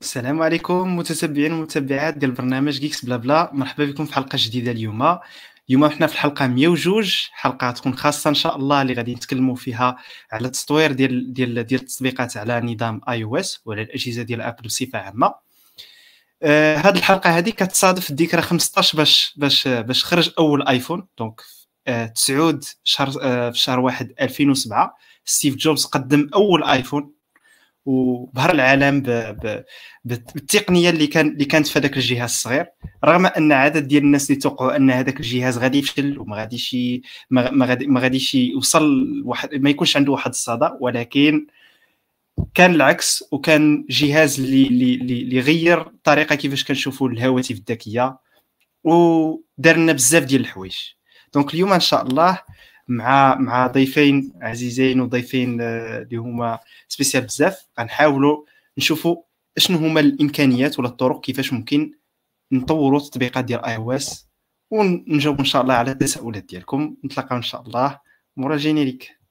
السلام عليكم متتبعين ومتابعات ديال برنامج Geeks Blabla. مرحبا بكم في حلقة جديدة اليوم. اليوم حنا في الحلقة 102 حلقة تكون خاصة إن شاء الله اللي غادي نتكلموا فيها على التطوير ديال ديال ديال التطبيقات على نظام iOS وعلى الأجهزة ديال Apple بصفة عامة. آه هذه الحلقة هذه كتصادف الذكرى 15 باش باش باش خرج أول iPhone donc آه 9 شهر آه في شهر 1 2007 ستيف جوبز قدم أول iPhone وبهر العالم. بالتقنية اللي كان اللي كانت في هذاك الجهاز الصغير رغم أن عدد ديال الناس اللي توقعوا أن هذاك الجهاز غادي يفشل وما غاديش ما, ما, غادي ما غاديش يوصل واحد ما يكونش عنده واحد الصدى ولكن كان العكس وكان جهاز اللي اللي اللي غير الطريقة كيفاش كنشوفوا الهواتف الذكية ودار لنا بزاف ديال الحوايج Donc اليوم إن شاء الله مع مع ضيفين عزيزين وضيفين آه، اللي هما spécial بزاف. غنحاولوا نشوفوا أشنو هما الإمكانيات ولا الطرق كيفاش ممكن نطوروا التطبيقات ديال iOS ونجاوب إن شاء الله على التساؤلات ديالكم. نتلاقاو إن شاء الله. مورا ال générique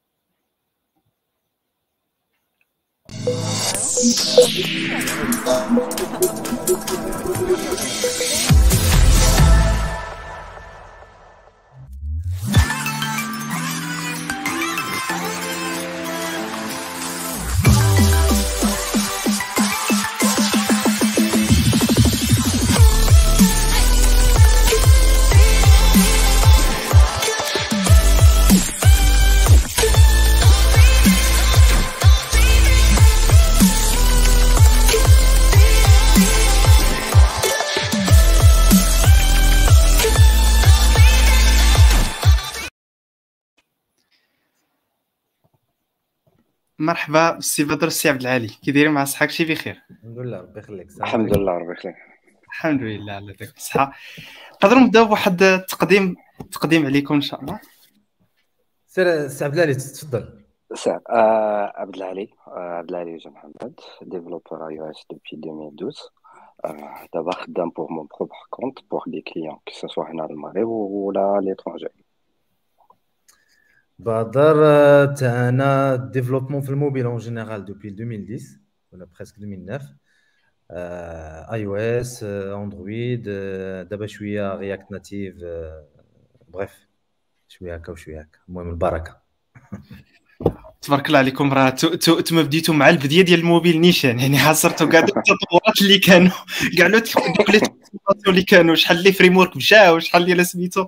مرحبا سي بدر السي عبد العالي. كي دايرين مع صحاك شي بخير؟ الحمد لله ربي يخليك. الحمد لله ربي يخليك. الحمد لله على ذاك الصحة. نقدروا نبداو بواحد التقديم تقديم عليكم إن شاء الله. سير سي عبد العالي تفضل. سير آه عبد العالي آه عبد العالي جا محمد développeur iOS depuis 2012 آه دابا خدام pour mon propre compte pour des clients que ce soit هنا المغرب ولا l'étranger بدر تاعنا développement في ال mobile en général depuis 2010 ولا presque 2009 iOS Android دابا شوية React Native bref شوية هكا وشويه هكا المهم البركه تبارك الله عليكم راه أنتم بديتوا مع البدايه ديال الموبيل نيشان يعني حاصرتوا كاع التطورات اللي كانوا كاع لي اللي كانوا شحال لي framework مشاو شحال ديال سميتو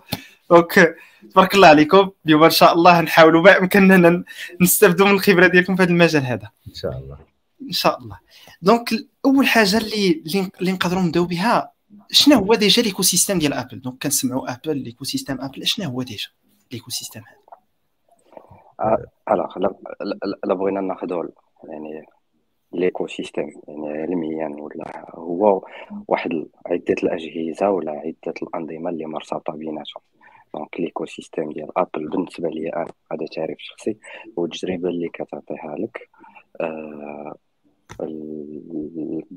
donc تبارك الله عليكم. اليوم إن شاء الله نحاولوا ما امكننا نستافدوا من الخبرة ديالكم في هذا المجال هذا. إن شاء الله. إن شاء الله. donc أول حاجة اللي اللي نقدروا نبداو بها شنو هو déjà l'écosystème ديال Apple؟ donc كنسمعوا Apple l'écosystème Apple شنو هو déjà l'écosystème هذا alors لا بغينا ناخذوا يعني l'écosystème يعني علميا ولا هو واحد عدة الأجهزة ولا عدة الأنظمة اللي مرتبطة بيناتهم. donc l'écosystème ديال Apple بالنسبة لي أنا هذا تعريف شخصي. والتجربه اللي كتعطيها لك. آه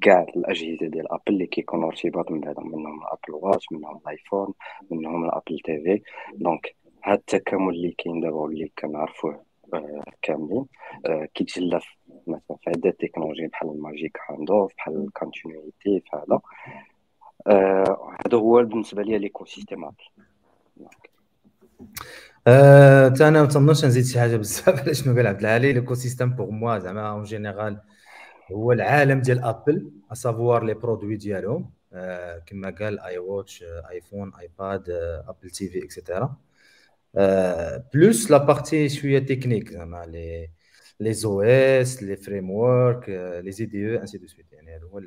كاع الأجهزة ديال Apple اللي كيكونوا ارتباط من بعضهم منهم ال Apple Watch منهم ال iPhone منهم ال Apple TV donc هاد التكامل اللي كاين دابا واللي كنعرفوه آه كاملين آه كيتجلى مثلا في عدة technologies بحال ال Magic Handoff بحال ال Continuity في هذا. آه هذا هو بالنسبة لي l'écosystème Apple أه أنا ما تنظنش نزيد شي حاجة بزاف على شنو قال عبد العالي l'écosystème pour moi زعما en général هو العالم ديال Apple à savoir les produits ديالهم كما قال iWatch iPhone iPad Apple TV et cetera plus la partie شوية تكنيك زعما لي les OS les frameworks les IDE où ainsi de suite يعني هذا هو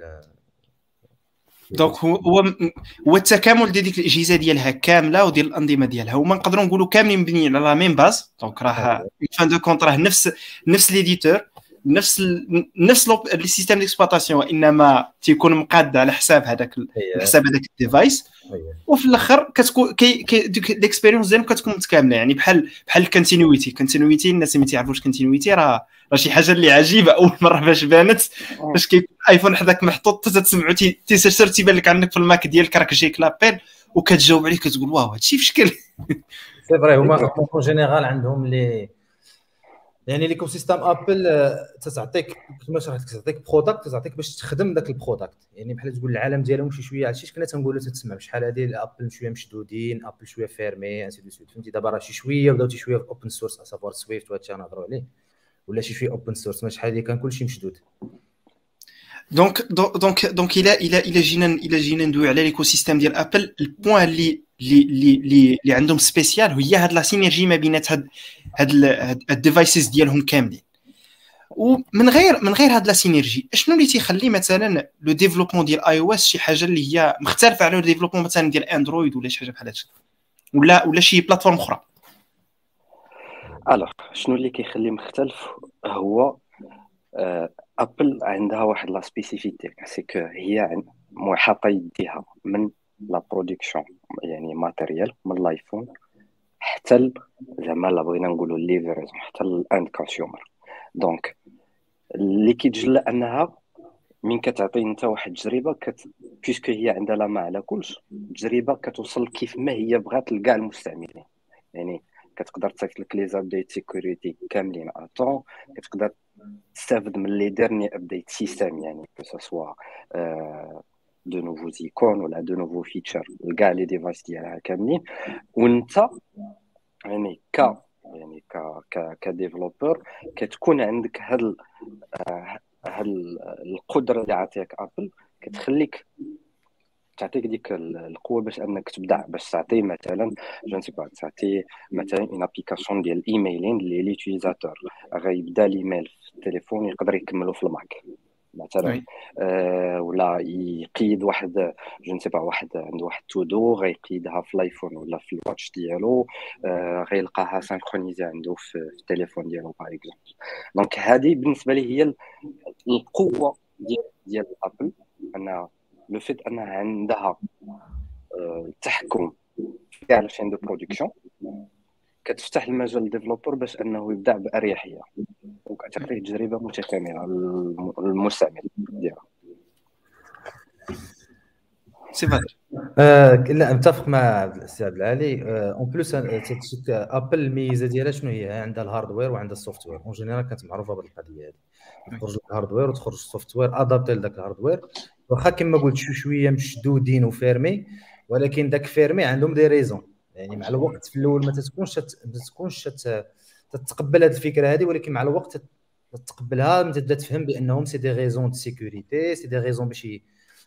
donc هو هو التكامل ديال ديك الأجهزة ديالها كاملة وديال الأنظمة ديالها. هما نقدروا نقولوا كاملين مبنيين على la même base donc راه fin de compte راه نفس نفس l'éditeur نفس ال... نفس les systèmes d'exploitation إنما تيكون مقاد على حساب هذاك حساب هذاك ال device. وفي الآخر كتكون كي, كي ال expérience ديالهم كتكون متكاملة. يعني بحال بحال ال Continuity Continuity الناس اللي ما تعرفوش Continuity راه راه شي حاجة اللي عجيبة. أول مرة فاش بانت. فاش كيكون iPhone حداك محطوط تسمعو تيسير تيبان لك عندك في ال Mac ديالك راك جايك l'appel. وكتجاوب عليه كتقول waouh هادشي في شكل c'est vrai هما en général عندهم لي يعني l'écosystème Apple تعطيك كما شرحت لك تعطيك product تعطيك باش تخدم ذاك ال product يعني بحال تقول العالم ديالهم شي شوية عرفتي كنا تنقولوا تتسمع بشحال هذه Apple شوية مشدودين Apple شوية fermé ainsi de suite فهمتي؟ دابا راه شي شوية بداو شي شوية في open source à savoir Swift وهادشي غنهضروا عليه. ولا شي شوية open source ما شحال هذه كان كلشي مشدود. donc donc donc إلى إلى إلى جينا إلى جينا ندوي على l'écosystème ديال Apple ال point اللي اللي اللي اللي عندهم spécial هي هاد la synergie ما بينات هاد هاد ال devices ديالهم كاملين. ومن غير من غير هاد la synergie شنو اللي تيخلي مثلا le développement ديال iOS شي حاجة اللي هي مختلفة على le développement مثلا ديال Android ولا شي حاجة بحال هادشي؟ ولا ولا شي plateforme أخرى؟ alors شنو اللي كيخلي مختلف هو Apple عندها واحد la spécificité c'est que هي محاطة يديها من la production يعني matériel من ال iPhone حتى زعما لا بغينا نقولوا livreurs حتى ال end consumer donc اللي كيتجلى أنها من كتعطي أنت واحد التجربه كت... puisque هي عندها لا ما على كلش التجربه كتوصل كيف ما هي بغات لكاع المستعملين. يعني كتقدر تصيفط لك les updates sécurité كاملين اطون كتقدر تستافد من les derniers updates système يعني que ce soit de nouveaux icônes ولا de nouveaux features لكاع les devices ديالها كاملين وانت يعني ك يعني ك ك ك developer كتكون عندك هاد هاد القدره اللي عطيك Apple كتخليك تعطيك ديك القوة باش أنك تبدع باش تعطي مثلا je sais pas تعطي مثلا une application ديال ال emailing اللي l'utilisateur غيبدا الايميل في التليفون يقدر يكملو في ال Mac مثلا. آه ولا يقيد واحد je ne sais pas واحد عنده واحد todo غيقيدها في ال iPhone ولا في ال Watch ديالو. آه غيلقاها synchronisée عنده في التليفون ديالو par exemple donc هذه بالنسبة لي هي القوة ديال ديال Apple, le fait انها عندها التحكم في كاع la chaîne de production كتفتح المجال لل developer باش أنه يبدع بأريحية. وكتعطيه تجربة متكاملة للمستعمل ديالها. سي بدر آه لا متفق مع السي عبد العالي. en plus Apple الميزه ديالها شنو هي؟ عندها ال hardware وعندها ال software en général كانت معروفة بهذه القضية هذه. تخرج ال hardware وتخرج ال software adapté لذاك ال hardware واخا كما قلت شوي شوية مشدودين و fermé ولكن داك fermé عندهم des raisons. يعني مع الوقت في الأول ما تكونش ما تكونش تتقبل هذه الفكرة هذه ولكن مع الوقت تتقبلها تبدا تفهم بأنهم c'est des raisons de sécurité c'est des raisons باش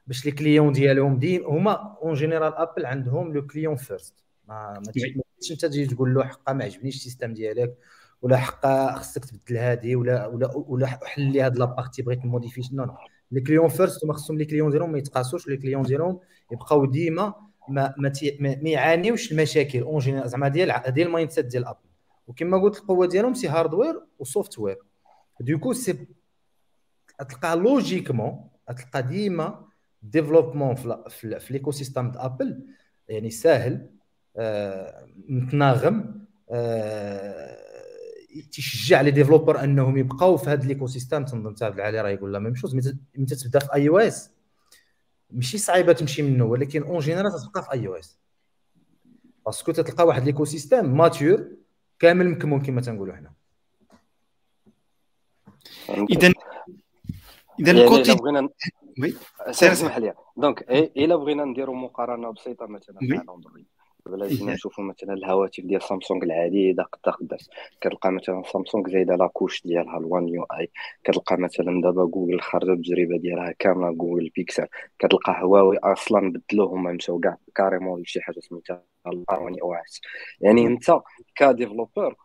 باش les clients ديالهم ديم هما en général Apple عندهم le client first ما ما تجيش انت تجي تقول له حقا ما عجبنيش ال système ديالك ولا حقا خصك تبدل هذه ولا ولا ولا حل لي هذه la partie بغيت ن modifier non non. les clients first هما خصهم les clients ديالهم ما يتقاسوش les clients ديالهم يبقاو ديما ما ما, ما يعانيوش المشاكل. en général زعما ديال ديال ال mindset ديال Apple وكما قلت القوة ديالهم c'est hardware و software donc c'est تلقى logiquement تلقى ديما développement في, l'écosystème د Apple يعني ساهل آه متناغم آه تيشجع les développeurs أنهم يبقاو في هذا l'écosystème تنظن تاع العالي راه يقول la même chose متى تبدأ في iOS ماشي صعيبة تمشي منه ولكن en général تبقى في iOS parce que تلقى واحد l'écosystème mature كامل مكمون كما تنقولوا حنا. اذا اذا يعني ال côté بغينا oui اسمح لي. donc إلا بغينا نديروا مقارنة بسيطة مثلا مع ال Android. بلا جينا نشوفوا مثلا الهواتف ديال سامسونج العديده قد قداش كتلقى مثلا سامسونج زايدة la couche ديالها ال One UI كتلقى مثلا دابا جوجل خرجت التجربه ديالها كاملة Google Pixel كتلقى هواوي أصلا بدلوه هما مشاو كاع carrément لشي حاجة سميتها ال R OS يعني أنت ك développeur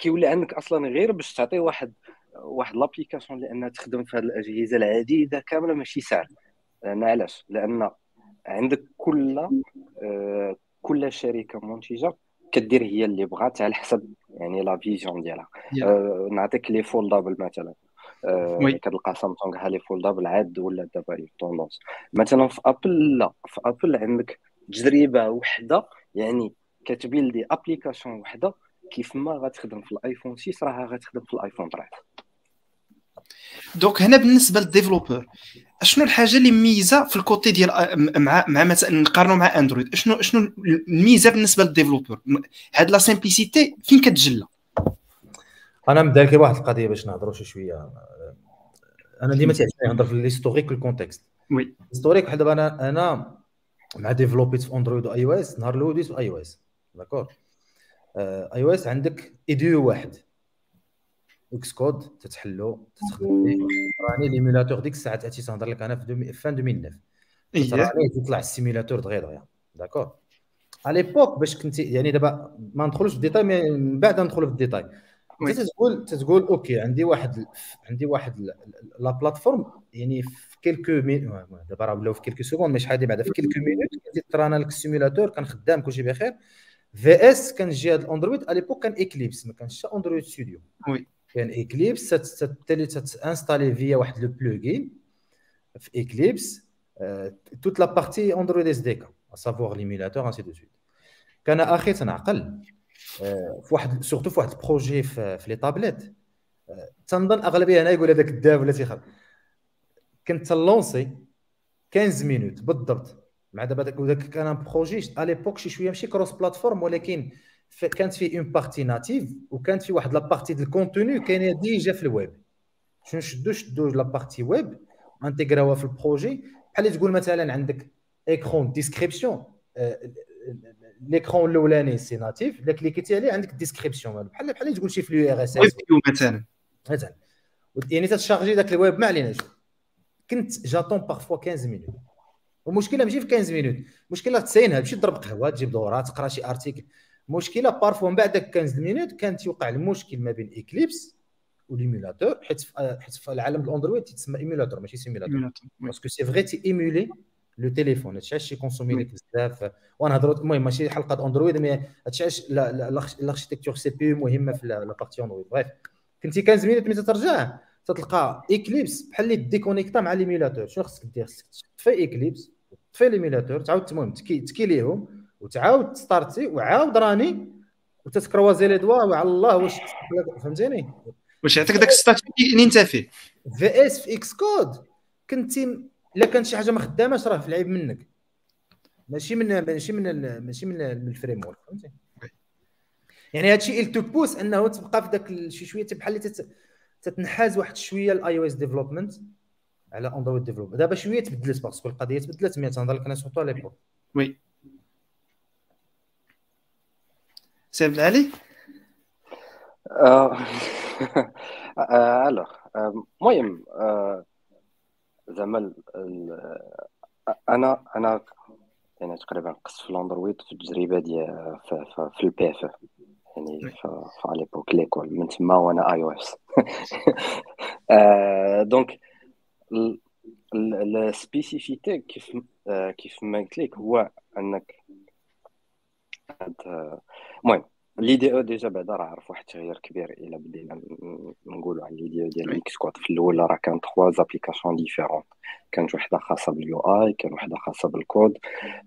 كيولي عندك أصلا غير باش تعطي واحد واحد l'application لأنها تخدم في هذه الأجهزة العديده كاملة ماشي سهل. لأن علاش؟ لأن عندك كل آه كل شركة منتجة كدير هي اللي بغات على حسب يعني la vision ديالها yeah. آه نعطيك les foldables مثلا آه oui. كتلقى سامسونج ها les foldables عاد ولا دابا tendance مثلا في Apple لا في Apple عندك تجربة وحدة يعني كت builدي application وحدة كيف ما غتخدم في ال iPhone 6 راها غتخدم في ال iPhone 3 donc هنا بالنسبة لل développeur شنو الحاجة اللي مميزه في ال côté ديال مع مع مثلا نقارنوا مع Android؟ شنو شنو الميزة بالنسبة لل développeur؟ هاد la simplicité فين كتجلى؟ أنا مدارك واحد القضية باش نهضروا شي شوية. أنا ديما تعجبني نهضر في l'historique وال contexte oui. l'historique واحد دابا أنا أنا مع développيت في Android و iOS نهار الأول في اي أو اس داكور إي أو اس عندك IDE واحد. إكس كود تتحلو تستخدم راني ليميلاتور ديك الساعة تأتي تهضر لك أنا في فان 2009 راني تطلع السيميلاتور دغيا دغيا داكور على ليبوك باش كنتي يعني دابا ما ندخلوش في الديتاي مي من بعد ندخلوا في الديتاي. انت تقول تقول أوكي عندي واحد عندي واحد لا بلاتفورم يعني في كيلكو دابا راه ولاو في كيلكو سكوند مش حادي بعدا. في كيلكو مينوت ترانا لك السيميلاتور كان خدام كلشي بخير. في اس كان جهه الاندرويد اليبوك كان اكليبس ما كانش اندرويد ستوديو وي. كان اكليبس تتالي تانستالي فيا واحد لو بلوغين في اكليبس توت لا بارتي اندرويد اس دي كا سافوار ليميلاتور انسي دو سويت كان أخي تنعقل في واحد سورتو في واحد البروجي في, لي تابليت تنظن أغلبية هنا يقول هذاك الداب ولا تيخاف كنت تلونسي 15 مينوت بالضبط. مع دابا داك كان بروجي على ليبوك شي شوية ماشي كروس بلاتفورم ولكن كانت فيه اون بارتي ناتيف وكانت فيه واحد لا بارتي ديال الكونتوني كاينة ديجا في الويب. شنو شدو؟ شدو لا بارتي ويب انتيغراوها في البروجي بحال تقول مثلا عندك ايكرون ديسكريبسيون ليكرون الأولاني سي ناتيف اللي كليكيتي عليه عندك ديسكريبسيون بحال بحال تقول شي في اليو إر إس إس. مثلا. مثلا. يعني تتشارجي ذاك الويب ما عليناش كنت j'attends parfois 15 minutes المشكلة ماشي في 15 minutes المشكلة تسينها تمشي تضرب قهوة تجيب دورات تقرأ شي article المشكلة parfois من بعد 15 minutes كانت يوقع المشكل ما بين Eclipse و l'émulateur حيت حيت في العالم ال Android تسمى émulateur ماشي simulateur parce que c'est vrai t'émules le téléphone هادشي علاش consommer لك بزاف ونهضروا المهم ماشي حلقة Android mais هادشي علاش ال architecture c'est مهمة في la partie Android. bref كنتي 15 minutes ملي ترجع تتلقى Eclipse بحال اللي déconnectا مع l'émulateur شنو خصك دير؟ خصك تطفي Eclipse تطفي l'émulateur تعاود المهم ت killيهم وتعاود ت starتي وعاود run و تت croiser les doigts وعلى الله واش فهمتيني؟ واش يعطيك داك ال statut اللي انت فيه. vice في Xcode كنتي إلا كانت شي حاجة ما خداماش راه في العيب منك. ماشي من ماشي من ماشي من ال framework فهمتي؟ يعني هادشي il تو بوس أنه تبقى في داك شي شوية بحال اللي تتنحاز واحد شوية الاي أو اس ديفلوبمنت على اندرويد ديفلوبمنت دابا شوية تبدلت باسكو القضية تبدلت مي تنهضر لك أنا سورتو على ليبوك وي. سي عبد العلي الوغ المهم زعما أنا أنا يعني تقريبا قست في ال Android في التجربة ديال في ال PFE يعني في l'époque l'école من تما وأنا iOS donc ال spécificité كيف كيف ما قلت لك هو أنك المهم l'IDE أو déjà بعدا راه عرف واحد التغيير كبير إلا بدينا نقولوا على l'IDE أو ديال ال Xcode في الأول راه كان trois applications différentes كانت وحدة خاصة ب ال UI كان وحدة خاصة بالكود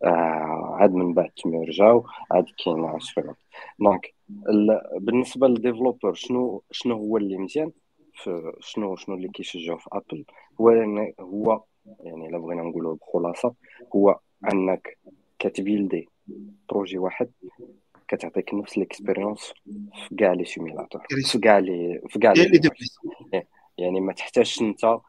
آه عاد من بعد تمرجاو عاد كاين عشرة. donc بالنسبة لل developer شنو شنو هو اللي مزيان؟ في شنو شنو اللي كيشجعوا في Apple هو هو يعني إلا بغينا نقولوا بخلاصة هو إنك كتبيلدي projet واحد كتعطيك نفس ال expérience في كاع les simulateurs في كاع les في كاع les يعني ما تحتاجش انت آه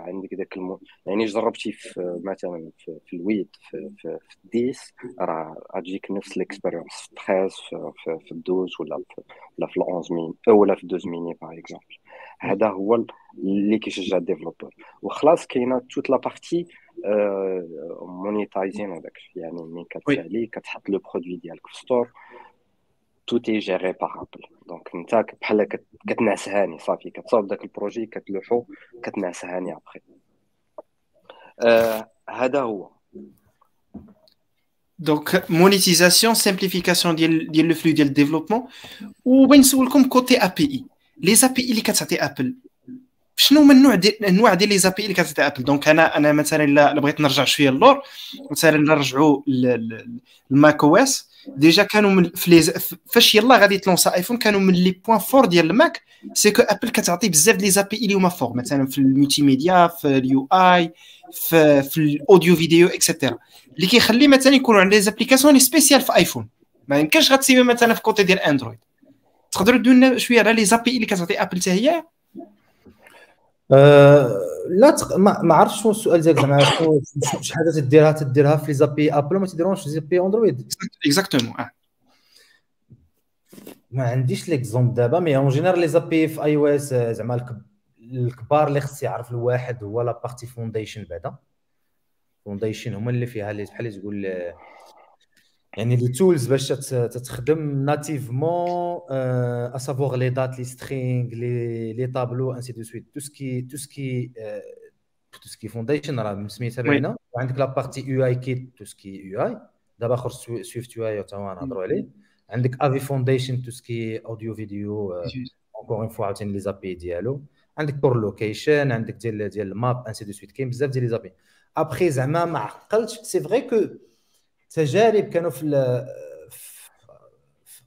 عندك ذاك الم... يعني جربتي في مثلا في, في الويد في, في, في ال dix راه غتجيك نفس ال expérience في 13 في, في, في ال douze ولا في ولا في 11 مين ولا في 12 mini par exemple هذا هو اللي كيشجع ال developer. وخلاص كاينة toute la partie monetizing هذاك. يعني ملي كتسألي كتحط le produit ديالك في store tout est géré par Apple donc انت بحال كتنعس هاني صافي كتصاوب داك ال projet كتلوحو كتنعس هاني ابخي هذا هو donc monétisation simplification ديال ديال le flow ديال ال développement وبغي نسولكم côté API les API اللي كتعطي Apple شنو من النوع ديال النوع ديال les API اللي كتعطي Apple donc أنا أنا مثلا الا بغيت نرجع شوية للور مثلا نرجعوا ال macOS déjà كانوا من في فاش يلا غادي تلونسا iPhone كانوا من les points forts ديال ال Mac c'est que Apple كتعطي بزاف les API اللي هما forts مثلا في ال multimédia في ال UI في, في ال audio vidéo et cetera اللي كيخلي مثلا يكونوا عندنا les applications لي spéciales في iPhone ما يمكنش غتسيبها مثلا في côté ديال Android تقدروا تدونا شوية على les API اللي كتعطي Apple حتى هي أه لا تق... ما, ما عرفتش شنو السؤال ديالك زعما شي حاجة تديرها تديرها في les API Apple؟ وما تديرهمش في API Android. Exactement آه. ما عنديش l'exemple دابا mais en général les API في iOS زعما الكبار اللي خص يعرف الواحد هو la partie Foundation بعدا. Foundation هما اللي فيها اللي بحال تقول يعني les tools باش تتخدم nativement à savoir les dates les strings les les tableaux ainsi de suite tout ce qui tout ce qui tout ce qui Foundation راه سميتها باينه وعندك la partie UIKit tout ce qui UI دابا خرج SwiftUI تا نهضروا عليه. عندك AVFoundation tout ce qui audio vidéo encore une fois عاوتاني les API ديالو. عندك Core Location عندك ديال ديال ال map ainsi de suite كاين بزاف ديال لي زابي ابخي زعما ما عقلتش. c'est vrai que تجارب كانوا في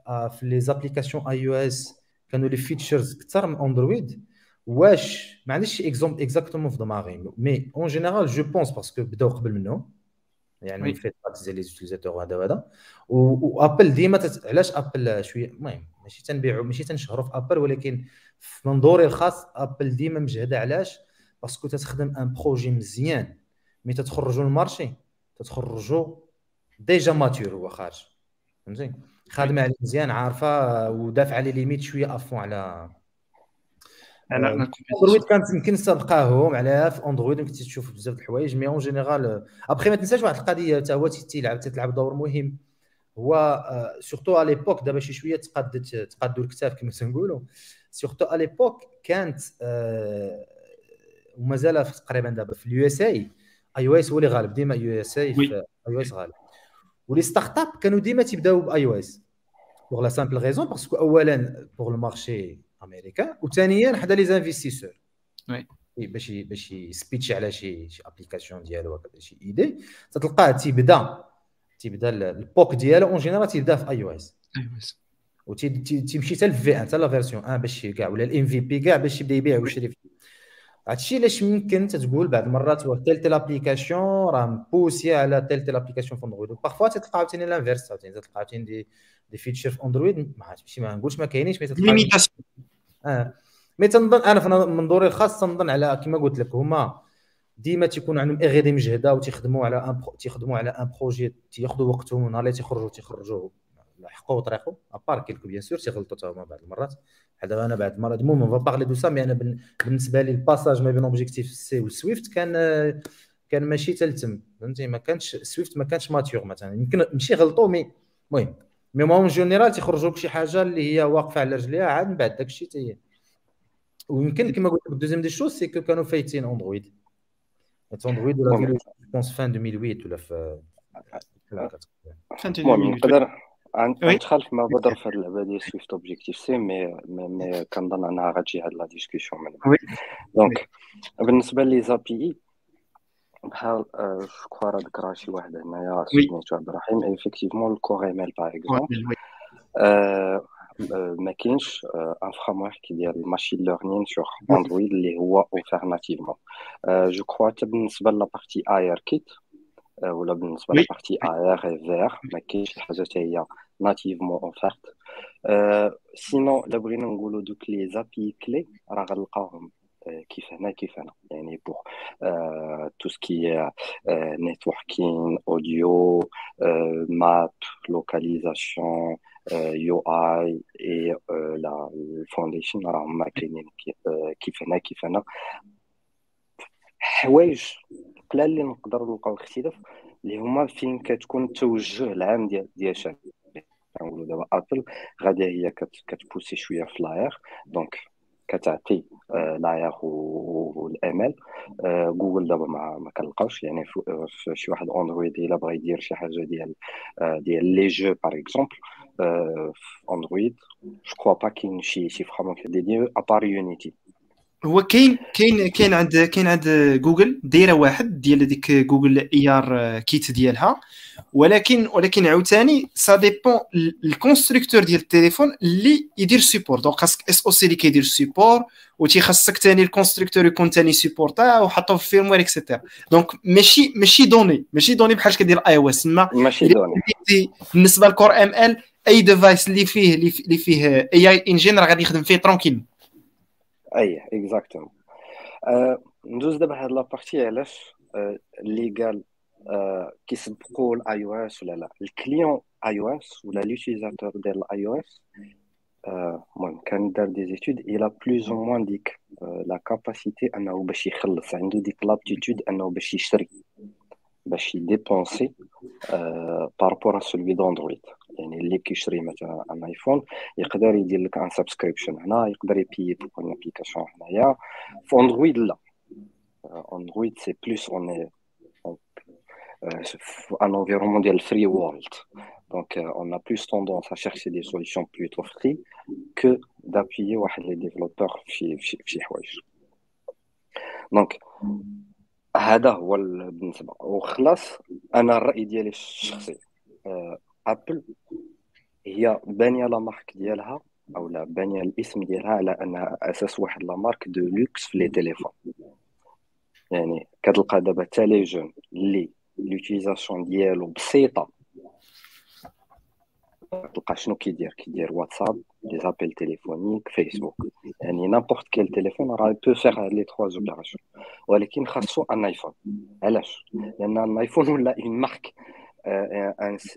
في les applications iOS كانوا les features أكثر من Android واش ما عنديش exemple exactement في دماغي mais en général je pense parce que بداو قبل منهم يعني. فيت ديال les utilisateurs هذا وهذا و Apple ديما تت... علاش Apple شوية المهم ماشي تنبيعوا ماشي تنشهروا في Apple ولكن في منظوري الخاص Apple ديما مجهده علاش parce que تتخدم un projet مزيان mais تتخرجوا لل marché تتخرجوا déjà mature هو خارج. فهمتي خادمة عليه مزيان عارفة ودافعه les limites شوية avant على على Android كانت يمكن تلقاهم عليها في Android يمكن تشوف بزاف د الحوايج mais en général après ما تنساش واحد القضية حتى هو تيلعب تلعب دور مهم. هو surtout à l'époque دابا شي شوية تقادت تقادوا الكتاف كما تنقولوا. surtout à l'époque كانت ومازال تقريبا دابا في ال USA. iOS هو اللي غالب ديما يو إس آي في اي أو اس غالب. و les startups كانوا ديما تيبداو ب iOS pour la simple raison parce que اولا pour ال marché américain وثانيا حدا les investisseurs. Oui باش باش يبيتشي على شي شي application ديالو ولا شي idée. تلقاه تيبدا تيبدا ال POC ديالو en général تيبدا في اي أو اس اي أو اس وتيمشي حتى ال V1 حتى la version 1 باش كاع ولا ال MVP كاع باش يبدأ يبيع ويشري فيه. هادشي علاش يمكن تتقول بعض المرات هو telle telle application راه مبوسي على telle telle application في Android و parfois تلقى عاوتاني l'inverse عاوتاني تلقى عاوتاني des des features في Android ما عرفتش ما نقولش ما كاينينش mais تلقى آه. mais تنظن أنا في منظوري الخاص تنظن على كما قلت لك هما ديما تيكون عندهم idée مجهدة وتيخدموا على un تيخدموا على un projet تياخذوا وقتهم نهار اللي تيخرجوا تيخرجوا. حقوا طريقه à part quelques bien sûr تيغلطوا حتى هما بعض المرات. بحال أنا بعد المرات المهم on parlait de ça mais أنا بالنسبة لي ال passage ما بين Objective-C وال Swift كان كان ماشي tellement. فهمتي؟ ما كانش Swift ما كانش mature مثلا. يمكن ماشي غلطوا mais المهم. mais en général تيخرجوا لك شي حاجة اللي هي واقفة على رجليها عاد من بعد داك الشيء تي ويمكن كما قلت لك deuxième des choses c'est que كانوا فايتين Android Android ولا pense fin 2008 ولا في نقدر غنتخالف مع بدر في هاد اللعبة ديال Swift Objective-C mais mais كنظن أنها غتجي هاد la discussion من donc بالنسبة les API بحال جو راه ذكر شي واحد هنايا سميتو عبد الرحيم effectivement ال Core ML par exemple ما كاينش un framework ديال ال machine learning sur Android اللي هو offert nativement je crois حتى بالنسبة la partie ARKit ولا بالنسبة la partie AR فير ما كاينش الحاجة حتى هي nativement offerte sinon الا بغينا نقولوا donc les API كلي راه غنلقاوهم كيف هنا كيف هنا يعني pour tout ce qui networking audio map localisation UI اي لا ال Foundation راهم كاينين كيف هنا كيف هنا حوايج قلال اللي نقدروا نلقاو الاختلاف اللي هما فين كتكون التوجه العام ديال ديال كنقولوا دابا Apple غادي هي كت pousser شوية في l'AR donc كتعطي l'AR وال ML Google دابا ما ما كنلقاوش يعني في شي واحد Android إلا بغى يدير شي حاجة ديال ديال les jeux par exemple Android je crois pas كاين شي شي vraiment dédié à part Unity هو كاين كاين كاين عند كاين عند جوجل دايرة واحد ديال هذيك Google ARKit ديالها. ولكن ولكن عاوتاني ça dépend ال constructeur ديال التليفون اللي يدير supporte donc خاصك SoC اللي كيدير supporte وتيخصك ثاني ال constructeur يكون ثاني supporta وحطوه في firmware et cetera donc ماشي ماشي donné ماشي donné بحال كدير iOS ماشي donné. بالنسبة ل Core ML أي device اللي فيه اللي فيه AI engine راه غادي يخدم فيه tranquille et exactement أه ندوز دابا هاد la partie علاش اللي قال أه كيسبقوا ال iOS ولا لا؟ ال client iOS ولا l'utilisateur ديال ال iOS المهم كان دار des études il a plus ou moins ديك la capacité أنه باش يخلص عنده ديك l'aptitude أنه باش يشري باش ي dépenser par rapport celui d'Android يعني اللي كيشري مثلا un iPhone يقدر يدير لك un subscription هنا يقدر ي payer pour une application هنايا. في Android لا. Android c'est plus un un environnement ديال free world Donc, euh, on a plus tendance à chercher des solutions plutôt free que d'appuyer les développeurs في في حوايج. Donc, هذا هو بالنسبة وخلاص أنا الرأي ديالي الشخصي. Apple هي بانية la marque ديالها أو لا بانية الاسم ديالها على انها أساس واحد la marque de luxe في les téléphones. يعني كتلقى دابا حتى les jeunes اللي l'utilisation ديالو بسيطة. تلقى شنو كيدير؟ كيدير WhatsApp téléphonique Facebook يعني n'importe quel téléphone راه بو فيغ هاد les trois opérations ولكن خاصو un iPhone علاش لأن un iPhone ولا une marque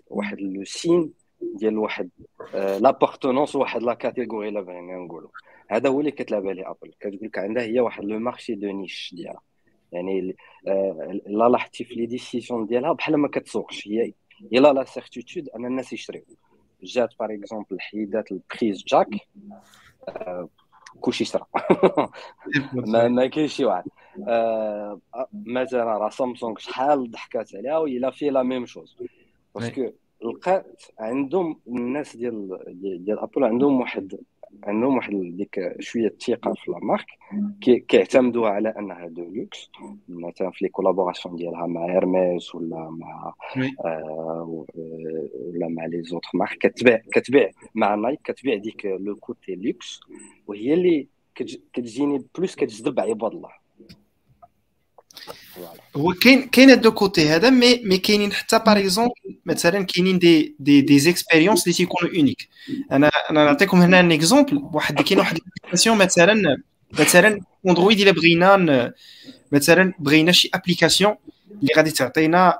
واحد le signe ديال واحد l'appartenance واحد la catégorie لا بغينا نقولوا هذا هو اللي كتلعب عليه Apple كتقول لك عندها هي واحد le marché de niche ديالها يعني لا لاحظتي في les décisions ديالها بحال ما كتسوقش هي الا la certitude ان الناس يشريو جات par exemple حيدات ال prise jack آه كلشي شرا ما, ما كاينش شي واحد. آه مثلا راه سامسونج شحال ضحكات عليها وإلا في la même chose. Parce que لقات عندهم الناس ديال ديال Apple عندهم واحد عندهم واحد ديك شوية الثقه في la marque كيعتمدوا على أنها de luxe. مثلا في les collaborations ديالها مع Hermès ولا مع آه ولا مع les autres marques كتبيع كتبيع مع Nike كتبيع ديك le côté luxe وهي اللي كتجيني plus كتجذب عباد الله. هو كاين كاين هاد côté هذا mais mais كاينين حتى par مثلا كاينين des des des expériences اللي تيكونوا uniques أنا أنا نعطيكم هنا un exemple واحد كاين واحد ال application مثلا مثلا Android الا بغينا مثلا بغينا شي application اللي غادي تعطينا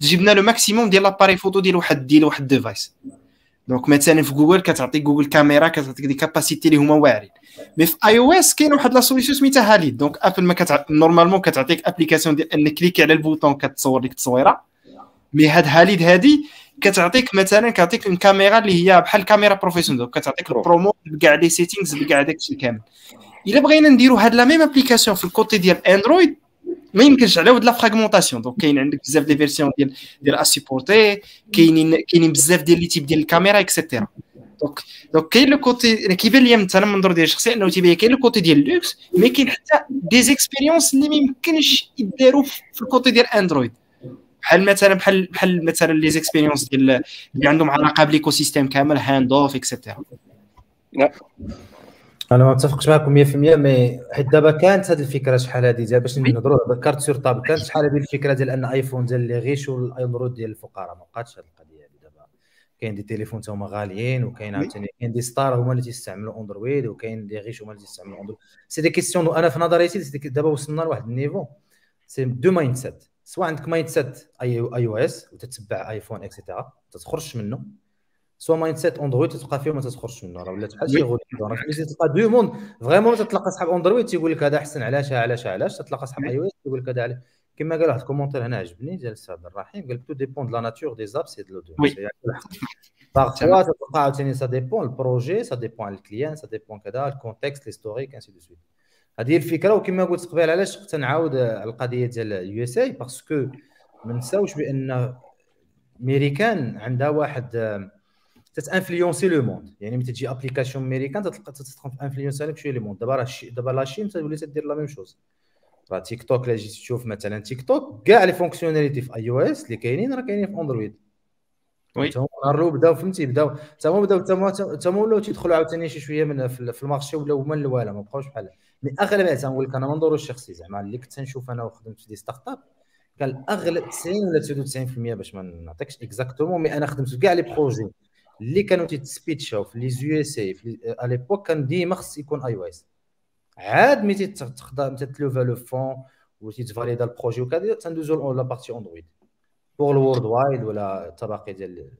تجيب لنا le maximum ديال l'appareil photo ديال واحد ديال واحد device donc مثلا في جوجل كتعطي Google Camera كتعطيك des capacités اللي هما واعرين mais في iOS كاين واحد la solution سميتها Halide donc Apple ما كتع... normalement كتعطيك application ديال انك cliquer على البوطون كتصور لك التصويره mais هاد Halide هادي كتعطيك مثلا كتعطيك الكاميرا اللي هي بحال كاميرا professionnelle donc كتعطيك البرومو بكاع les settings بكاع داك الشيء كامل الا بغينا نديرو هاد la même application في ال côté ديال Android ما يمكنش على ود la fragmentation donc كاين عندك بزاف des versions ديال ديال à supporter كاينين كاينين بزاف ديال les types ديال الكاميرا et cetera donc donc كاين le côté كيبان لي مثلا من ديال الشخصي انه تيبان كاين le côté ديال luxe mais كاين حتى des expériences اللي ما يمكنش يداروا في ال côté ديال Android بحال مثلا بحال بحال مثلا les expériences ديال اللي عندهم علاقة بال écosystème كامل Handoff et cetera أنا ما متفقش معكم 100% mais حيت دابا كانت هذه الفكرة شحال هذه ديال باش نهضروا دابا cartes sur table كانت شحال هذه الفكرة ديال un iPhone ديال les riches وال Android ديال الفقراء ما بقاتش هذه القضية هذه دابا. كاين des téléphones تا هما غاليين وكاين عاوتاني كاين des stars هما اللي تيستعملوا Android وكاين des riches هما اللي تيستعملوا Android. c'est des questions أنا في نظريتي دابا وصلنا لواحد ال niveau c'est deux mindsets سواء عندك mindset iOS وتتبع iPhone et cetera تخرج منه. soit mindset Android تلقى فيه وما تخرجش منه راه ولات بحال شي guerre تلقى deux mondes vraiment تتلقى صحاب Android تيقول لك هذا أحسن علاش علاش علاش؟ تتلقى صحاب iOS تيقول لك هذا علاش. كما قال واحد ال commentaire هنا عجبني ديال السي عبد الرحيم قال tout dépend de la nature des apps c'est de parfois تلقى عاوتاني ça dépend ال projet ça dépend ال client ça dépend كذا ال contexte l'historique ainsi de suite هذه هي الفكرة وكما قلت قبيل علاش تنعاود القضية ديال ال USA parce que ما نساوش بان ميريكان عندها واحد تت influencer le monde. يعني ملي تجي application américaine تتلقى تت influencer لك شوية le monde. دابا راه دابا la Chine تولي تدير la même chose. راه تيك توك الا جيت تشوف مثلا تيك توك كاع les fonctionnalités في iOS اللي كاينين راه كاينين في Android oui. نهار بداو فهمتي؟ بداو حتى هما بداو حتى هما ولاو تيدخلوا عاوتاني شي شوية من في ال marché ولاو هما الاولى ما بقاوش بحال mais أغلب تنقول لك أنا منظور الشخصي زعما اللي كنت نشوف أنا وخدمت في des startups كان اغلب 90 ولا 99% باش ما نعطيكش exactement mais أنا خدمت في كاع les projets اللي كانوا تيت pitch او في les USA à l'époque كان ديما خص يكون iOS. عاد ملي تقدر تت lever les fonds و تيت valider ال projet وكذا تندوزو la partie Android. pour ال worldwide ولا الطبقه ديال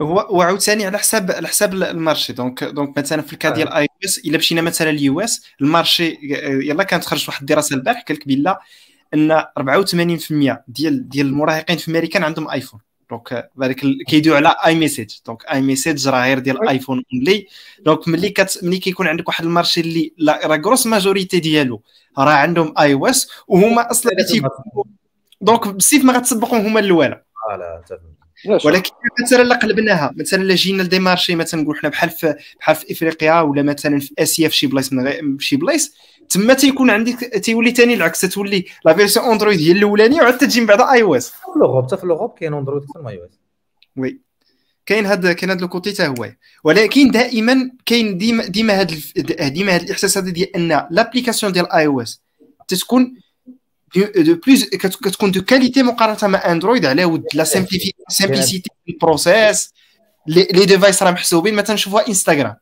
هو وعاوتاني على حساب على حساب ال marché. donc donc مثلا في ال cas ديال iOS إلا مشينا مثلا ال US ال marché يلا كانت خرجت واحد الدراسة البارح قال لك بلا ان 84% ديال ديال المراهقين في امريكان عندهم iPhone donc هذاك كيدوي على iMessage donc iMessage راه غير ديال ال iPhone only. donc ملي كت ملي كيكون عندك واحد marché اللي راه grosse majorité ديالو راه عندهم iOS وهما أصلا donc بسيف ما غتسبقهم هما الاولى voilà ولكن مثلا لا قلبناها مثلا لا جينا ل des marchés مثلا نقول حنا بحال في بحال في إفريقيا ولا مثلا في آسيا في شي بلايص من شي بلايص تما تيكون عندك تيولي ثاني العكس تولي la version Android هي الأولانية وعاد تجي من بعد iOS في l'Europe حتى في l'Europe كاين Android أكثر من iOS oui. كاين هذا كاين هذا ال côté حتى هو. ولكن دائما كاين ديما ديما هذا ديما هذا الاحساس هذا ديال أن l'application ديال iOS تتكون de plus كتكون de qualité مقارنه مع Android على ود la simplicité ال process les devices راه محسوبين مثلا نشوفوها Instagram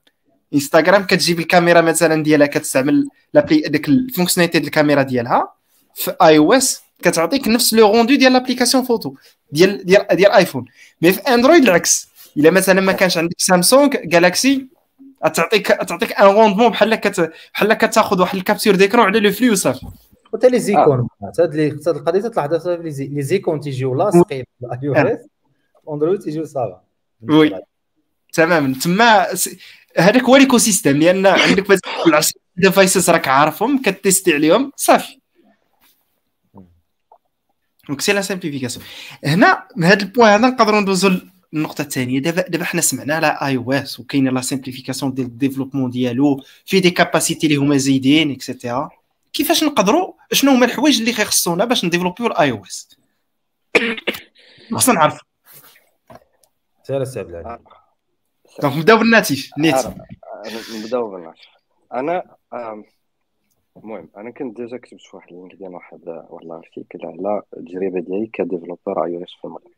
Instagram كتجيب الكاميرا مثلا ديالها كتستعمل l'appli ديك ال fonctionnalité ديال الكاميرا ديالها في iOS كتعطيك نفس le rendu ديال l'application photo ديال ديال ديال iPhone mais في Android العكس الا مثلا ما كانش عندك سامسونج جالاكسي تعطيك تعطيك ان روندمون بحال كت بحال كتاخذ واحد الكابتور ديكرون على لو فلي وصافي وحتى لي زيكون هاد لي هاد القضية تلاحظها لي زيكون تيجيو لاصقين الاي أو اس اندرويد تيجيو صافا. وي. تماما. تما هذاك هو ليكو سيستيم لأن عندك مثلا ديفايسز راك عارفهم كتيستي عليهم صافي. donc c'est la simplification هنا هذا ال point هذا نقدروا ندوزو النقطه الثانية. دابا دابا حنا سمعنا على iOS وكاين la simplification ديال ال développement ديالو في des capacités اللي هما زايدين et cetera كيفاش نقدروا؟ شنو هما الحوايج اللي خيخصونا باش ن développe يو ال iOS خصنا نعرف سير السبب donc نبداو بال natif نيت. نبداو بال natif أنا المهم أنا كنت déjà كتبت في واحد LinkedIn واحد واحد ال article على التجربة ديالي ك developer iOS في المغرب.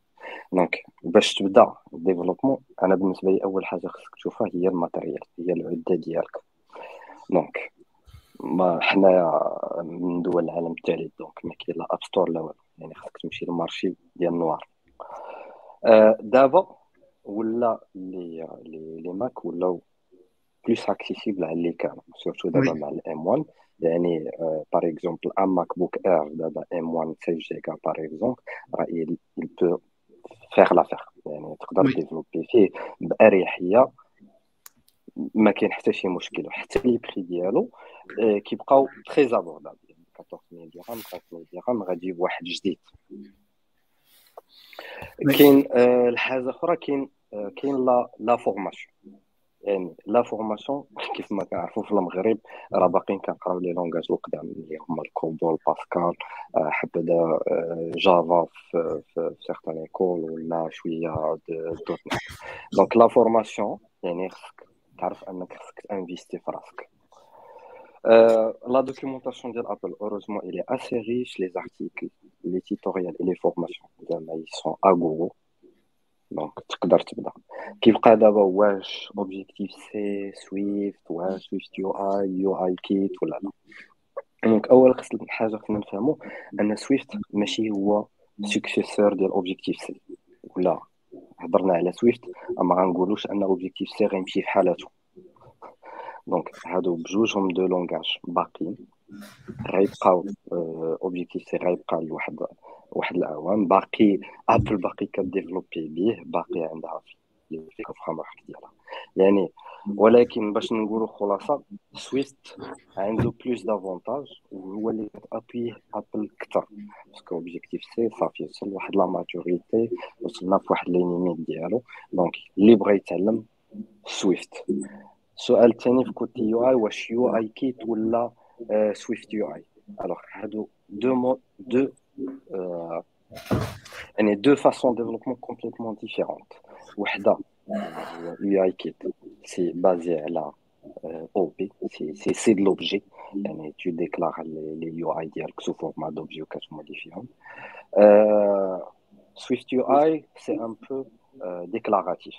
donc باش تبدأ ال développement أنا بالنسبة لي أول حاجة خصك تشوفها هي ال matériel هي العدة ديالك. donc ما حنايا من دول العالم الثالث donc ما كاين لا Apple Store لا والو. يعني خصك تمشي لل marché ديال ال noir. آه دابا ولا les les les Mac ولاو plus accessibles على اللي كانوا surtout دابا مع ال M 1 يعني par exemple un MacBook Air دابا M 1 16 جيجا par exemple راه il peut faire l'affaire. يعني تقدر développer فيه بأريحية. ما كاين حتى شي مشكل وحتى les prix ديالو كيبقاو très abordables 14000 درهم 15000 درهم غادي بواحد جديد. كاين الحاجة أخرى كاين كاين la la formation يعني la formation كيف ما كنعرفوا في المغرب راه باقيين كنقراو les langages القدام اللي هما ال Cobol Pascal حبدا Java في في certaines écoles ولا شوية dot net donc la formation يعني خصك تعرف انك خصك ت investir في راسك la documentation ديال Apple heureusement elle est assez riche les articles les tutoriels et les formations زعما ils sont en gros donc تقدر تبدا كيبقى دابا واش Objective-C Swift واش سويفت يو اي يو اي كيت ولا لا donc اول خص حاجة خصنا نفهمو أن Swift ماشي هو successeur ديال Objective-C ولا هضرنا على Swift أما غنقولوش أن Objective-C غيمشي في حالته donc هادو بجوجهم deux langages باقيين غيبقاو Objective-C غيبقى لواحد واحد الأعوام. باقي Apple باقي ك développer به باقي عندها في ال framework ديالها. يعني ولكن باش نقولوا خلاصة Swift عنده plus d'avantages وهو اللي كتابيه Apple أكثر. parce que Objective-C صافي وصل لواحد la maturité وصلنا في واحد les limites ديالو. donc اللي بغى يتعلم Swift. السؤال الثاني في côté UI واش UIKit ولا SwiftUI alors هادو deux modes de يعني deux façons développement complètement différentes وحده. UIKit c'est basé على OBC c'est c'est de l'objet يعني tu déclares les UI ديالك sous format d'objet وكت modifier هم SwiftUI c'est un peu déclarative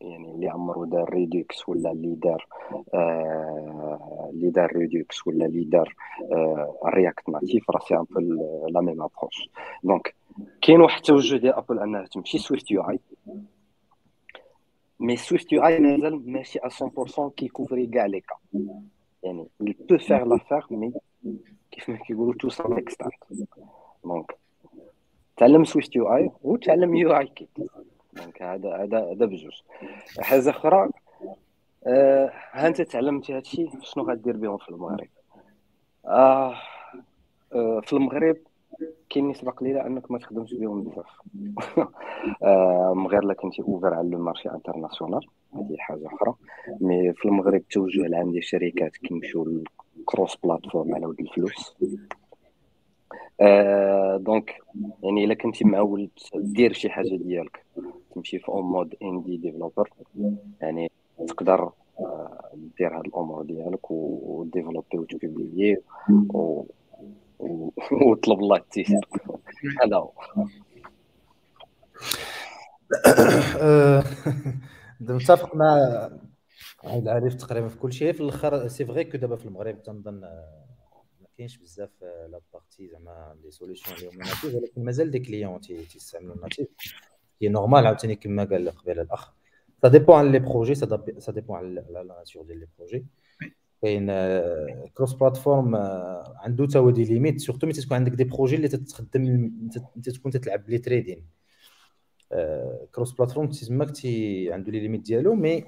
يعني اللي عمرو دار Redux ولا اللي دار آه اللي دار Redux ولا اللي دار آه React Native راه c'est un peu la même approche. donc كاين واحد التوجه ديال Apple أنها تمشي سويفت يو اي مي سويفت يو اي مازال ماشي 100% كي couvrir كاع les cas. يعني il peut faire l'affaire mais كيف ما كيقولوا to some extent donc تعلم SwiftUI وتعلم UIKit donc هذا هذا هذا بجوج. حاجة أخرى آه ها انت تعلمتي هادشي؟ شنو غدير بهم في المغرب؟ آه آه في المغرب كاين نسبه قليله أنك ما تخدمش بهم بزاف. آه غير الا كنتي ouvert على le marché international هذه حاجة أخرى. mais في المغرب التوجه العام ديال الشركات كيمشيو cross-platform على ود الفلوس. آه donc يعني إلا كنتي معول دير شي حاجة ديالك تمشي في en mode indie developer يعني تقدر آه دير هاد الأمور ديالك و développer وت publier وطلب الله التيسير. هذا هو. متفق مع عبد العريف تقريبا في كل شيء. في الأخر c'est vrai que دابا في المغرب تنظن ما كاينش بزاف la partie زعما les solutions اللي هما natives ولكن مازال des clients تيستعملوا ال natif هي normal عاوتاني كما قال قبيلة الأخ. ça dépend على les projets ça dépend على la nature ديال les projets كاين cross-platform عنده تا هو des limites surtout ملي تكون عندك des projets اللي تتخدم انت تكون تتلعب بلي تريدين cross-platform تسمى تي عنده les limites ديالو mais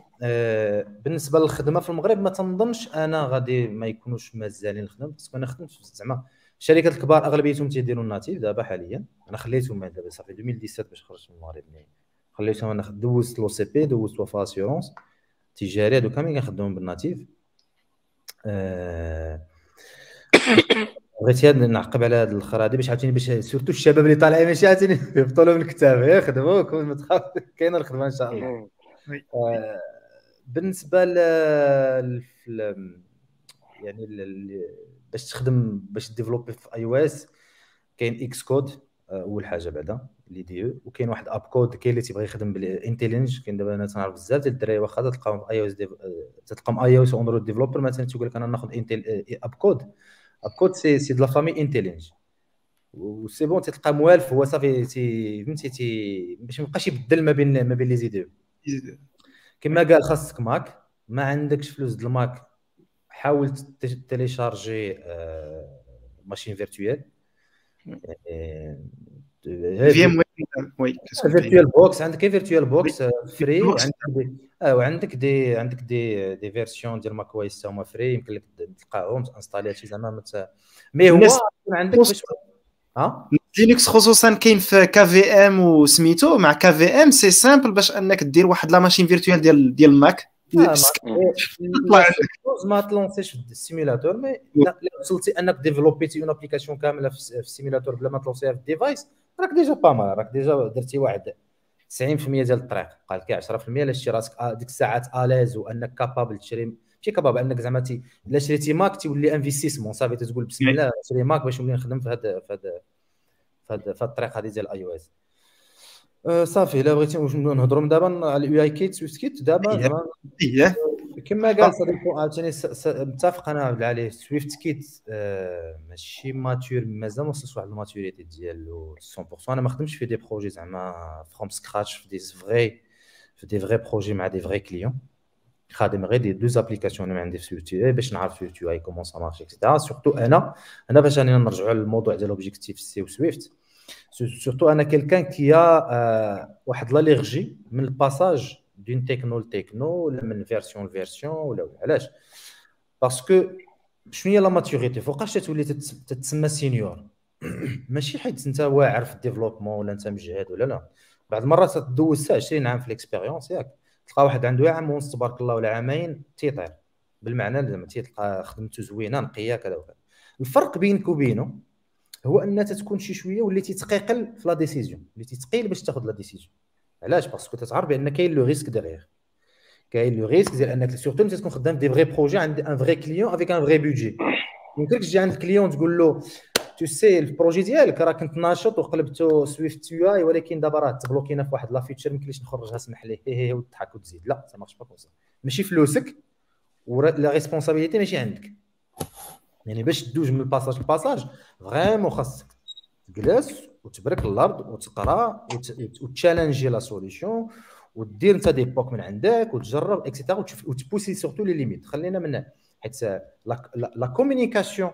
بالنسبة للخدمة في المغرب ما تنظنش أنا غادي ما يكونوش مازالين الخدمة parce que أنا خدمت زعما الشركات الكبار أغلبيتهم تيديروا ال natif دابا حاليا. أنا خليتهم دابا صافي 2017 باش خرجت من المغرب خليتهم أنا دوزت le CP دوزت Wafa Assurance تجاري هادو كاملين كنخدمهم بال natif. بغيت نعقب على هذا الآخر هذه باش عاوتاني باش surtout الشباب اللي طالعين ماشي عاوتاني يهبطوا لهم الكتاف يخدموا كون ما تخاف. كاينة الخدمة إن شاء الله. آه بالنسبة ل يعني باش تخدم باش ديفلوبي في اي أو اس كاين إكس كود آه، أول حاجة بعدا لي دي وكاين واحد اب كود كاين اللي تيبغي يخدم بالانتيلينج كاين دابا أنا تنعرف بزاف ديال الدراري واخا تلقاهم اي أو اس تلقاهم اي أو اس اونرود ديفلوبر مثلا تيقول لك أنا ناخذ انتل اب كود اب كود سي سي دو لا فامي انتيلينج وسي بون تلقى موالف هو صافي تي فهمتي تي باش ما يبقاش يبدل ما بين ما بين لي زيديو كما قال خاصك Mac ما عندكش فلوس د ال Mac حاول télécharger machine virtuelle في وي VirtualBox عندك VirtualBox free وعندك des آه وعندك des عندك des des versions ديال macOS هما free يمكن لك تلقاهم ت installer شي زعما مت... mais هو عندك باش ها؟ Linux خصوصا كاين في KVM وسميتو مع KVM c'est simple باش أنك دير واحد la machine virtuelle ديال ديال ال Mac ما ت lancer يش في ال simulateur mais وصلتي أنك développer تي une application كاملة في ال simulateur بلا ما ت lancer ها في ال device راك déjà pas mal راك déjà درتي واحد 90% ديال الطريق بقى لك 10% الا شتي راسك ديك الساعات à l'aise وأنك capable تشري ماشي capable أنك زعما الا شريتي Mac تولي investissement صافي تقول بسم الله شري Mac باش نولي نخدم في هذا في هذا في هذا الطريق هذه ديال iOS صافي إلا بغيتي نهضروا دابا على ال UIKit Swift kit دابا زعما كما قال صديقي عاوتاني متفق أنا عبد العالي Swift kit آه ماشي mature مازال ما وصلش واحد ال maturité ديالو 100% أنا ما خدمتش في des projets زعما from scratch في des vrais في des vrais projets مع des vrais clients خادم غير des deux applications أنا عندي في Swift باش نعرف سويفت اي كومون سا مارش اكسيتيرا سورتو أنا أنا باش أنا نرجعوا للموضوع ديال Objective-C و Swift surtout أنا quelqu'un qui واحد l'allergie من ال passage d'une techno ل techno ولا من version ل version ولا علاش parce que شنو هي la maturité فوقاش تولي تتسمى senior ماشي حيت انت واعر في ال développement ولا انت مجهد ولا لا بعض المرات تدوز 20 عام في ال expérience ياك تلقى واحد عنده عام ونص تبارك الله ولا عامين تيطير بالمعنى زعما تلقى خدمته زوينه نقيه كذا وكذا الفرق بينك وبينه هو ان تكون شي شوية وليتي تقيقل في la décision وليتي تقيل باش تاخذ la décision علاش؟ parce que تتعرف بان كاين le risque d'erreur كاين le risque ديال أنك surtout انت تكون خدام des vrais projets عند un vrai client avec un vrai budget يمكنلكش تجي عند ال client تقول له tu sais ال projet ديالك راه كنت ناشط وقلبته SwiftUI ولكن دابا راه تبلوكينا في واحد la feature ما يمكنليش نخرجها سمح لي هي هي وتضحك وتزيد. لا c'est pas comme ماشي فلوسك la responsabilité ماشي عندك. يعني باش تدوز من ال passage لل passage vraiment خاصك تجلس وتبرك الأرض وتقرا وتشالنجي la solution ودير انت des POC من عندك وتجرب et cetera وتبوسي surtout les limites خلينا من حيت la communication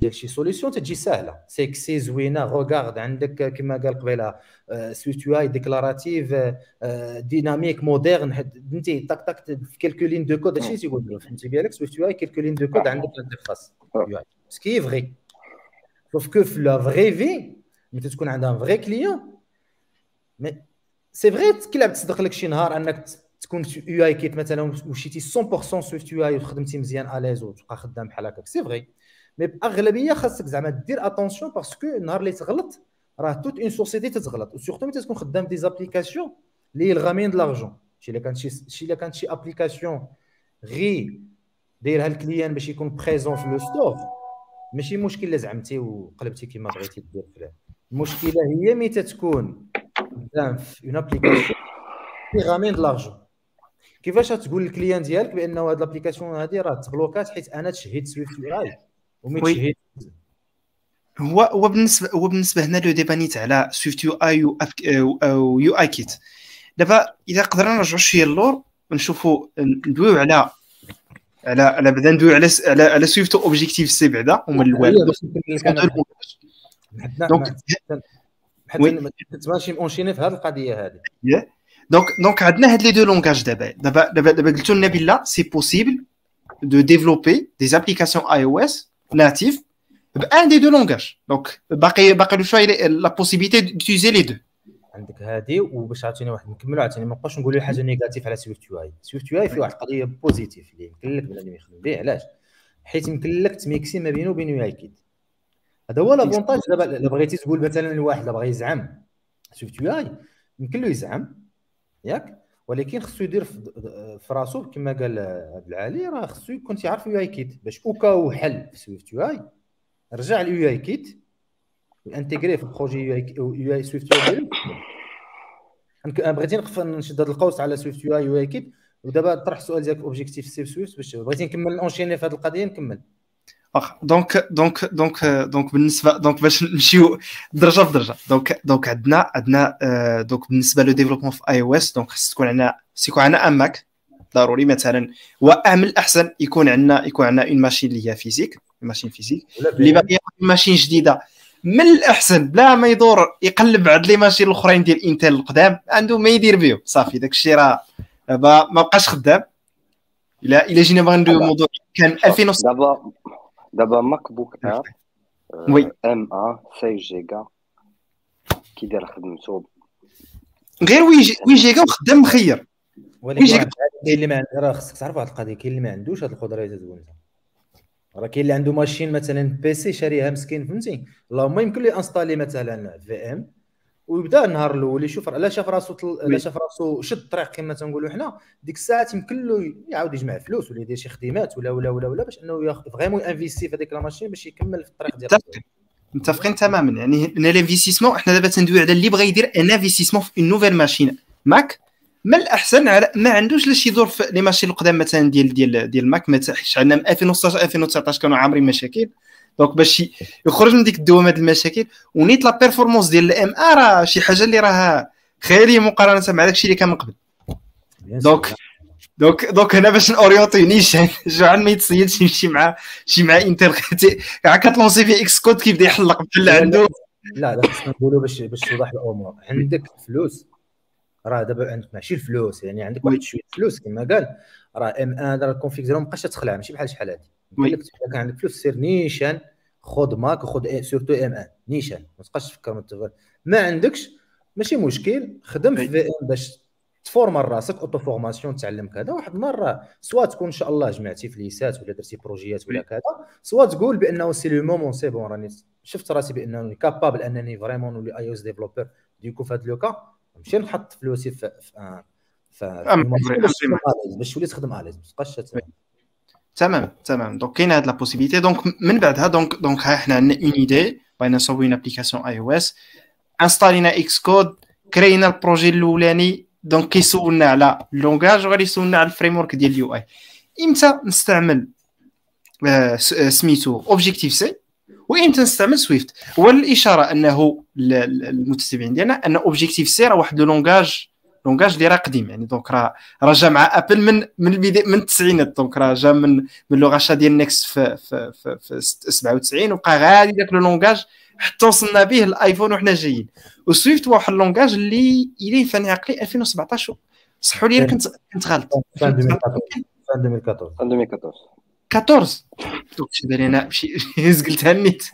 ديال شي solution تجي سهلة. سيكسي زوينة. regarde عندك كما قال قبيلة SwiftUI déclarative dynamique moderne فهمتي؟ تاك تاك في quelques lignes de code هادشي تيقول فهمتي بالك SwiftUI quelques lignes de code عندك ال interface ce qui est vrai sauf que في la vraie vie ملي تكون عندها vrai client mais c'est vrai كي تصدق لك شي نهار أنك تكون UIKit مثلا ومشيتي 100% SwiftUI وخدمتي مزيان à l'aise وتبقى خدام بحال هكاك. c'est vrai mais بأغلبية خاصك زعما دير attention parce que النهار اللي تغلط راه toute une société تتغلط. و surtout ملي تكون خدام des applications اللي ramènent de l'argent شي إلا كانت شي إلا كانت شي application غي دايرها ال client باش يكون présent في le store ماشي مشكل إلا زعمتي وقلبتي كما بغيتي دير فيه المشكلة هي متى تكون خدام في une application في ramène de l'argent كيفاش تقول لل client ديالك بأنه هاد l'application هادي راه تبلوكات حيت أنا تشهيت SwiftUI و mais هو هو بالنسبة هو بالنسبة هنا le débat نيت على سويفت يو اي أو يو اي كيت دابا إذا قدرنا نرجعوا شوية اللور ونشوفوا ندويو على على على بعدا ندويو على على على Swift Objective-C بعدا هما الأول donc ماشي enchaîner في هذه القضية هذه donc donc عندنا هاد les deux langages دابا. دابا دابا دابا قلتوا لنا بلا c'est possible de développer des applications iOS natives par un des deux langages. donc باقي باقي له شوية la possibilité d'utiliser les deux عندك هذه وباش عاوتاني واحد نكملوا عاوتاني ما نبقاوش نقولوا حاجة négative على سويفت يو اي سويفت يو اي فيه واحد القضية positive اللي يمكن لك بنادم يخدم به علاش؟ حيت يمكن لك تميكسي ما بينه وبين UIKit هذا هو l'avantage دابا الا بغيتي تقول مثلا لواحد بغى يزعم. UI. يمكن له يزعم. ياك؟ ولكن خصو يدير في راسو كما قال عبد العالي راه خصو يكون تيعرف UIKit. باش au cas où حصل في SwiftUI. رجع ال UIKit. و intégrer في ال projet UI SwiftUI بغيتي نقف نشد هذا القوس على سويفت يو آي يو آي كيت. ودابا طرح السؤال ديالك Objective-C Swift باش بغيتي نكمل enchaîner في هذه القضية نكمل. donc donc donc donc بالنسبة donc باش نمشيو درجة بدرجه donc donc عندنا عندنا donc بالنسبة le développement في iOS donc خص تكون عندنا خص يكون عندنا un Mac ضروري مثلا. واعمل الاحسن يكون عندنا يكون عندنا اون ماشين اللي هي فيزيك ماشين فيزيك اللي باغي ماشين جديدة. من الأحسن بلا ما يدور يقلب عند لي ماشين الأخرين ديال انتل القدام عنده ما يدير بهم صافي داك الشيء راه ما بقاش خدام. الا إلا جينا بغا ندوي الموضوع كان 2006 دابا ماك بوك اير وي ام ا 6 جيجا كي داير خدمته غير وي وي جيجا وخدام مخير. ولكن كاين اللي ما راه خصك تعرف هذه القضية كاين اللي ما عندوش هذه القدرة اللي تقول راه كاين اللي عنده machine مثلا PC شاريها مسكين فهمتي؟ اللهم يمكن له installer مثلا VM ويبدا النهار الأول يشوف لا شاف راسو لا شاف راسو شد الطريق كما تنقولوا حنا ديك الساعة يمكن له يعاود يجمع فلوس ولا يدير شي خدمات ولا ولا ولا ولا باش انه ياخذ vraiment investir في هذيك la machine باش يكمل في الطريق ديالو. متفقين. تماما. يعني هنا ال investissement إحنا دابا تندوي على اللي بغى يدير un investissement في une nouvelle machine Mac ما الأحسن على ما عندوش لاش يدور في les machines القدام مثلا ديال ديال ديال ماك ما حيت عندنا من 2016 2019 كانوا عامرين مشاكل. donc باش يخرج من ديك الدوامه ديال المشاكل ونيت la performance ديال ال M1 راه شي حاجة اللي راها خيالية مقارنة مع داكشي اللي كان من قبل. donc donc donc هنا باش نورينتي نيشان جوعان ما يتصيدش يمشي مع شي مع Intel كاع كتلونسي في Xcode كيبدا يحلق بحال عنده لا لا خصنا نقولوا باش باش توضح الأمور. عندك فلوس. راه دابا عندك ماشي الفلوس يعني عندك واحد شوية فلوس كما قال راه M1 راه ال config ديالهم مابقاش تخلع ماشي بحال شحال هادي. لك كان عندك فلوس سير نيشان خذ Mac وخذ surtout M1 نيشان ما تبقاش تفكر ما عندكش ماشي مشكل خدم في VM باش تفورمر راسك auto-formation تعلم كذا واحد المره soit تكون إن شاء الله جمعتي فليسات ولا درتي بروجيات ولا كذا soit تقول بأنه c'est le moment c'est bon راني شفت راسي بانني capable أنني vraiment نولي iOS developer du coup في هذا le cas نمشي نحط فلوسي في في, في, في باش تولي تخدم à l'aise ما تبقاش تمام تمام donc كاين هاد la possibilité donc من بعدها donc donc ها حنا عندنا une idée بغينا نصوبو une application iOS انستالينا Xcode كرينا ال projet الاولاني donc كيسولنا على ال langage وغادي يسولنا على ال framework ديال ال UI إمتى نستعمل سميتو Objective-C وامتى نستعمل Swift هو الاشاره انه المتتبعين ديالنا ان Objective-C راه واحد le langage langage اللي راه قديم يعني donc راه راه جا مع Apple من من البدايه من التسعينات donc راه جا من من le rachat ديال NeXT في في في, في 97 وبقى غادي داك le langage حتى وصلنا به ال iPhone وحنا جايين و Swift واحد ال langage اللي إلى خاني عقلي 2017 صححوا لي كنت كنت غلط 2014 2014 14 donc شي بالي أنا شي قلتها النيت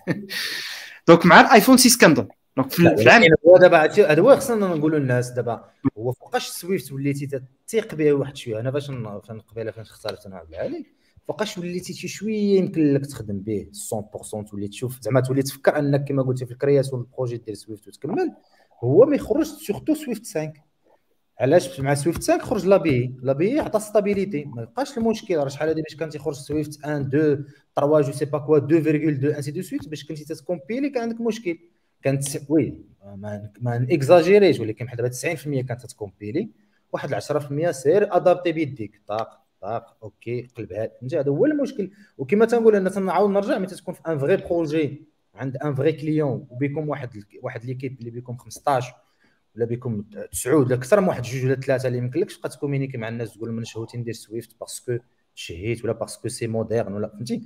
donc مع ال iPhone 6 كنظن donc في العام هو دابا هذا هو خصنا نقولوا للناس دابا هو فوقاش سويفت وليتي تيق به واحد شوية؟ أنا فاش قبيلة فاش اختارت أنا عبد العالي فوقاش وليتي شي شوية يمكن لك تخدم به 100% تولي تشوف زعما تولي تفكر أنك كما قلتي في ال création ال projet ديال Swift وتكمل هو ما يخرجش surtout Swift 5 علاش؟ مع Swift 5 خرج l'ABI l'ABI عطى stabilité ما يبقاش المشكل راه شحال هذه باش كان تيخرج Swift 1 2 3 je sais pas quoi 2.2 ainsi de suite باش كنتي تكومبيلي كان عندك مشكل. كانت oui ما, ما نكزاجيريش ولكن بحال دابا 90% كانت تكومبيلي واحد 10% سير adapter بيديك. طاق طاق OK قلبها فهمتي هذا هو المشكل. وكما تنقول أنا تنعاود نرجع ملي تكون في un vrai projet عند un vrai client وبيكم واحد واحد l'équipe اللي بيكم 15 ولا بكم تسعود ولا أكثر من واحد جوج ولا ثلاثة اللي يمكنلكش تبقى تكومينيكي مع الناس تقول من شهوتي ندير Swift parce que شهيت ولا parce que c'est moderne ولا فهمتي؟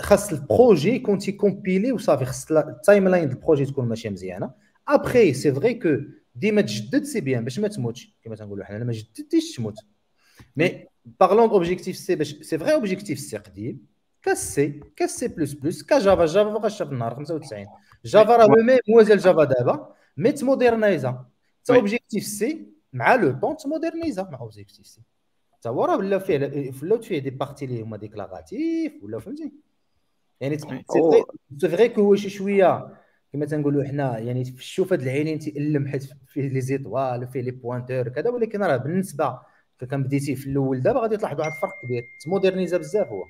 خاص ال projet يكون تيكومبيلي وصافي خاص ال timeline ديال ال projet تكون ماشية مزيانة. après c'est vrai que ديما تجدد c'est bien باش ما تموتش كما تنقولوا حنا ما جددتيش تموت. mais parlons d'Objective-C باش c'est vrai Objective-C قديم. ك C++ ك Java Java فوقاش شاف النهار 95 Java راه le même هو ديال Java دابا mais تمودرنايزا تا Objective-C مع le temps تمودرنايزا مع Objective-C تا هو راه ولا فيه ولاو فيه des parties اللي هما déclaratives ولا فهمتي؟ يعني c'est vrai que هو شي شوية كما تنقولوا حنا يعني في الشوف هاد العينين تيألم حيت فيه les étoiles وفيه les pointeurs كذا ولكن راه بالنسبة كان بديتي في الأول دابا غادي تلاحظ واحد الفرق كبير تمودرنيزا بزاف هو.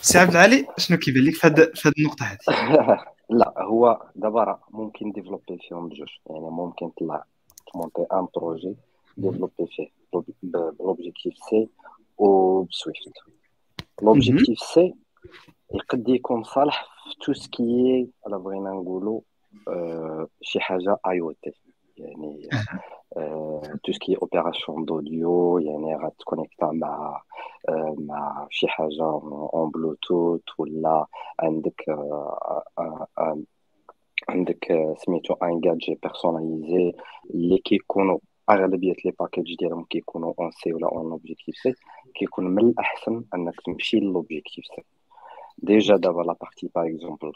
سي عبد العالي شنو كيبان لك في هذه النقطة هذه لا هو دابا راه ممكن développer فيهم بجوج يعني ممكن طلع تمونتي un projet développer فيه. ب l'Objective-C و ب Swift l'Objective-C يقد يكون صالح في tout ce qui الا بغينا نقولوا شي حاجة IoT يعني tout ce qui opération d'audio يعني غتكونيكتا مع مع شي حاجة en Bluetooth ولا عندك عندك سميتو un gadget personnalisé اللي كيكونوا أغلبية les packages ديالهم كيكونوا en C ولا en Objective-C كيكون من الأحسن إنك تمشي ل l'Objective-C déjà دابا la partie par exemple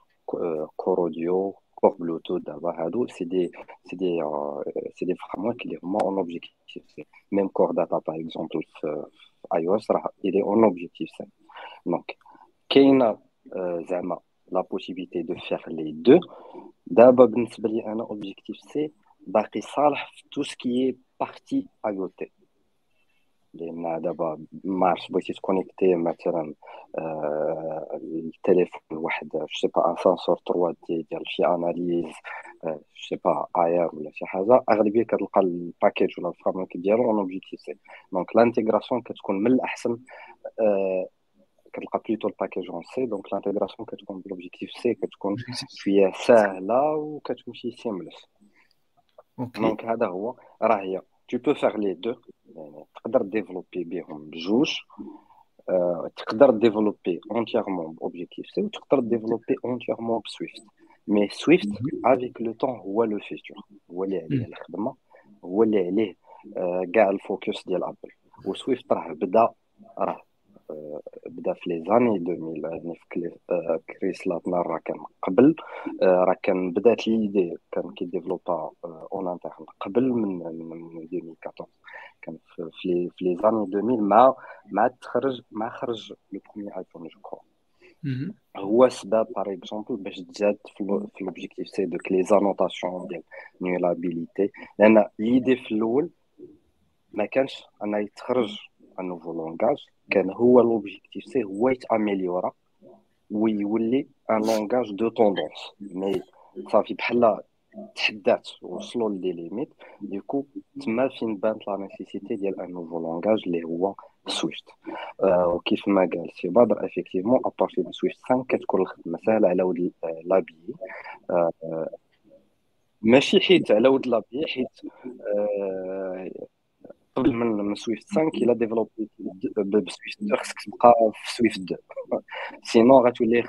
Core Audio Core Bluetooth دابا هادو c'est des c'est des c'est des frameworks اللي هما en Objective-C même Core Data par exemple في iOS راه il est en Objective-C donc كاينة زعما la possibilité de faire les deux دابا بالنسبة لي أنا Objective-C باقي صالح في tout ce qui partie IoT لأن دابا ما عرفتش بغيتي تكونيكتي مثلا آه التليفون واحد sais pas un senseur 3D ديال شي analyse sais pas air ولا شي حاجة. أغلبية كتلقى ال package ولا ال frame ديالو en Objective-C donc l'intégration كتكون من الأحسن آه كتلقى plutôt ال package en C donc l'intégration كتكون بال Objective-C كتكون شوية ساهله وكتمشي seamless donc هذا هو. راه هي. Tu peux faire les deux. يعني تقدر développer بهم بجوج. أه تقدر développer entièrement ب Objective-C وتقدر développer entièrement ب Swift mais Swift avec le temps هو le futur هو اللي عليه الخدمة. هو اللي عليه كاع ال focus ديال Apple و Swift راه بدا راه بدا في les années 2000 يعني في Chris Lattner راه كان قبل. راه كان بدات l'idée كان كيديفلوبا en interne قبل من من 2014 كان في في les années 2000 مع مع تخرج مع خرج le premier iPhone je crois. هو سبب par exemple باش تزاد في l'Objective-C دوك les annotations ديال nullability. لأن l'idée في الأول ما كانش أنا يتخرج un nouveau langage كان هو l'Objective-C هو يتاميليورا ويولي un langage de tendance mais صافي بحال تحدات وصلوا les limites ديكو تما فين بانت la nécessité ديال un nouveau langage اللي هو Swift آه وكيف ما قال سي بدر effectivement à partir de Swift 5 كتكون الخدمه سهله على ود l'ABI آه ماشي حيت على ود l'ABI حيت آه قبل من من Swift 5 الا développer ب Swift 2 خصك تبقى في Swift 2 sinon غتولي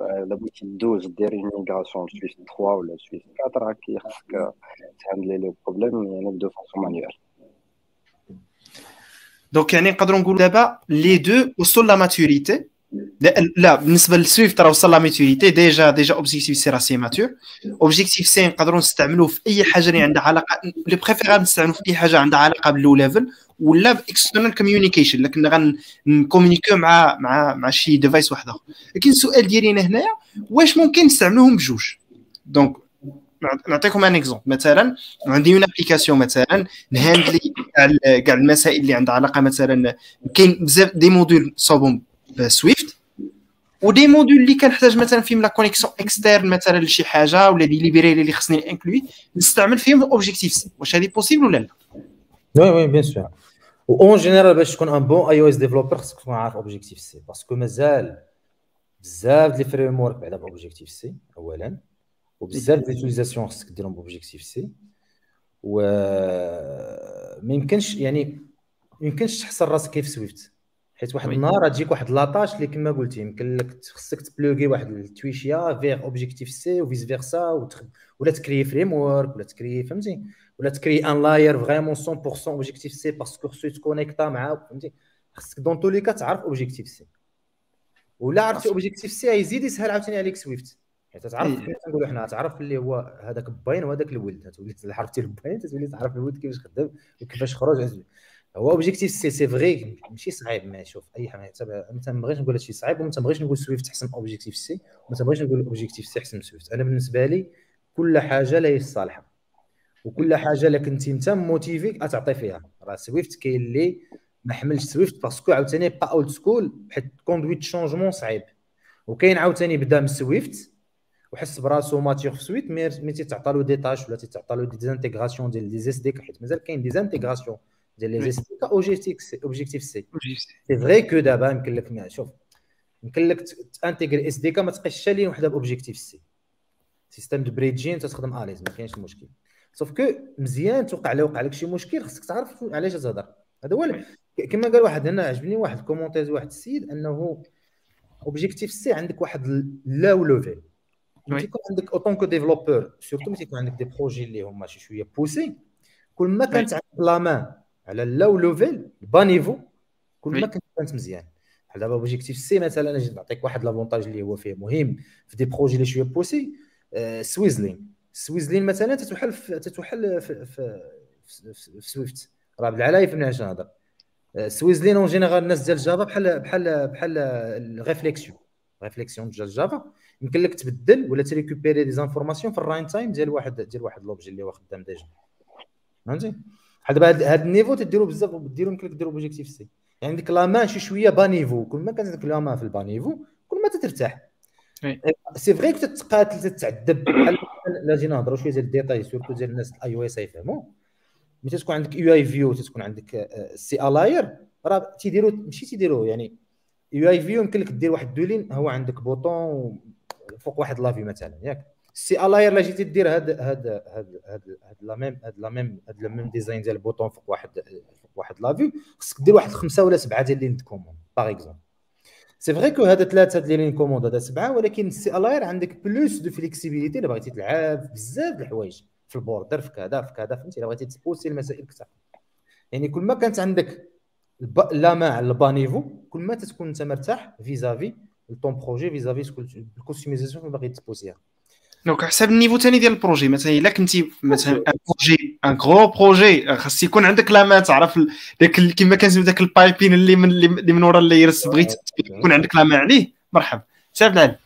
الا بغيتي دوز دير une migration Swift 3 ولا Swift 4 راك خصك ت handle ي le problème يعني de façon manuelle. donc يعني نقدروا نقولوا دابا لي دو وصلوا la maturité لا, لا بالنسبة لل Swift راه وصل la maturité déjà déjà Objective-C راه c'est mature Objective-C نقدروا نستعملوه في أي حاجة اللي عندها علاقة les préférables نستعملوه في أي حاجة عندها علاقة بال low level ولا ب external communication لكن غن communiqu يو مع مع مع شي device واحد اخر لكن السؤال ديالي هنايا واش ممكن نستعملوهم بجوج؟ donc نعطيكم un exemple مثلا عندي une application مثلا ن handle ي كاع المسائل اللي عندها علاقة مثلا كاين بزاف des modules صوبهم ب Swift و des modules اللي كنحتاج مثلا فيهم la connexion externe مثلا لشي حاجة ولا des library اللي خصني inclu ي نستعمل فيهم Objective-C واش هذه possible ولا لا؟ oui oui bien sûr en général باش تكون un bon iOS developer خصك تكون عارف Objective-C parce que مازال بزاف les framework بعدا ب Objective-C اولا. وبزاف des utilisations خصك ديرهم ب Objective-C و ما يمكنش يعني ما يمكنش تحصل راسك كيف Swift حيت واحد النهار تجيك واحد la tâche اللي كما قلتي يمكن لك خصك تبلوغي واحد التويشيا فيغ Objective-C و vice versa ولا t créer framework ولا ت créer فهمتي؟ ولا ت créer un layer vraiment 100% Objective-C parce que خصو يت connecta معاه فهمتي؟ خصك dans tous les cas تعرف Objective-C ولا عرفتي Objective-C يزيد يسهل عاوتاني عليك Swift. حيت تعرف كيف نقولوا حنا تعرف اللي هو هذاك باين وهذاك الولد تولي عرفتي الباين تولي تعرف الولد كيفاش خدام وكيفاش خرج هو Objective-C c'est vrai ماشي صعيب ما شوف أي حاجة. ما تنبغيش نقول هادشي صعيب وما تنبغيش نقول Swift احسن Objective-C. وما تنبغيش نقول Objective-C احسن Swift. أنا بالنسبة لي كل حاجة لا صالحه وكل حاجة إلا كنتي أنت motivé تعطي فيها. راه Swift كاين اللي ما حملش Swift parce que عاوتاني بقى old school حيت conduite changement صعيب. وكاين عاوتاني بدا من Swift وحس براسو maître في Swift mais تيتعطى له des tâches ولا تيتعطى له des intégrations ديال les SDK حيت مازال كاين des intégrations ديال les SDK Objective-C Objective-C سي فري كو دابا يمكن لك شوف يمكن لك تانتيغري اس دي كا ما تبقاش شالين وحده باوبجيكتيف سي سيستم دو بريدجين تخدم اليز ما كاينش مشكل سوف كو مزيان توقع لا وقع لك شي مشكل خصك تعرف علاش تهضر هذا هو كما قال واحد هنا عجبني واحد الكومونتير واحد السيد انه اوبجيكتيف سي عندك واحد لاو لوفيل ملي يكون عندك اوتون كو ديفلوبور سورتو ملي يكون عندك دي بروجي اللي هما شي شوية بوسي كل ما كانت عندك la main على ال low level bas niveau كل ما كانت كانت مزيان. بحال دابا Objective-C مثلا نجي نعطيك واحد l'avantage اللي هو فيه مهم في des projets اللي شوية poussés swizzling swizzling مثلا تتوحل في تتوحل في, في, في, في Swift راه بالعلا يفهمني علاش نهضر. swizzling en général الناس ديال Java بحال بحال بحال ال réflexion réflexion ديال Java يمكن لك تبدل ولا ت récupérer des informations في ال runtime ديال واحد ديال واحد l'objet اللي هو خدام déjà. فهمتي؟ بحال دابا هذا ال niveau تديرو بزاف ديرو يمكن لك ديرو Objective-C. يعني ديك la main شي شوية bas niveau كل ما كانت ديك la main في ال bas niveau كل ما تترتاح. c'est vrai كنت تقاتل تتعذب. بحال لا جينا نهضروا شوية ديال ال détails surtout ديال الناس ال iOS يفهموا ملي تكون عندك UIView تكون عندك CALayer راه تيديروا ماشي تيديروا يعني UIView يمكن لك دير واحد deux lignes هو عندك bouton فوق واحد la vue مثلا ياك. CALayer لا جيتي دير هاد هاد هاد هاد هاد la même هاد la même هاد la même design ديال ال bouton فوق واحد فوق واحد la vue خصك دير واحد خمسه ولا سبعه ديال lignes commandes par exemple c'est vrai que هذا ثلاثة ديال lignes commandes هذا سبعه ولكن ال CALayer عندك plus de flexibilité الا بغيتي تلعب بزاف د الحوايج في ال border في كذا في كذا فهمتي الا بغيتي ت pousser المسائل كثر يعني كل ما كانت عندك la main على ال bas niveau كل ما تكون انت مرتاح vis-à-vis ton projet vis-à-vis ال customisation اللي باغي ت pousser ها donc حسب ال niveau ثاني ديال ال projet مثلا الا كنتي مثلا un projet un gros projet خاص يكون عندك la main تعرف داك كما كنسميو داك البايبين اللي من اللي من ورا اللايرس بغيت يكون عندك لا ما عليه مرحبا سير العلم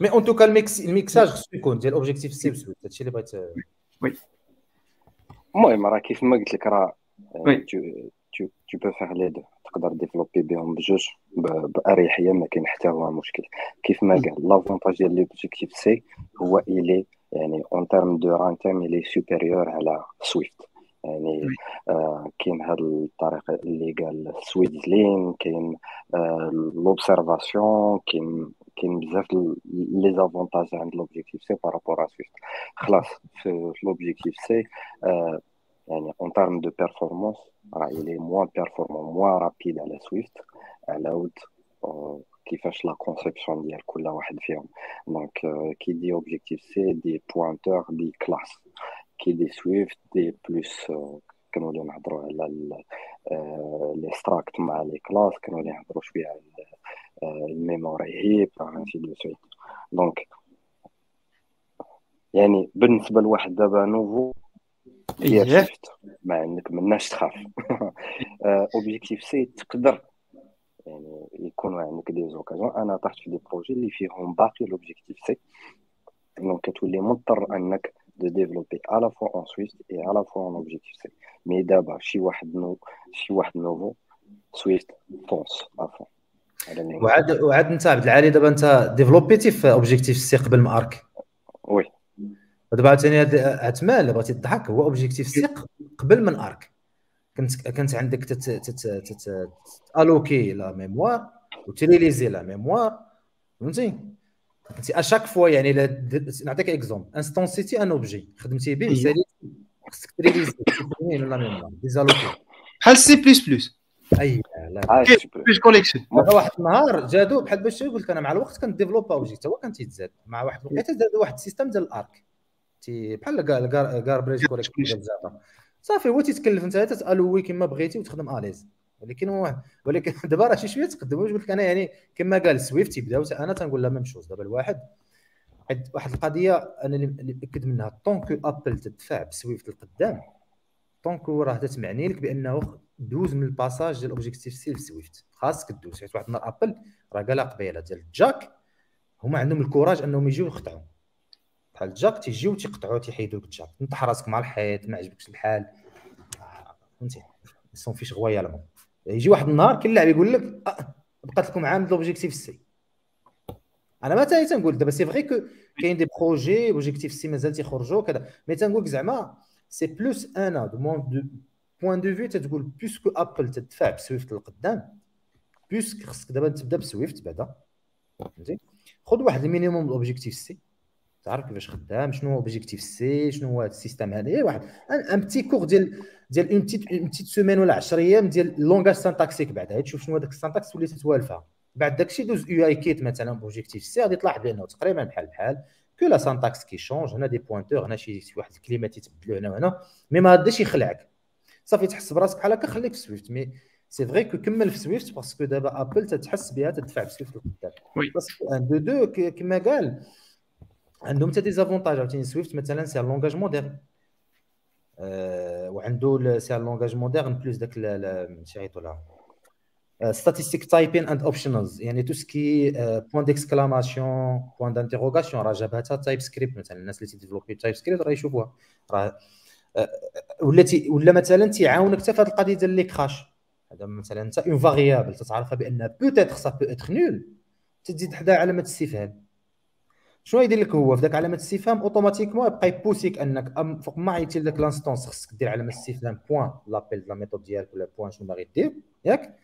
مي اون توكا الميكس الميكساج خصو يكون ديال اوبجيكتيف سي بسويت هادشي اللي بغيت وي المهم راه كيف ما قلت لك راه tu peux faire les deux. تقدر ديفلوبي بهم بجوج باريحيه ما كاين حتى هو مشكل كيف ما قال لافونتاج ديال لوبجيكتيف سي هو الي يعني اون تيرم دو ران تايم الي سوبيريور على سويفت يعني آه كاين هاد الطريقة اللي قال swizzling كاين آه l'observation كاين كاين بزاف les avantages عند l'Objective-C par rapport Swift خلاص في l'Objective-C آه يعني en terme de performance راه il est moins performant moins rapide على Swift على ود كيفاش la conception ديال كل واحد فيهم donc qui dit Objective-C dit pointeurs des classes qui dit Swift dit plus كنوليو نهضروا على les struct مع les classes كنوليو نهضروا شوية على ال memory heap ainsi de suite donc يعني بالنسبة لواحد دابا nouveau هي شفت ما عندك مناش تخاف. Objective-C تقدر. يعني يكونوا عندك des occasions أنا طحت في des projets اللي فيهم باقي l'Objective-C donc كتولي مضطر أنك de développer à la fois en Swift et à la fois en Objective-C mais دابا شي واحد نو شي واحد نوفو سويفت فونس افون وعاد وعاد أنت عبد العالي دابا أنت développيتي في Objective-C قبل ما ARC oui ودابا عاوتاني هاد عثمان اللي بغيتي تضحك. هو Objective-C قبل من ARC كنت كانت عندك تت تت تت allouer la mémoire وت releaser la mémoire فهمتي؟ انت à chaque fois يعني نعطيك exemple instanciيتي un objet خدمتي به سالي خصك ت releaser la mémoire désallouer بحال C++ et là plus collection واحد النهار جادو بحال باش قلت أنا مع الوقت كنت développa objet حتى هو كان تيتزاد. مع واحد الوقيته زادوا واحد ال système ديال ال ARC بحال garbage collection صافي هو تيتكلف انت ت allouer كما بغيتي وتخدم à l'aise. ولكن هو ولكن دابا راه شي شوية تقدم واش قلت لك أنا يعني كما قال Swift تيبداو أنا تنقول la même chose دابا الواحد واحد القضية أنا اللي متاكد منها. tant que Apple تدفع ب Swift القدام tant que راه تتمعني لك بأنه دوز من ال passage ديال Objective-C ل Swift. خاصك دوز حيت واحد النهار Apple راه قالها قبيله ديال jack هما عندهم ال courage أنهم يجيو يقطعوا. بحال jack تيجيو تيقطعوا تيحيدوا لك جاك انت راسك مع الحيط ما عجبكش الحال. فهمتي؟ s'en fiche royalement يجي واحد النهار كاين لاعب يقول لك أه بقات لكم عام l'Objective-C. أنا ما تاني تنقول دابا c'est vrai que كاين des projets Objective-C مازال تيخرجوا كذا mais تنقول لك زعما c'est plus أنا de mon de point de vue تتقول puisque Apple تدفع ب Swift للقدام puisque خصك دابا تبدا ب Swift بعدا. فهمتي؟ خذ واحد ال minimum Objective-C. تعرف كيفاش خدام شنو هو Objective-C شنو هو ال système هذا واحد un petit cours ديال ديال une petite une petite semaine ولا 10 أيام ديال langage syntaxique بعدا تشوف شنو هذاك ال syntaxe تولي تتوالفها بعد داكشي دوز UIKit مثلا ب Objective-C غادي تلاحظ بانه تقريبا بحال بحال. que la syntaxe qui change هنا des pointeurs هنا شي واحد الكلمات تيتبدلوا هنا وهنا. mais ما غاديش يخلعك. صافي تحس براسك بحال هكا خليك في Swift mais c'est vrai que كمل في Swift parce que دابا Apple تتحس بها تدفع ب Swift لقدام parce que un de de كما قال عندهم حتى des avantages عاوتاني Swift مثلا c'est langage moderne. أه وعنده c'est langage moderne plus داك شي عيطوا لها static typing and optionals يعني tout ce qui point d'exclamation point d'interrogation راه جابها حتى TypeScript مثلا. الناس اللي تي développer TypeScript راه يشوفوها. راه ولا تي ولا مثلا تيعاونك حتى في هذه القضية ديال les crashs هذا مثلا انت une variable تتعرفها بان peut-être ça peut être null تزيد حدا علامه استفهام شنو يدير لك هو؟ في ذاك علامة الاستفهام automatiquement يبقى يpousserيك أنك فوق ما عيطتي لك l'instance خصك دير علامة الاستفهام point l'appel la méthode ديالك ولا point شنو باغي دير ياك؟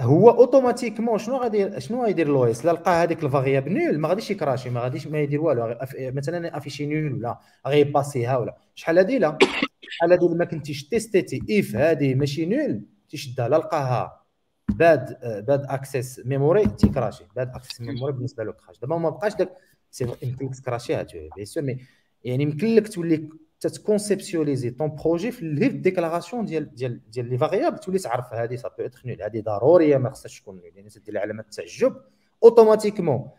هو automatiquement شنو غادي شنو غيدير لو إس؟ لا لقى هذيك ال variable null ما غاديش ي crasher ما غاديش ما يدير والو مثلا afficher null ولا غي passer يها ولا. شحال هادي لا؟ شحال هادي ما كنتيش test يتي if هادي ماشي null تيشدها لا لقاها bad bad access memory تي crasher bad access memory بالنسبة له crash دابا ما بقاش داك سي يمكن لك ت crasher يها bien sûr mais يعني يمكن لك تولي تت conceptualiser ton projet في الهيف déclaration ديال ديال ديال les variables تولي تعرف هذه ça peut être null هذه ضروريه ما خصهاش تكون null يعني تدير علامه التعجب automatiquement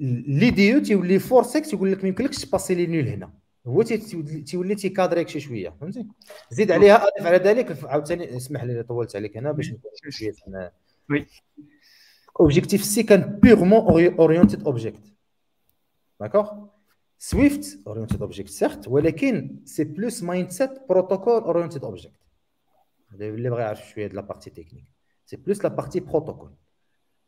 l'IDE ou تيولي forcer يك تيقول لك ما يمكنلكش ت passer لي null هنا هو تيولي تي cadrer يك شي شوية فهمتي زيد عليها اضف على ذلك عاوتاني اسمح لي طولت عليك هنا باش نكون شوية oui Objective-C كان purement oriented object d'accord Swift oriented object certes ولكن c'est plus mindset protocol oriented object اللي بغى يعرف شوية la partie technique c'est plus la partie protocole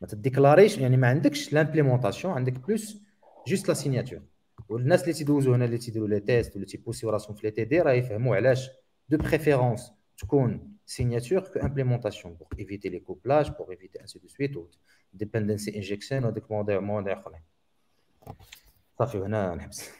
ما ت déclarer يش يعني ما عندكش l'implémentation عندك plus juste la signature والناس اللي تيدوزو هنا اللي تيديروا les tests ولا تي pousser يو راسهم في les TDD راه يفهموا علاش de préférence تكون signature que implémentation pour éviter les couplages pour éviter ainsi de suite dependency injection وديك مواضيع مواضيع أخرين. صافي هنا نحبس.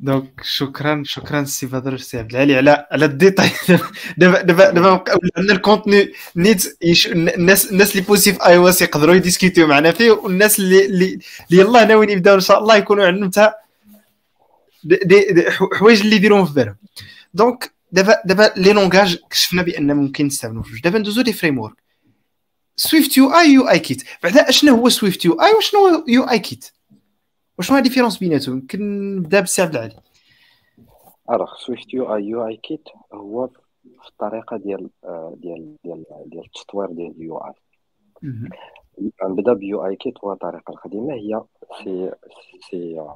donc شكرا شكرا سي بدر سي عبد العالي على على les détails دابا دابا دابا عندنا ال continuité الناس الناس اللي positifs iOS يقدروا ي discuter يو معنا فيه والناس اللي اللي يلاه ناويين يبداو إن شاء الله يكونوا عندهم حتى حوايج اللي يديروهم في بالهم. donc دابا دابا les langages كشفنا بأن ممكن نستعملوا في دابا ندوزو لي فريم ورك سويفت يو اي يو اي كيت بعدا اشنو هو سويفت يو اي وشنو هو يو اي كيت وشنو هي ال différence بيناتهم يمكن نبدا بالسي عبد العالي الوغ سويفت يو اي يو اي كيت هو في الطريقة ديال ديال ديال ديال التطوير ديال ال UI نبدا ب UIKit هو الطريقة القديمه هي c'est c'est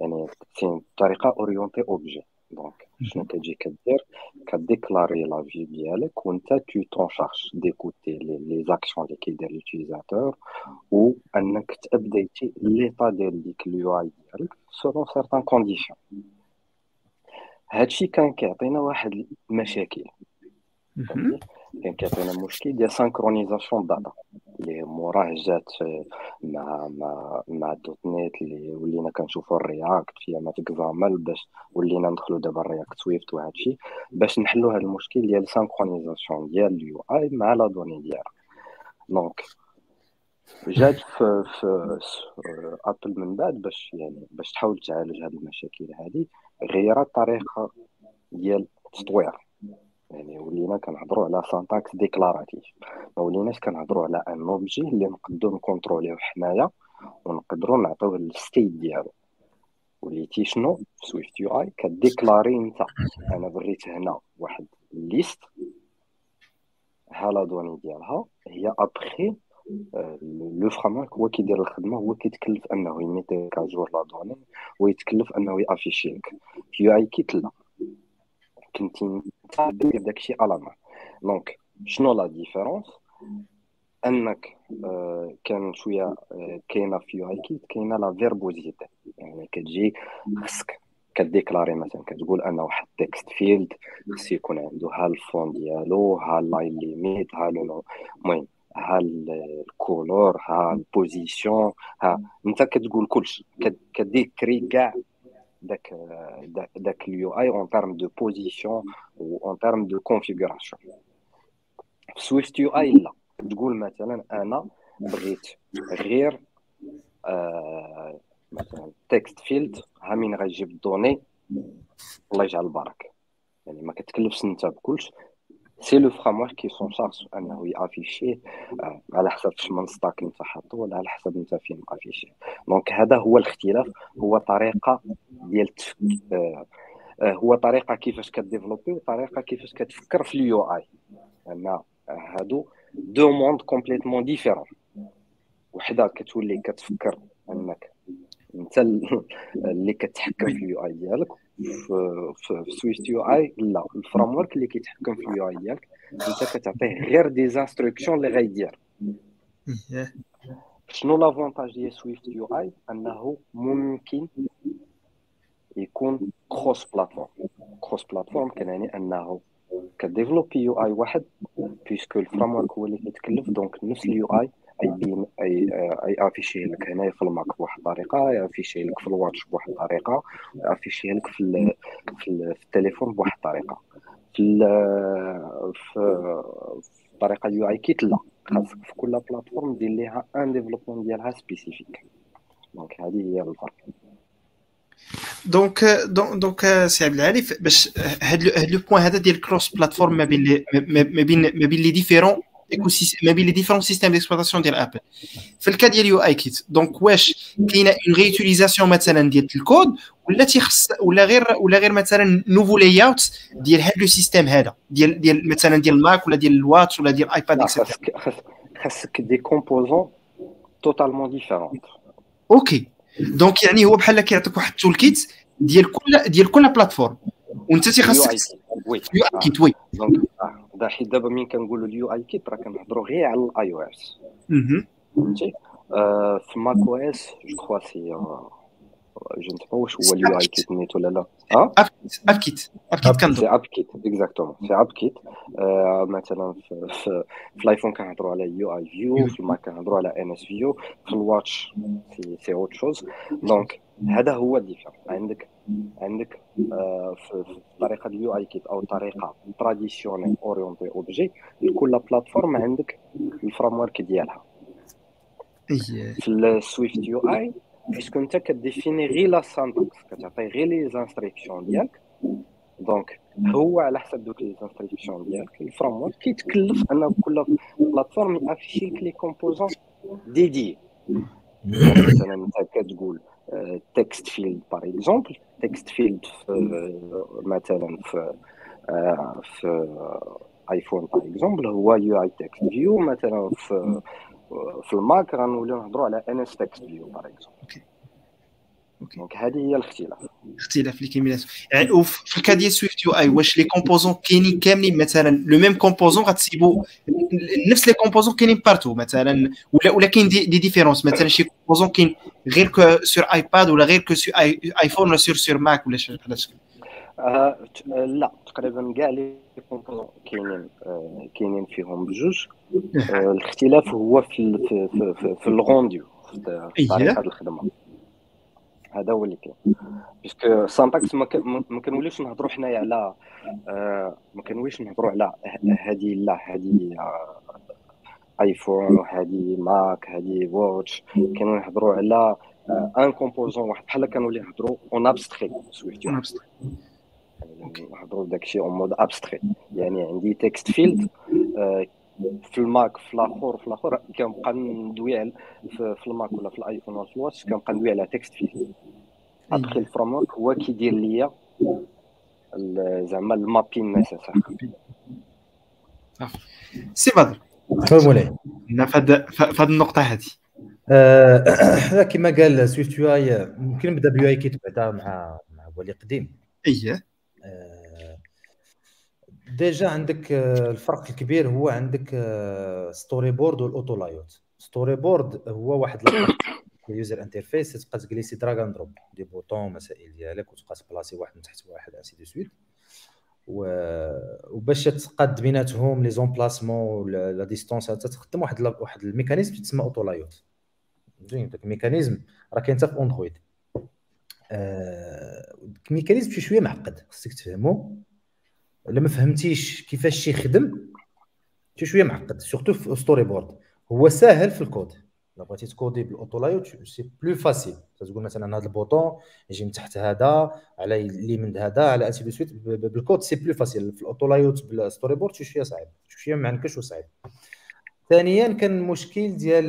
يعني c'est طريقه orientée objet donc شنو كتجي كدير ك déclarer la vue ديالك وانت tout en charge d'écouter les actions اللي كيدير l'utilisateur و انك ت updater l'état ديال ديك ال UI ديالك selon certaines conditions هادشي كان كيعطينا واحد المشاكل كان كيعطينا مشكل ديال synchronisation data اللي موراه جات مع مع مع .NET اللي ولينا كنشوفوا ال React فيها ما تكزامل باش ولينا ندخلوا دابا ال React Swift وهادشي باش نحلوا هذا المشكل ديال synchronisation ديال ال UI مع la donnée ديالها. donc جات في, في Apple من بعد باش يعني باش تحاول تعالج هذه المشاكل هذه غيرت الطريقة ديال التطوير. يعني ولينا كنهضروا على syntaxe déclarative. ما وليناش كنهضروا على un objet اللي نقدروا نcontrôليو حنايا ونقدروا نعطيوه ال state ديالو. وليتي شنو؟ في SwiftUI كdéclarer انت. أنا بريت هنا واحد liste ها la donnée ديالها. هي après le framework هو كيدير الخدمة هو كيتكلف أنه يmettre à jour la donnée ويتكلف أنه يafficher لك في UIKit لا كنتي دير داكشي على ما donc شنو la différence أنك آه كان شوية آه كاينة في UIKit كاينة la verbosité يعني كتجي خصك كdéclarer مثلا كتقول ان واحد text field خص يكون عنده ها ال font ديالو ها ال line limit ها المهم ها ال color ها ال position ها أنت كتقول كلشي كdécrire كاع داك داك ال UI en termes de position و en termes de configuration في SwiftUI لا تقول مثلا أنا بغيت غير مثلا text field ها من غيجيب ال données الله يجعل البرك يعني ما كتكلفش انت بكلش c'est le framework qui s'en charge انه يafficherه على حسب من stack أنت حاطه ولا على حسب أنت فين afficherه donc هذا هو الاختلاف. هو طريقة ديال آه هو طريقة كيفاش كdévelopper وطريقة كيفاش كتفكر في ال UI. أن هادو deux mondes complètement différents. وحدة كتولي كتفكر أنك انت اللي كتحكم في ال UI ديالك في, SwiftUI لا. ال framework اللي كيتحكم في ال UI ديالك انت كتعطيه غير des instructions اللي غيدير شنو l'avantage ديال SwiftUI انه ممكن يكون cross-platform cross-platform كنعني انه كdévelopper UI واحد parce que ال framework هو اللي كيتكلف donc نفس ال UI أي أي أي afficher لك هنايا في ال Mac بواحد الطريقة يafficher لك في ال Watch بواحد الطريقة يafficher لك في في, التليفون بواحد الطريقة. في في الطريقة ديال UIKit لا. خاصك في كل plateforme دير ليها un développement ديالها spécifique. donc هذه هي الفرق. donc donc سي عبد العالي باش هاد le point هذا ديال cross-platform ما بين ما بين ما بين les différents ما بين les différents systèmes d'exploitation ديال Apple في ال cas ديال UIKit donc واش كاينة une réutilisation مثلا ديال الكود ولا تيخص ولا غير ولا غير مثلا nouveau layout ديال هذا le système هذا ديال ديال مثلا ديال ال Mac ولا ديال ال Watch ولا ديال iPad et cetera خاصك des composants totalement différents OK donc يعني هو بحال كيعطيك واحد ال toolkit ديال كل ديال كل plateforme وانت تيخصك oui. UIKit oui donc دا حيت دابا مين كنقولوا ال UIKit راه كنهضروا غير على ال iOS. فهمتي؟ في macOS je crois c'est je ne sais واش هو ال UIKit نيت ولا لا. آه؟ AppKit. AppKit كنظن AppKit exactement. c'est AppKit. مثلا في, ال iPhone كنهضروا على UIView في ال Mac كنهضروا على NSView في ال Watch c'est autre chose. donc هذا هو ال différent عندك عندك في طريقة ال UIKit أو طريقة traditionnelle orientée objet كل plateforme عندك ال framework ديالها. في ال SwiftUI parce que أنت كdéfinir غير la syntaxe كتعطي غير les instructions ديالك. donc هو على حسب دوك les instructions ديالك ال framework كيتكلف أن كل plateforme يafficher لك les composants dédiés مثلا أنت كتقول text field par exemple text field مثلا في في iPhone par exemple هو UITextView مثلا في في ال Mac غنوليو نهضروا على NSTextView par exemple donc هذه هي الاختلاف اختلاف اللي كاين بيناتهم يعني وفي ال cas ديال SwiftUI واش les composants كاينين كاملين مثلا le même composant غتسيبو نفس les composants كاينين partout مثلا ولا ولا كاين des, des différences مثلا شي composant كاين غير que sur iPad ولا غير que sur iPhone ولا sur sur Mac ولا شي بحال آه لا تقريبا كاع les composants كاينين آه كاينين فيهم بجوج آه الاختلاف هو في في في, في ال rendu في طريقه الخدمه هذا هو اللي كاين. parce que syntaxe ما كنوليوش نهضروا حنايا على آه ما كنوليوش نهضروا على هذه لا هذه iPhone وهذه Mac هذه Watch كانوا يهضروا على un composant واحد. بحال كانوا يهضروا en abstrait Swift نهضروا داكشي en mode abstrait يعني عندي text field في ال Mac في الآخر في الآخر كنبقى ندوي في ال Mac ولا في ال iPhone ولا في ال Watch كنبقى ندوي على text field après ال framework هو كيدير ليا زعما ال mapping nécessaire سي بدر مولاي في هذه النقطة هذه كما قال SwiftUI ممكن نبدأ ب UIKit بعدا مع مع ولي قديم. اييه déjà عندك الفرق الكبير هو عندك storyboard وال auto layout storyboard هو واحد ال user interface تبقى تجلسي drag and drop des boutons مسائل ديالك وتبقى تبلاصي واحد من تحت واحد ainsi de suite و... وباش تقاد بيناتهم les emplacements la distance تخدم واحد واحد ال mécanisme تسمى auto layout زين داك ال mécanisme راه كاين حتى في Android آه... ال mécanisme شي شوية معقد خصك تفهمو. إلا ما فهمتيش كيفاش يخدم شي شوية معقد. surtout في storyboard هو ساهل في الكود. إلا بغيتي تكودي بال auto layout c'est plus facile تقول مثلا هذا ال bouton يجي من تحت هذا على اليمين هذا على ainsi de suite بال code c'est plus facile في ال auto layout بال storyboard شي شوية صعيب. شي شوية معنكش وصعيب. ثانيا كان المشكل ديال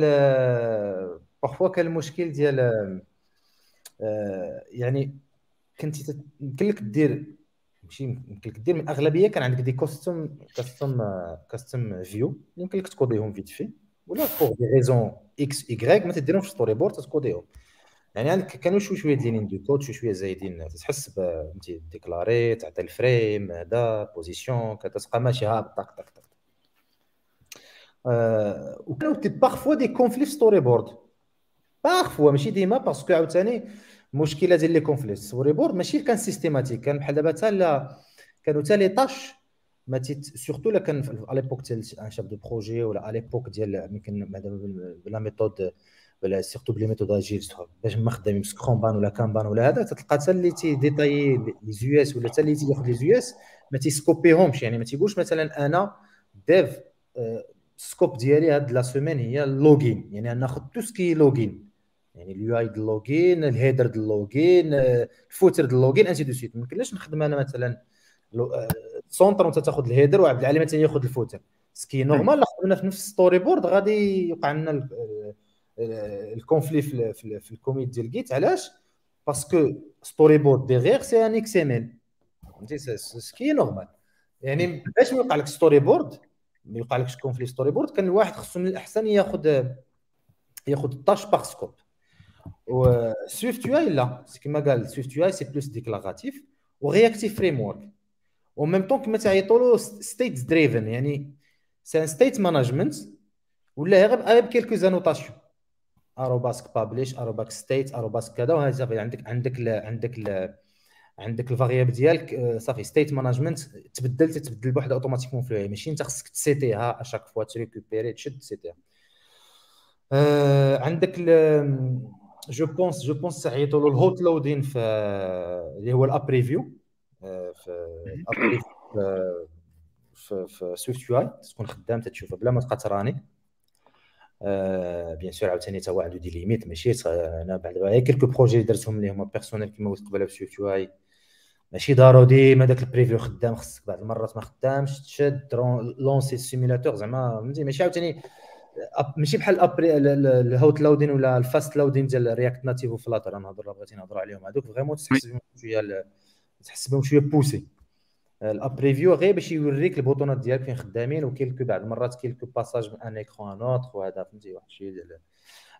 parfois كان المشكل ديال يعني كنتي يمكن لك دير ماشي يمكن لك دير من الأغلبية كان عندك des custom custom custom view يمكن لك تكوديهم vite في ولا pour des raisons X Y ما تديرهمش في storyboard تكوديهم. يعني عندك كانوا شوي شوية des lignes de code شوي شوية زايدين. تحس فهمتي déclarer تعطي ال frame هذا position كتبقى ماشي ها طق طق طق. آه وكانوا بارفوا دي كونفلي في ستوري بورد بارفوا ماشي ديما باسكو عاوتاني مشكلة ديال لي كونفلي ستوري بورد ماشي كان سيستيماتيك كان بحال دابا حتى كانوا حتى لي طاش ما تيت سورتو لا كان على ليبوك ديال ان شاب دو بروجي ولا على ليبوك ديال يمكن بلا ميثود ولا سيرتو بلي ميثود اجيل باش ما خدامين سكرومبان ولا كامبان ولا هذا تلقى حتى اللي تيديتاي لي زيو اس ولا حتى اللي تياخذ لي زيو اس ما تيسكوبيهمش يعني ما تيقولش مثلا أنا dev scope ديالي هاد la semaine هي ال login يعني ناخذ tout ce qui login يعني اليو اي ديال اللوغين الهيدر ديال اللوغين الفوتر ديال اللوغين انسي دو سويت ما يمكنلاش نخدم أنا مثلا centre وأنت تاخذ ال header وعبد العالي مثلا ياخذ ال footer. ce qui est normal لا خدمنا في نفس storyboard غادي يوقع لنا ال conflit في, في, في ال commit ديال Git علاش؟ parce que storyboard derrière c'est un XML فهمتي؟ ce qui est normal يعني باش ما يوقع لك storyboard ما يوقع لكش conflit storyboard كان الواحد خصو من الأحسن ياخذ ياخذ ال tâche par scope و SwiftUI لا كما قال SwiftUI c'est plus déclaratif و réactif framework و même temps كما تعيطوا له state driven يعني c'est un state management ولا غير غير ب quelques annotations arobase publish arobase state arobase كذا وهذا صافي عندك عندك ل عندك ل عندك ال variable ديالك صافي state management تبدل تتبدل بوحدها automatiquement في ماشي انت خصك تسيتيها à chaque fois تريكوبيري تشد تسيتيها آه عندك je pense je pense تعيطوا له ال hot loading في اللي هو la preview آه، في في في SwiftUI تكون خدام تتشوفها بلا ما تبقى تراني bien sûr عاوتاني تا عنده des limites ماشي أنا بعد غير quelques projets اللي درتهم اللي هما personnels كيما قلت قبيله في SwiftUI ماشي ضروري ديما داك ال preview خدام خصك بعض المرات ما خدامش تشد lancer ال simulateur زعما فهمتي ماشي عاوتاني ماشي بحال ال hot loading ولا ال fast loading ديال React Native و Flutter نهضر بغيتي نهضر عليهم. هذوك vraiment تحس بهم شوية تحس بهم شوية poussés la preview غير باش يوريك البوطونات ديالك فين خدامين و quelques بعض المرات quelques passages من un écran à autre وهذا فهمتي؟ واحد الشيء ديال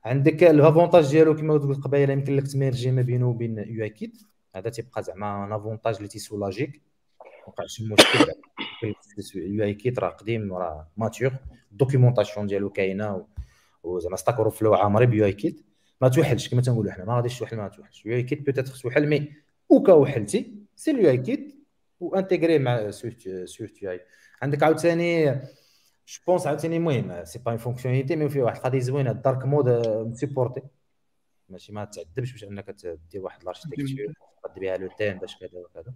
عندك الافونتاج ديالو كما قلت قبيلة يمكن لك تميرجي ما بينه وبين يو اي كيت هذا تيبقى زعما ان افونتاج اللي تيسولاجيك. وقع شي مشكل يو اي كيت راه قديم راه ماتور الدوكيومونطاسيون ديالو كاينة وزعما ستاك اوفر فلو عامري بيو اي كيت ما توحلش كما تنقولوا حنا ما غاديش توحل ما توحلش. يو اي كيت بيتيت خصو حل مي وكا وحلتي سي اليو اي كيت وانتيغري مع سويفت سويفت يو اي عندك عاوتاني je pense عاوتاني المهم c'est pas fonctionnalité mais فيه واحد القضية زوينة ال dark mode مسيبورتي ماشي ما تعذبش باش أنك دير واحد ال architecture تقد بها le thème باش كذا وكذا.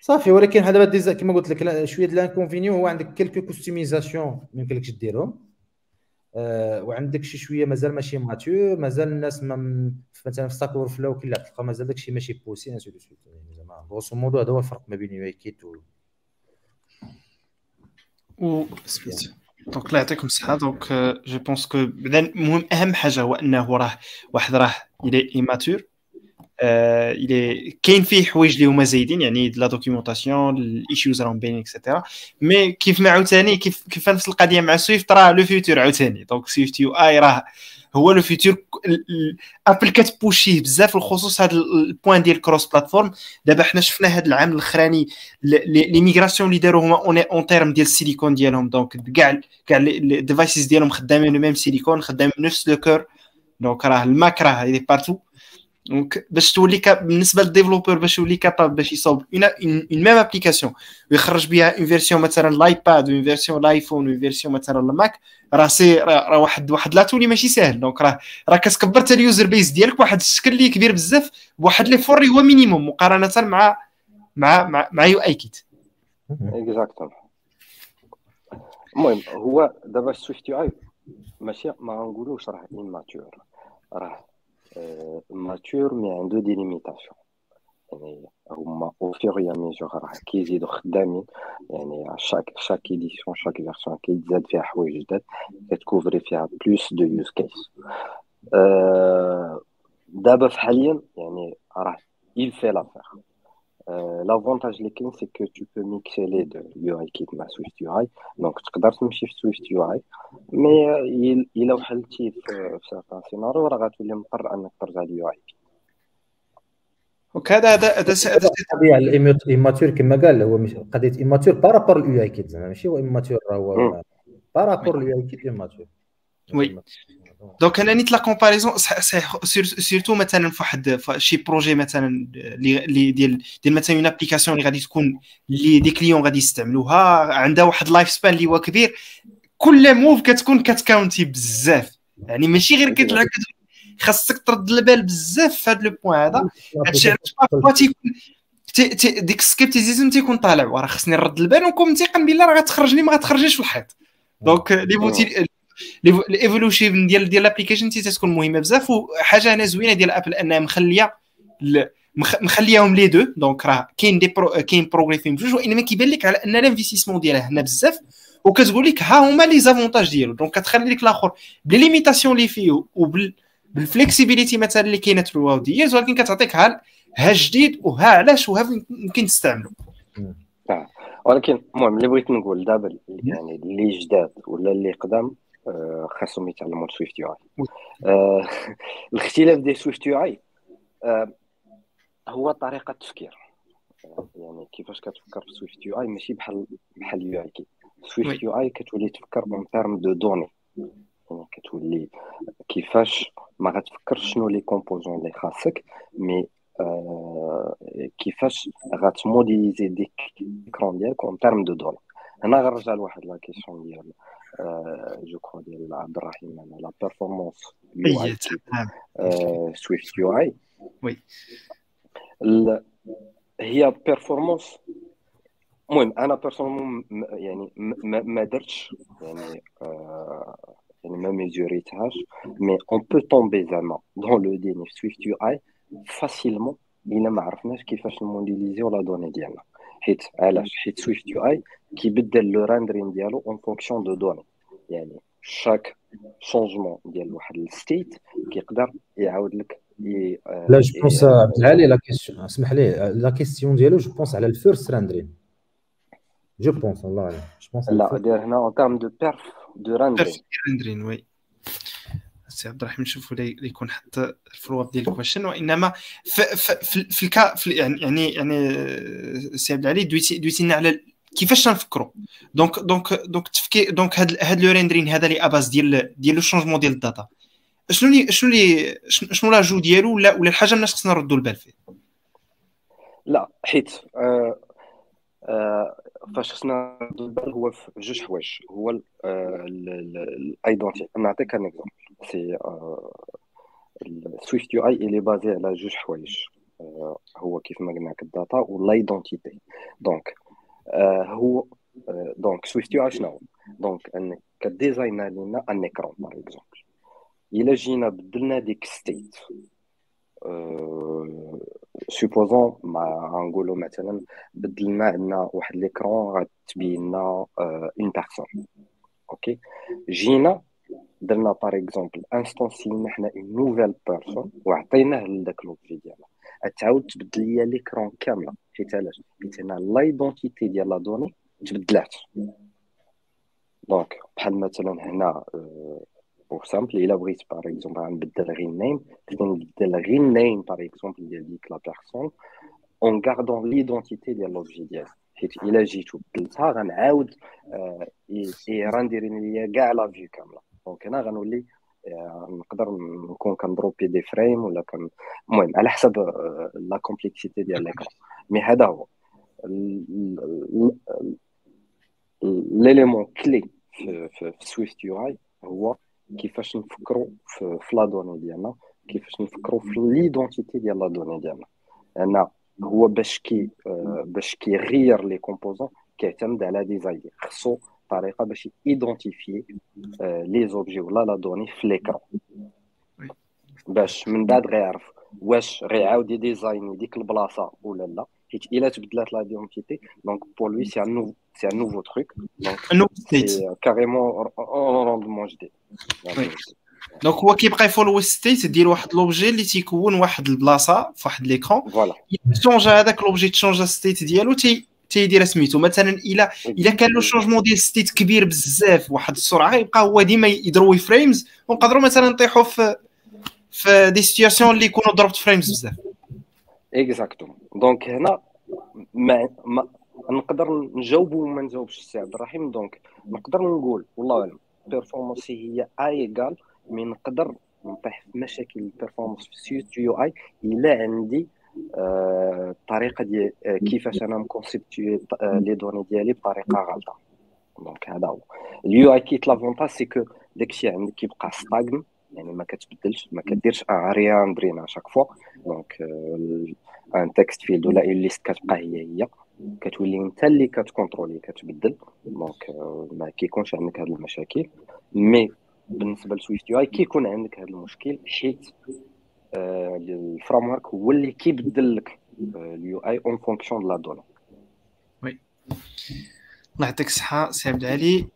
صافي ولكن هذا دابا كما قلت لك شوية ديال ال inconvénient هو عندك quelques customisations ما يمكنلكش ديرهم. أه وعندك شي شوية مازال ماشي mature مازال الناس ما مثلا في Stack Overflow كي تلقى مازال داكشي ماشي poussé ainsi de suite زعما grosso modo هذا هو الفرق ما بين UIKit و و donc الله يعطيكم الصحه donc je pense que بعدا المهم أهم حاجة هو إنه راه واحد راه il est mature كاين فيه حوايج اللي هما زايدين يعني la documentation ال issues راهم باينين et cetera mais كيف ما عاوتاني كيف كيف نفس القضية مع Swift راه le futur عاوتاني donc SwiftUI راه هو le futur Apple كتبوشيه بزاف الخصوص هذا ال point ديال cross-platform دابا حنا شفنا هذا العام الاخراني les migrations اللي داروا هما en termes ديال السيليكون ديالهم donc كاع كاع ال devices ديالهم خدامين même silicon خدامين نفس le cœur donc راه الماك راه partout donc باش تولي بالنسبة لل developer باش يولي capable باش يصوب une même application ويخرج بها une version مثلا l'iPad une version l'iPhone une version مثلا الماك راه c'est راه واحد واحد l'atout اللي ماشي ساهل. donc راه راه كتكبر حتى ال user base ديالك بواحد الشكل اللي كبير بزاف بواحد l'effort هو minimum مقارنة مع مع مع, UI Kit. exactement المهم هو دابا Swift UI ماشي ما نقولوش راه mature راه mature mais عنده des limitations يعني هما au fur et à mesure راه كيزيدو خدامين يعني chaque chaque édition chaque version كيتزاد فيها حوايج جداد كت couvri فيها plus de use cases دابا في حاليا يعني راه il fait l'affaire. Euh, l'avantage c'est que tu peux mixer les deux. UI Kit مع Swift UI donc تقدر تمشي في Swift UI mais الا وحلتي في certains scénarios راه غتولي مضطر انك ترجع ل UI Kit donc هذا هذا هذا الطبيعه ال immature كما قال هو قضية immature par rapport ال UI Kit زعما ماشي؟ هو immature هو par rapport ال UI Kit immature oui. donc أنا نيت la comparaison surtout مثلا في واحد شي projet مثلا اللي ديال ديال مثلا une application اللي غادي تكون اللي des clients غادي يستعملوها عندها واحد life span اللي هو كبير كل move كتكون كت count ي بزاف يعني ماشي غير كتلعب خاصك ترد البال بزاف في هذا le point هذا هادشي علاش تيكون ديك ال scepticisme تيكون طالع وراه خصني نرد البال ونكون متيقن بالله راه غتخرجني ما غتخرجنيش في الحيط donc لي ال evolution ديال ديال ال application تكون مهمه بزاف وحاجه أنا زوينة ديال ابل أنها مخلية مخليهم les deux. donc راه كاين des pro كاين progrès فيهم بجوج وإنما كيبان لك على أن ال investissement ديالها هنا بزاف. وكتقول لك ها هما les avantages ديالو. donc كتخلي لك الآخر ب les limitations اللي فيه وبال بال flexibility مثلا اللي كاينة في ديالز ولكن كتعطيك ها ها جديد وها علاش وها يمكن تستعملو. ولكن المهم اللي بغيت نقول دابا يعني اللي جداد ولا اللي قدام خاصهم يتعلموا Swift UI. آه، الاختلاف ديال Swift UI آه، هو طريقة التفكير يعني كيفاش كتفكر في Swift UI؟ ماشي بحال بحال UI Kit. Swift UI كتولي تفكر en termes de données يعني كتولي كيفاش ما غتفكرش شنو les composants اللي خاصك mais آه كيفاش غت modélisi ديك l'écran ديالك en termes de données هنا غنرجع لواحد la question ديال je crois ديال عبد الرحيم أنا la performance UI Swift UI oui هي performance المهم أنا personnellement يعني ما درتش يعني آه يعني ما mesuri تهاش mais on peut tomber زعما dans le déni في Swift UI facilement الا ما عرفناش كيفاش ن modélisi و la donnée ديالنا حيت علاش حيت Swift UI كيبدل le rendering ديالو en fonction de données يعني chaque changement ديال واحد ال state كيقدر يعاود لك لا je pense عبد العالي لا question اسمح لي la question ديالو je pense على ال first rendering je pense الله اعلم je pense لا داير هنا en termes de perf de rendering rendering oui سي عبد الرحيم نشوفوا لي يكون حتى ال follow up ديال ال question وإنما في في, في الكا في يعني يعني يعني سي عبد العالي دويتي دويتي لنا على كيفاش تنفكروا؟ donc donc donc التفكير دونك هاد هاد le rendering هذا لي à base ديال ديال le changement ديال ال data. شنو اللي شنو اللي شنو l'ajout ديالو؟ ولا ولا الحاجة الناس خصنا نردوا البال فيه؟ لا حيت آه آه فاش خصنا نردوا البال هو في جوج حوايج. هو ال identité نعطيك un exemple c'est Swift UI اللي basé على جوج حوايج آه هو كيف ما قلنا ال data وال identité donc آه هو donc Swift UI شنو؟ donc انك ك design ا لنا un écran par exemple إلا جينا بدلنا ديك state supposons ما غنقولوا مثلا بدلنا عندنا واحد l'écran غتبين لنا une personne OK جينا درنا par exemple instanci نا حنا une nouvelle personne وعطيناه لذاك l'objet ديالنا. تعاود تبدل ليا l'écran كاملة. حيت علاش؟ حيت هنا l'identité ديال la donnée تبدلات. donc بحال مثلا هنا par exemple إلا بغيت par exemple غنبدل غير ال name نقدر نبدل غير ال name par exemple ديال ديك la personne en gardant l'identité ديال l'objet ديالها. حيت إلا جيت وبدلتها غنعاود ي render ي ليا كاع la view كاملة. donc هنا غنولي نقدر نكون كن drop ي des frames ولا كان المهم على حسب la complexité ديال l'écran mais هذا هو. l'élément clé في, SwiftUI هو كيفاش نفكروا في, la donnée ديالنا كيفاش نفكروا في l'identité ديال la donnée ديالنا. لأن هو باش كي باش كيغير les composants كيعتمد على design خصو طريقه باش identifier les objets ولا la donnée في l'écran باش من بعد غيعرف واش غيعاود يديزايني ديك البلاصة ولا لا. حيت إلا تبدلات l'identité donc pour lui c'est un nouveau c'est un nouveau truc donc c'est carrément rendement جديد donc هو كيبقى ي follow state ديال واحد l'objet اللي تيكون واحد البلاصه في واحد l'écran voilà تشونجا هذاك l'objet تشونجا state ديالو تي تيدير سميتو. مثلا الا إلا كان له changement ديال state كبير بزاف واحد السرعه يبقى هو ديما يدروبي frames ونقدروا مثلا نطيحوا في في des situations اللي يكونوا ضربت frames بزاف. Exactement donc هنا ما, ما نقدر نجاوبو وما نجاوبش السي عبد الرحيم. donc نقدر نقول والله أعلم performance هي est égale mais نقدر نطيح في مشاكل ال performance في SwiftUI إلا عندي الطريقة ديال كيفاش أنا مكونسيبتي les données ديالي بطريقة غلطة. donc هذا هو. ال UIKit l'avantage c'est que داكشي عندك كيبقى stagne يعني ما كتبدلش ما كديرش un re-rendering chaque fois donc un text field ولا une liste كتبقى هي هي. كتولي أنت اللي كتكونترولي كتبدل. donc ما كيكونش عندك هاد المشاكل. Mais بالنسبة ل SwiftUI كيكون عندك هذا المشكل حيت ال framework هو اللي كيبدل لك ال UI en fonction la donnée Oui. الله يعطيك الصحة سي عبد العالي.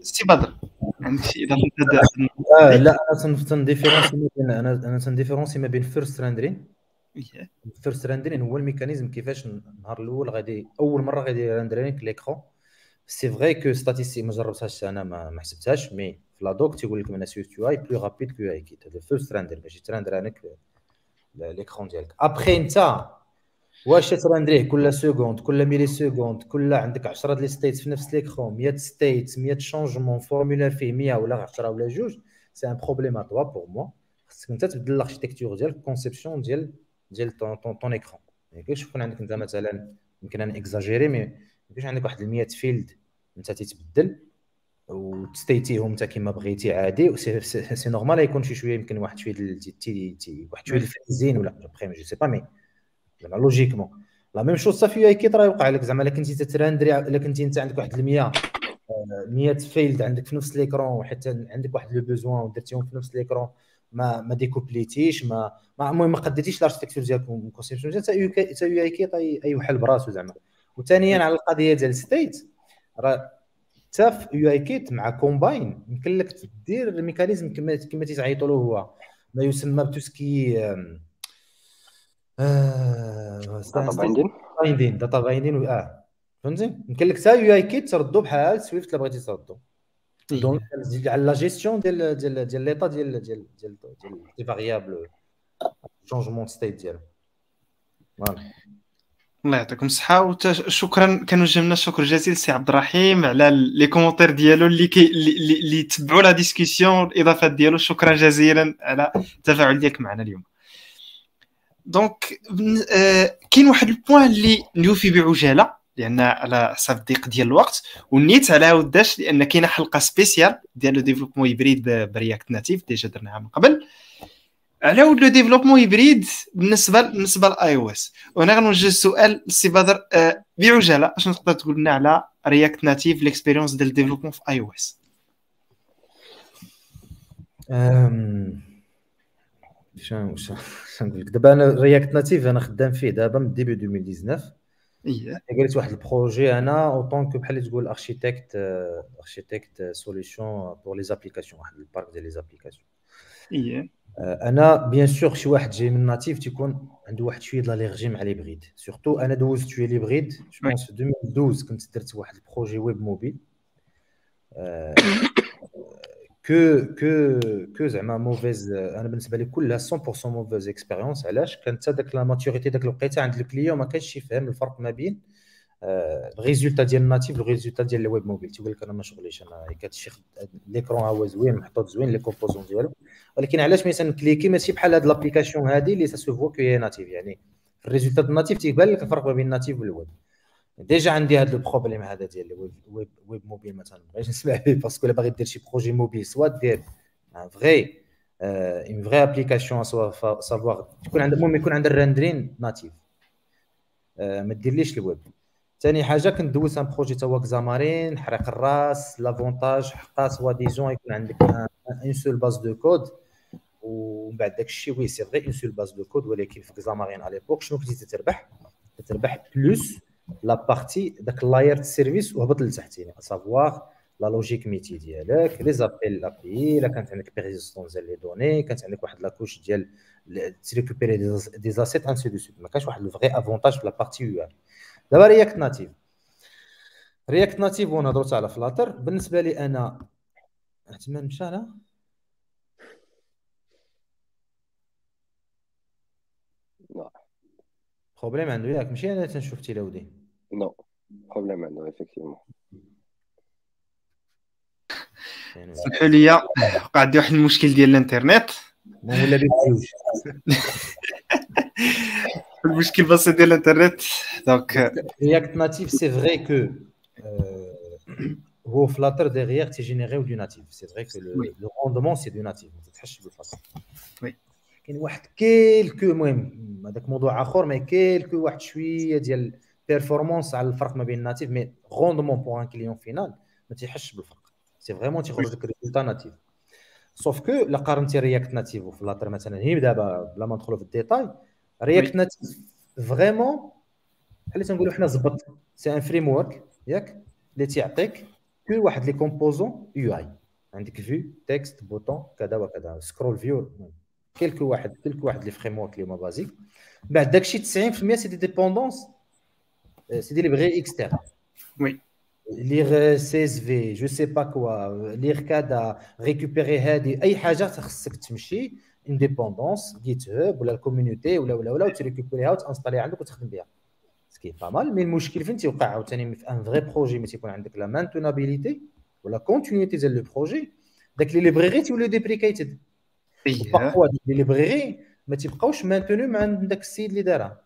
سي بدر عندك شي إضافة آه لا أنا تنديفيرونسي ما بين أنا أنا تنديفيرونسي ما بين first rendering first rendering هو ال mécanisme كيفاش النهار الأول غادي أول مرة غادي rendering l'écran. c'est vrai que statistique ما جربتهاش أنا ما, ما حسبتهاش mais في la doc تيقول لك من SwiftUI plus rapide que UIKit هذا first render باش ت render انك l'écran ديالك ابخي انت واش ترندريه كل seconde كل milliseconde كل عندك 10 les states في نفس l'écran 100 state 100 changement formulaire فيه 100 ولا 10 ولا جوج c'est un problème à toi pour moi خاصك انت تبدل ال architecture ديال ال conception ديال ديال ton ton ton écran يعني كيفاش يكون عندك انت مثلا يمكن أنا exagérer mais كيفاش عندك واحد 100 field انت تتبدل وتستيتيهم انت كما بغيتي عادي c'est normal يكون شي شوية يمكن واحد شوية واحد شوية ال freezing ولا après je sais pas mais زعما logiquement. la même chose صافي UIKit راه يوقع لك زعما إلا كنتي تتراندري إلا كنتي أنت عندك واحد 100 100 field عندك في نفس l'écran وحتى عندك واحد le besoin ودرتيهم في نفس l'écran ما ما ديكوبليتيش ما المهم ما قديتيش l'architecture ديالكم conception ديال حتى UIKit اي وحل براسو زعما. وثانيا على القضية ديال state راه حتى في UIKit مع Combine يمكن لك دير ال mécanisme كما كما تيعيطوا له هو. ما يسمى بتوسكي data binding binding data binding آه. فهمتي؟ يمكن لك حتى UIKit تردو بحال سويفت إلا بغيتي تردو. donc على لا جيستيون ديال ديال ديال l'état ديال ديال ديال ديال des variables changement state ديالو. Voilà الله يعطيكم الصحة. وشكرا كنوجه لنا الشكر جزيل سي عبد الرحيم على les commentaires ديالو اللي كي اللي, تبعوا la discussion الإضافات ديالو شكرا جزيلا على التفاعل ديالك معنا اليوم. Donc آه كاين واحد ال point اللي نوفي بعجاله لأن على حسب الضيق ديال الوقت. ونيت على وداش لأن كاينة حلقة spéciale ديال le développement hybride ب React Native déjà درناها من قبل. على ود le développement hybride بالنسبة بالنسبة ل iOS وأنا غنوجه السؤال للسي بدر آه بعجاله أش تقدر تقول لنا على React Native l'expérience ديال ال développement في iOS شنو نقول لك؟ دابا أنا React Native أنا خدام فيه دابا من depuis 2019 إيه. قلت واحد ال projet أنا en tant que بحال تقول architecte architecte solution pour les applications واحد ال parc ديال les applications إيه. أنا bien sûr شي واحد جاي من natif تيكون عنده واحد شوية l'allergie مع l'hybride surtout أنا دوزت شوية l'hybride je pense في 2012 كنت درت واحد ال projet web mobile que que que زعما mauvaise أنا بالنسبة لي كلها 100% mauvaise expérience علاش؟ كانت داك la maturité داك الوقيتة عند ال client ما كانش يفهم الفرق ما بين ال résultat ديال ال natif وال résultat ديال ال web mobile. تيقول لك أنا ما شغليش أنا كتشي l'écran هو زوين محطوط زوين les composants ديالو. ولكن علاش مثلا cliquer؟ ماشي بحال هاد l'application هادي اللي se voit que هي native. يعني ال résultat ال natif تيبان لك الفرق ما بين ال natif وال web. déjà عندي هذا ال problème هذا ديال ال web web mobile مثلا. ما بغيتش نسمع به parce que إلا باغي دير شي projet mobile soit دير vraie une vraie application savoir تكون عندك المهم يكون عندك ال rendering natif. ما ديرليش الويب. ثاني حاجة كنت دوزت un projet تا Xamarin حرق الراس l'avantage حقا soi-disant يكون عندك une seule base de code ومن بعد داك الشيء oui c'est vrai une seule base de code ولكن في Xamarin على l'époque شنو كنتي تربح تربح plus la partie داك ال layer service وهبط لتحت يعني savoir la logique métier ديالك les appels l'API إلا كانت عندك persistance ديال les données كانت عندك واحد la couche ديال ت récupérer des assets ainsi de suite ما كانش واحد ال vrai avantage في la partie UI دابا React Native React Native وأنا هضرت على Flutter بالنسبة لي أنا احتمال مشى لا؟ problème عنده ياك. ماشي أنا تنشوف تيلاودي no problème عنده effectivement سمحوا لي وقع عندي واحد المشكل ديال الانترنت. ولا المشكل بسيط ديال الانترنت donc React Native c'est vrai que هو Flutter derrière تي générer يو du natif c'est vrai que le rendement c'est du natif ما تتحش بال Flutter oui كاين واحد quelques المهم هذاك موضوع اخر mais quelques واحد شوية ديال performance على الفرق ما بين ال natif mais rendement pour un client final ما تيحسش بالفرق c'est vraiment تيخرج لك résultat natif sauf que la garantie React Native و Flutter مثلا هي دابا بلا ما ندخلوا في ال détail React Native vraiment بحال اللي تنقولوا حنا زبط c'est un framework ياك اللي تيعطيك كل واحد les composants UI. عندك view text button كذا وكذا scroll view quelques واحد quelques واحد les frameworks اللي هما basiques بعد داكشي 90% c'est des dépendances c'est des librairies externes oui lire CSV je sais pas quoi lire كذا récupérer هادي أي حاجة خصك تمشي indépendance GitHub ولا ال community ولا ولا ولا وت récupérer ها وت installer عندك وتخدم بها. ce qui est pas mal mais المشكل فين تيوقع عاوتاني في un vrai projet ما تيكون عندك la maintenabilité ولا continuité ديال le projet داك les librairies تيوليو deprecated parfois les librairies ما تيبقاوش maintenues مع داك السيد اللي دارها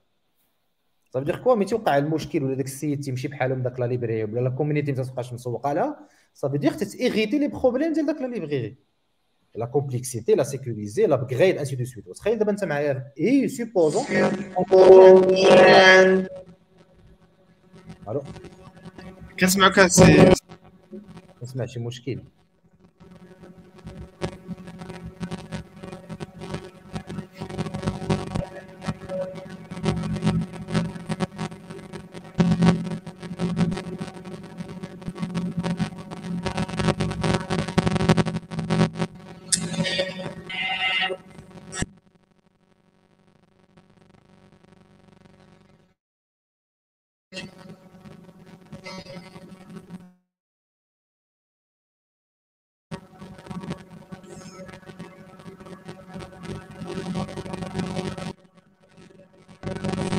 صافي derrière quoi mais توقع المشكل ولا داك السيد تيمشي بحالهم داك la librairie ولا la community ما تبقاش مسوقه لها صافي دير تتيغيتي لي بروبليم ديال داك la librairie la complexité la sécurité l'upgrade ainsi de suite وتخيل دابا انت معايا et supposons allô كنسمعك سي نسمع شي مشكل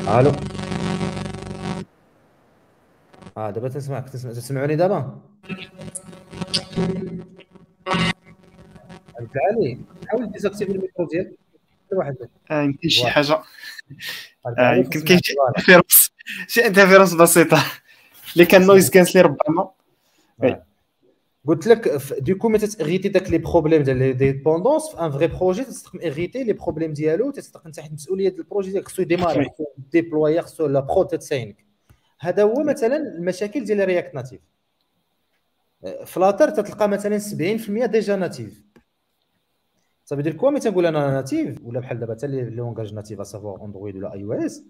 ألو. آه دابا تسمعك تسمع تسمعوني دابا؟ عبد العالي حاول désactiver ال micro ديالك. واحد آه، يمكن شي حاجة. آه، يمكن كاين شي interférence شي interférence بسيطة. اللي كان noise canceling ربما. قلت لك donc ملي ت hériter داك les problèmes ديال les dépendances في un vrai projet تستقم hériter les problèmes ديالو تستقم تحت مسؤوليه ديال ال projet ديالك. خصو ي démarrer خصو déployer خصو la prod تت sync. هذا هو مثلا المشاكل ديال React Native Flutter تتلقى مثلا 70% déjà natif. صافي derrière quoi ملي تنقول أنا natif؟ ولا بحال دابا حتى les langages natifs savoir Android ولا iOS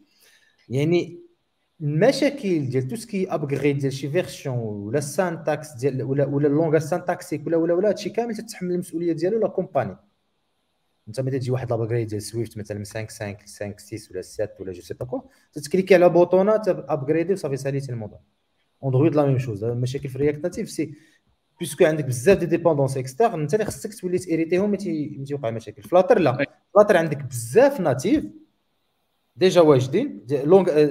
يعني المشاكل ديال tout ce qui upgrade ديال شي version ولا ال syntaxe ديال ولا ولا ال langage syntaxique ولا ولا ولا هادشي كامل تتحمل المسؤولية ديالو la compagnie انت ملي تجي واحد l'upgrade ديال Swift مثلا من 5 5 5 6 ولا 7 ولا je sais pas quoi تت cliquer على بوطونه upgrader وصافي ساليتي الموضوع. Android la même chose المشاكل في React Native c'est parce que عندك بزاف des dépendances externes انت اللي خصك تولي ت hériter هم ملي تيوقع مشاكل. Flutter لا. Flutter عندك بزاف natif déjà واجدين langage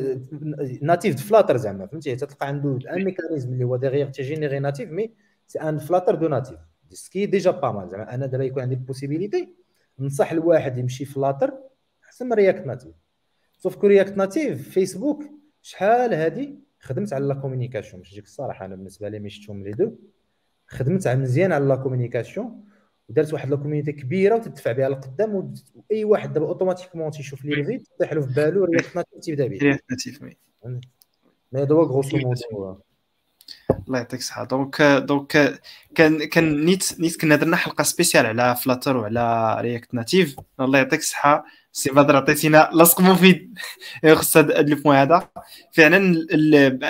natif Flutter زعما فهمتي؟ تلقى عنده un mécanisme اللي هو derrière تي générer natif mais c'est un Flutter du natif ce qui est déjà pas mal زعما. أنا دابا يكون عندي possibilité ننصح الواحد يمشي Flutter أحسن من React Native sauf que React Native Facebook شحال هادي؟ خدمت على la communication باش نجيك الصراحة أنا بالنسبة لي mais شفتهم les deux خدمت مزيان على la communication ودارت واحد la community كبيرة وتدفع بها لقدام وأي واحد دابا automatiquement تيشوف لي ريفيت تطيح له في بالو React Native تيبدا به React Native oui. mais هذا هو grosso modo الله يعطيك الصحة. donc donc كان كان نيت نيت كنا درنا حلقة spéciale على Flutter وعلى React Native الله يعطيك الصحة. سي بدر عطيتينا لاصق مفيد. خص هذا ال point هذا. فعلا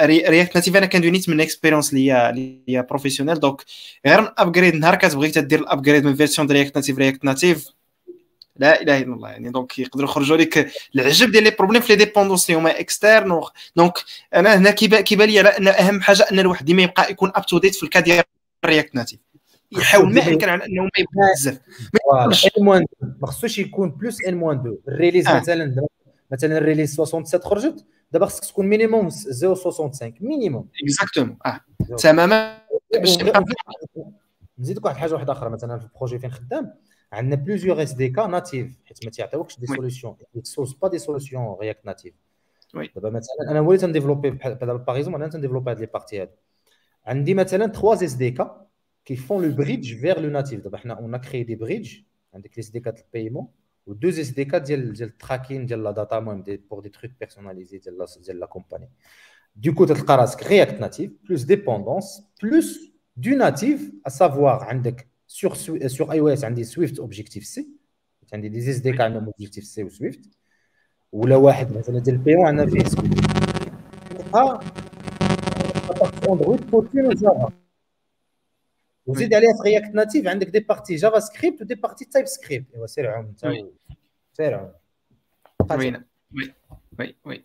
رياكت ناتيف أنا كندوي من expérience ليا ليا professionnelle donc غير upgrade نهار كتبغي تدير ال upgrade من version ديال React Native React Native لا إله إلا الله. يعني donc يقدروا يخرجوا لك العجب ديال les problèmes في les dépendances اللي هما externes donc أنا هنا كيبان لي أن أهم حاجة أن الواحد ديما يبقى يكون up to date في ال cas ديال React Native يحاول ما يمكن على إنه ما يبقى بزاف. ما خصوش يكون plus ou moins 2 ال releases آه. مثلا مثلا ال release 67 خرجت دابا خصك تكون minimum 0.65 minimum exactement آه. تماما باش نزيدك واحد الحاجة واحدة أخرى. مثلا في ال projet فين خدام عندنا plusieurs SDK natifs حيت ما تيعطيوكش des solutions سورس با دي سوليسيون رياكت ناتيف دابا مثلا أنا وليت نديفلوبي باغ اكزومبل أنا تنديفلوبي هاد لي بارتي هادو. عندي مثلا 3 اس دي كا qui font le bridge vers le natif. On a créé des bridges avec les SDK de paiement ou deux SDK de tracking de la data pour des trucs personnalisés de la, de la compagnie. Du coup, tu as React Native, plus dépendance, plus du native, à savoir sur, sur iOS, on Swift Objective-C, on des SDK Objective-C ou Swift, ou la واحد مثلا ديال البيون عندنا فيه سويفت. اه Android Kotlin Java. وزيد عليها في رياكت ناتيف عندك دي بارتي جافا سكريبت ودي بارتي تايب سكريبت إيوا سير عم انت سير عم وي وي وي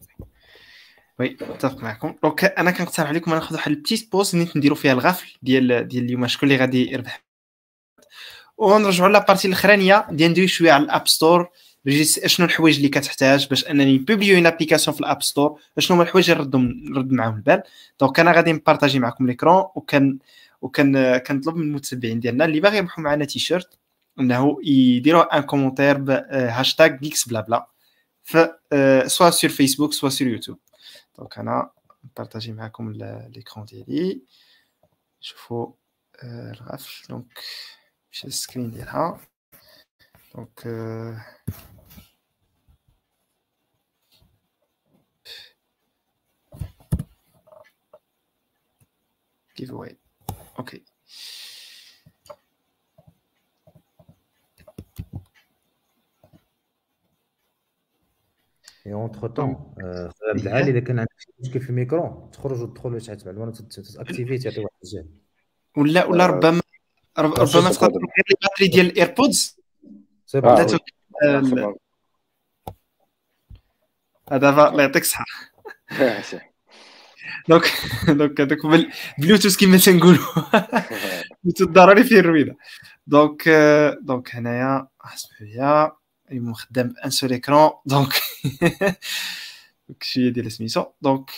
وي. متفق معكم. دونك أنا كنقترح عليكم ناخذ واحد البتيت بوز نيت نديرو فيها الغفل ديال ديال اليوم. شكون اللي غادي يربح؟ ونرجعوا la partie الأخرانية. ديال ندوي شوية على ال App Store شنو الحوايج اللي كتحتاج باش أنني نpublierيو une application في ال App Store شنو هما الحوايج اللي نرد نرد معاهم البال؟ donc أنا غادي نpartager معكم l'écran وكان وكان كنطلب من المتتبعين ديالنا اللي باغي يربحوا معنا تيشيرت انه يديروا un commentaire بهاشتاغ Geeks Blabla ف soit sur Facebook soit sur YouTube donc أنا نpartager معكم l'écran ديالي. شوفوا الغفل. دونك مشى السكرين ديالها. دونك give away ok اي اونتر طون عبد العالي اذا كان عندك مشكل في الميكرو تخرج وتدخل تعتمد وأنا تاكتيفي تعطي واحد الجهد ولا ولا ربما ربما تقدر غير الباتري ديال الايربودز سي هذا الله يعطيك الصحه دونك دونك هذوك بلوتوث كما تنقولوا. بلوتوث ضروري فيه الرويدة. دونك دونك هنايا اسمحوا لي اليوم خدام بان سول ايكرون دونك دونك شوية ديال سميتو. دونك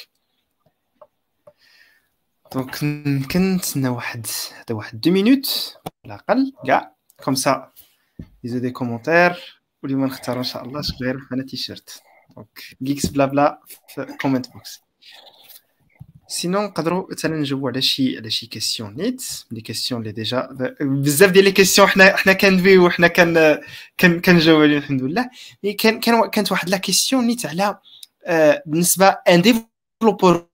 دونك يمكن نتسنى واحد هذا واحد دو مينوت. على الأقل. كاع. كوم سا. يزيد دي كومونتير. واليوم نختار إن شاء الله شكون غير معنا تيشيرت. دونك جيكس بلا بلا. في كومنت بوكس سينون نقدروا مثلا نجاوبوا على شي على شي كيسيون نيت لي كيسيون اللي ديجا بزاف ديال les questions حنا حنا كندويو وحنا كان كان كنجاوب عليهم الحمد لله mais كان كان كانت واحد la question نيت على بالنسبة un développeur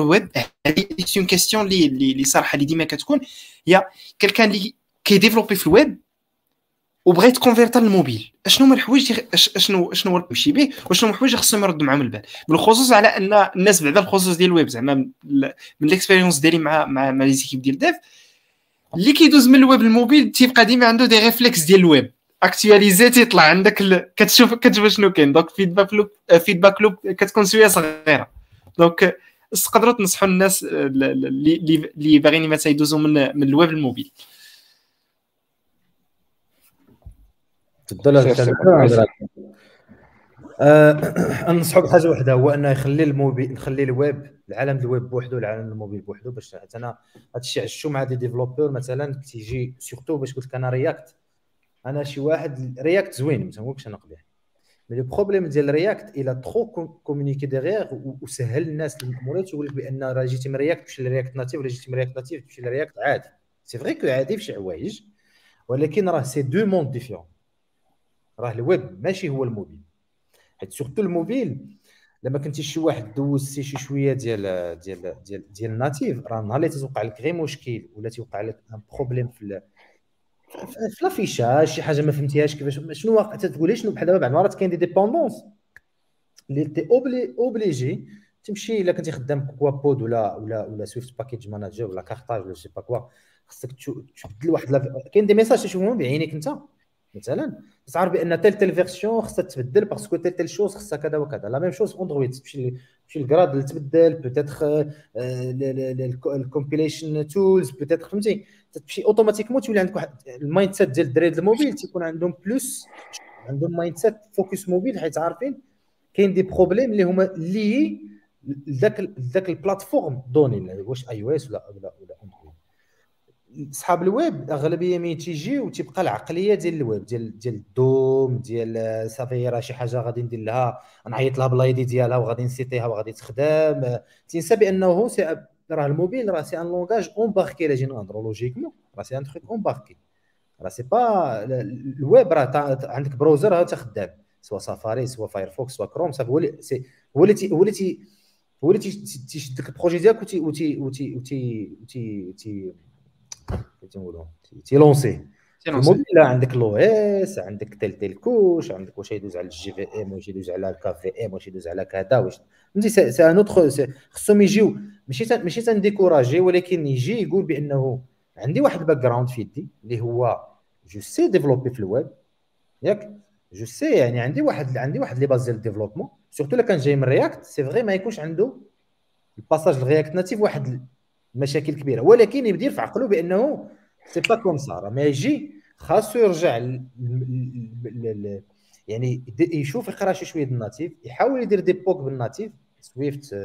web هذه une question اللي اللي صراحة اللي ديما كتكون هي كان اللي كيdévelopper في الويب وبغى يتconvertا للموبيل أشنو هما الحوايج اشنو أشنو هو يمشي به؟ وشنو الحوايج خصهم يردوا معاهم البال؟ بالخصوص على أن الناس بعدا الخصوص ديال الويب زعما من ال expérience ديالي مع مع, مع les équipes ديال dev اللي كيدوز من ال web لل mobile تيبقى ديما عنده des réflexes ديال ال web. actualiser تيطلع عندك ال... كتشوف كتشوف شنو كاين. donc feedback loop feedback loop كتكون شوية صغيرة. donc تقدروا تنصحوا الناس اللي اللي باغيين مثلا يدوزوا من من ال web لل mobile تفضل آه ننصحو بحاجة وحده هو أنه يخلي الموبيل يخلي الويب العالم الويب بوحدو العالم الموبيل بوحدو باش حتى أنا هذا الشيء عشتو مع des développeurs مثلا تيجي surtout باش قلت لك أنا React. أنا شي واحد React زوين ما تنقولكش أنا قبيح. mais le problème ديال React il a trop communiqué ديغيغ وسهل الناس الامورات يقول لك بأن راه جيتي من React تمشي ل React Native ولا جيتي من React Native تمشي ل React عادي. c'est vrai que عادي في شي حوايج ولكن راه سي دو موند ديفيرون راه الويب ماشي هو الموبيل. حيت سورتو الموبيل لما كنتي شي واحد دوزتي شي شوية ديال ديال ديال ديال الناتيف راه نهار اللي تتوقع لك غير مشكل ولا تيوقع لك ان بروبليم في في لافيشاج شي حاجة ما فهمتيهاش كيفاش شنو واقع تقول شنو بحال دابا بعض المرات كاين دي ديبوندونس اللي تي اوبلي اوبليجي تمشي إلا كنتي خدام كوا بود ولا ولا ولا سويفت باكيج ماناجر ولا كارتاج ولا سي با كوا خصك تبدل واحد كاين des messages تشوفهم بعينيك انت. مثلا. تعرف بأن telle telle version خصها تبدل parce que telle telle chose خصها كذا وكذا. la même chose Android تمشي تمشي ال Gradle اللي تبدل peut-être ال compilation tools peut-être فهمتي؟ تمشي automatiquement تولي عندك واحد ال mindset ديال الدراري الموبيل تيكون عندهم plus عندهم mindset focus mobile حيت عارفين كاين des problèmes اللي هما لي ذاك ذاك البلاتفورم دوني. واش اي أو اس ولا ولا ولا صحاب الويب أغلبية ملي تيجيو تيبقى العقلية ديال الويب ديال ديال الدوم ديال صافي راه شي حاجة غادي ندير لها نعيط لها بالايدي ديالها وغادي نسيتيها وغادي تخدم. تنسى بأنه راه الموبيل راه سي ان لونغاج اونباركي الا جينا نهضروا لوجيكمون راه سي ان تخيك اونباركي راه سي با الويب راه عندك بروزر راه خدام soit Safari soit Firefox soit Chrome صافي هو اللي هو اللي هو اللي هو اللي تيشد لك ال projet ديالك وتي وتي وتي وتي تنقولوا تيlancer. الموبيل عندك l'OS عندك telle telle couche عندك واش يدوز على ال JVM واش يدوز على ال KVM واش يدوز على كذا واش فهمتي؟ c'est un autre خصهم يجيو. ماشي ماشي تنdécourager ولكن يجي يقول بأنه عندي واحد ال background في يدي اللي هو je sais développer في الويب ياك؟ Je sais يعني عندي واحد عندي واحد les bases ديال ال développement surtout الا كان جاي من React c'est vrai ما يكونش عنده ال passage ل React Native واحد مشاكل كبيرة. ولكن يبدا في عقله بأنه c'est pas comme ça راه ما يجي خاصو يرجع يعني يشوف يقرأ شي شوية ال natif يحاول يدير des POC بال natif. Swift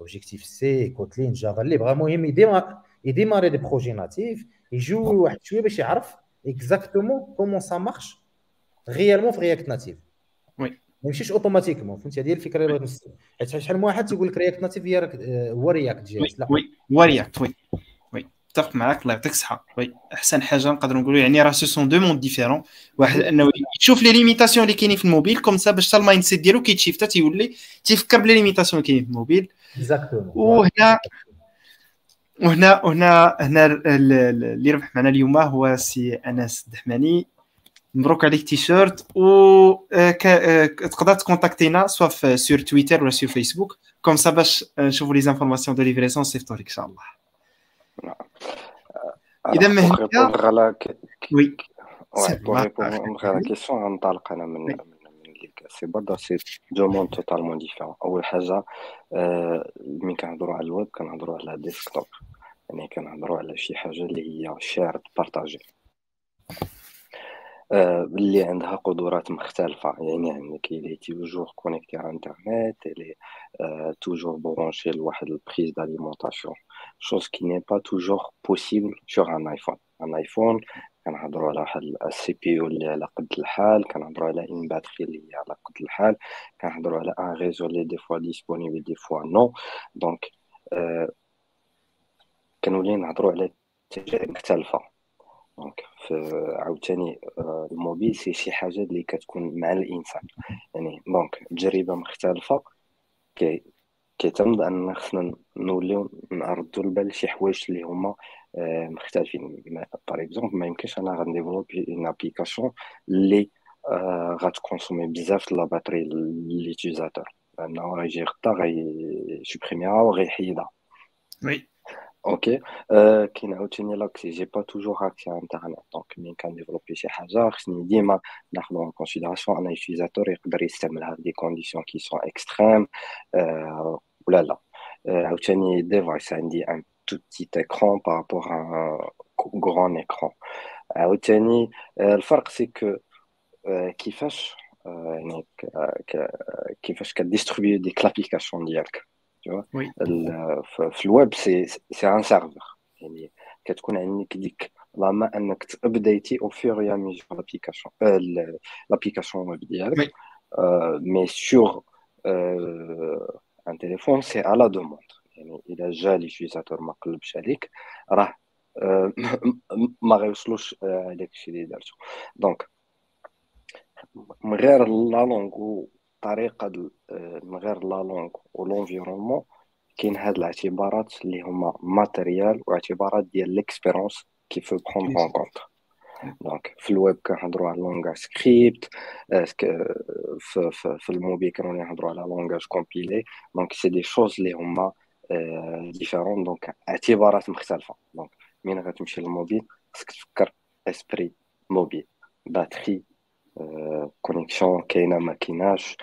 Objective-C Kotlin Java اللي بغا المهم يdémarrer يdémarrer des projets natifs يجوي واحد شوية باش يعرف exactement comment ça marche réellement في React Native ما يمشيش automatiquement فهمتي؟ هذه الفكرة اللي بغيت نوصل حيت شحال من واحد تيقول لك React Native هي هو React JS لا. oui هو React oui oui. اتفق معاك الله يعطيك الصحة. oui أحسن حاجة نقدروا نقولوا يعني راه ce sont deux mondes différents واحد إنه يشوف les limitations اللي كاينين في ال mobile comme ça باش حتى ال mindset ديالو كيتshiftا تيولي تيفكر ب les limitations اللي كاينين في الموبيل. وهنا وهنا وهنا هنا اللي ربح معنا اليوم هو سي أنس الدحماني مبروك عليك تيشيرت و تقدر تكونتاكتينا soit sur تويتر ولا sur فيسبوك comme ça باش نشوفوا les informations de livraison سيفطوا لك ان شاء الله اذا ما هي oui à la question غنطلق أنا من سي برضه c'est deux mondes totalement différents اول حاجة ملي كنهضروا على الويب كنهضروا على desktop يعني كنهضروا على شي حاجة اللي هي شير partagée اللي عندها قدرات مختلفة. يعني عندك اللي toujours connectée على انترنت اللي toujours branchée لواحد الـ prise d'alimentation chose qui n'est pas toujours possible sur un ايفون un ايفون كنهضروا على واحد الـ CPU اللي على قد الحال كنهضروا على une batterie اللي هي على قد الحال كنهضروا على un réseau اللي des fois disponible des fois non donc كنولي نهضروا على تجارب مختلفة. donc عاوتاني آه، الـ mobile c'est شي حاجة اللي كتكون مع الإنسان. يعني donc تجربة مختلفة كي كيعتمد أن خصنا نوليو نردو البال شي حوايج اللي هما آه، مختلفين. par exemple ما يمكنش أنا غنديفلوبي une application اللي آه، غتكونسومي بزاف la batterie l'utilisateur لأنه غيجي غدا غيسوبريميها وغيحيدها oui OK أه كاين عاوتاني l'accès j'ai pas toujours accès على انترنت donc ملي كنديفلوبي شي حاجة خصني ديما ناخذ en considération un utilisateur يقدر يستعملها des conditions qui sont extrêmes أه ولا لا أه عاوتاني device عندي un tout petit écran par rapport un grand écran عاوتاني الفرق c'est que كيفاش يعني كيفاش كديستريبيو ديك l'application ديالك tu vois. Oui. في الـ web c'est c'est un serveur يعني كتكون عندك ديك la ما انك تابديتي أو فور يا mise à jour l'application l'application web ديالك mais sur un téléphone c'est à la demande يعني اذا جا l'utilisateur ما قلبش عليك راه ما غيوصلوش هذاك الشيء اللي درتو donc من غير la langue الطريقة من غير la langue و l'environnement كاين هاد الاعتبارات اللي هما matériel واعتبارات ديال l'expérience qu'il faut prendre en compte donc في الويب كنهضروا على langage script في, في, في الموبيل كانوا يهضروا على langage compilé donc c'est des choses اللي هما différents donc اعتبارات مختلفة. donc من غتمشي للموبيل خصك تفكر esprit mobile batterie connexion كاينة ما كايناش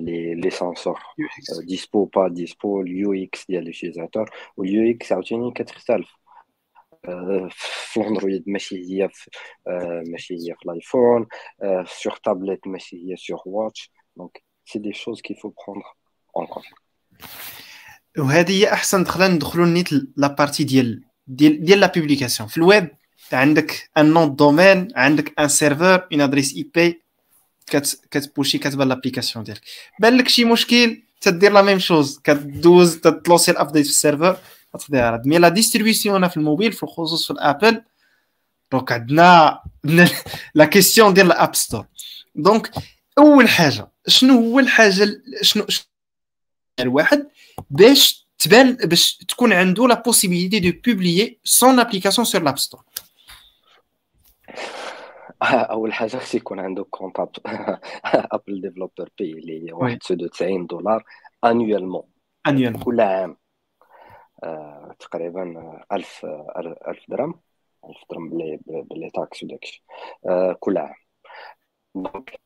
les les senseurs dispo pas dispo الـ UX ديال l'utilisateur وال UX عاوتاني كتختلف في الاندرويد ماشي هي في ماشي هي في الايفون sur tablette ماشي هي sur watch donc c'est des choses qu'il faut prendre en compte وهذه هي احسن دخلنا ندخلوا نيت la partie ديال ديال ديال la publication في الويب عندك un nom domaine عندك un serveur une adresse IP كتبوشي كتبان l'application ديالك. بان لك شي مشكل تدير la même chose كدوز تلوسي الـ update في الـ serveur. تقدر mais la distribution في الموبيل في الخصوص في الابل donc عندنا la question ديال الـ App Store donc أول حاجة شنو هو الحاجة شنو الواحد باش تبان باش تكون عنده la possibilité de publier son application sur l'App Store أول حاجة خص يكون عنده compte Apple Developer بي اللي هي واحد 90 دولار annuellement annuellement كل عام. آه، تقريبا 1000 1000 درهم. 1000 درهم plus plus taxes وداكشي آه، كل عام. donc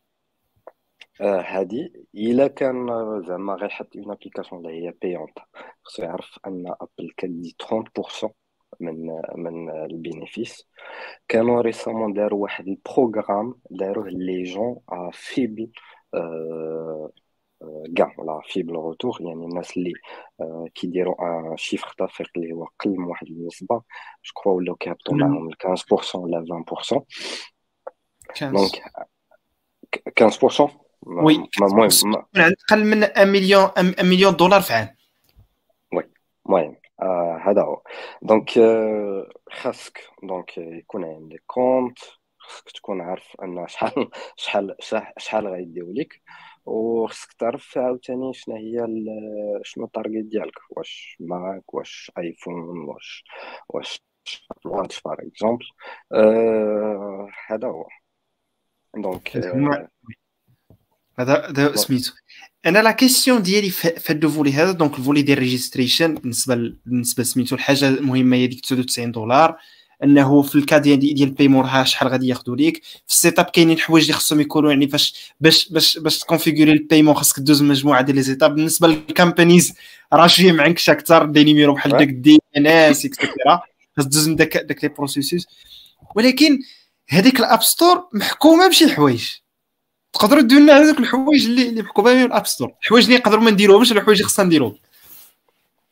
هادي. إلا كان زعما غيحط une application اللي هي payante خصو يعرف أن ابل كدي 30% من من الـ bénéfice. كانوا récemment داروا واحد الـ programme داروه les gens à faible كاع ولا faible retour يعني الناس اللي كيديروا un chiffre d'affaires اللي هو قل من واحد النسبة je crois ولاو كيهبطوا معاهم 15% ولا 20% donc 15% oui المهم قل من 1 مليون 1 مليون دولار في عام oui المهم آه هذا هو donc خاصك donc يكون عندك compte خاصك تكون عارف ان شحال شحال شحال غيديو لك وخصك تعرف عاوتاني شنو هي شنو الـ target ديالك واش Mac واش ايفون واش واش watch par exemple هذا هو donc هذا هذا سميتو أنا لا كيسيون ديالي في هذا الفولي هذا دونك الفولي ديال ريجستريشن بالنسبة بالنسبة سميتو الحاجة المهمة هي ديك 99 دولار. أنه في الكا ديال ديال البيمون راه شحال غادي ياخذوا ليك. في السيت اب كاينين حوايج اللي خصهم يكونوا يعني فاش باش باش باش تكونفيغوري البيمون خاصك دوز مجموعة ديال لي زيتاب بالنسبة للكامبانيز راه شي معنكش أكثر دي نيميرو بحال داك دي ان اس اكسيتيرا خاص دوز من داك داك لي بروسيسوس ولكن هذيك ال App Store محكومة بشي حوايج. تقدروا ديروا لنا هذوك الحوايج اللي اللي محكومه من ال App Store. الحوايج اللي نقدروا ما نديروهمش الحوايج اللي خصنا نديروهم.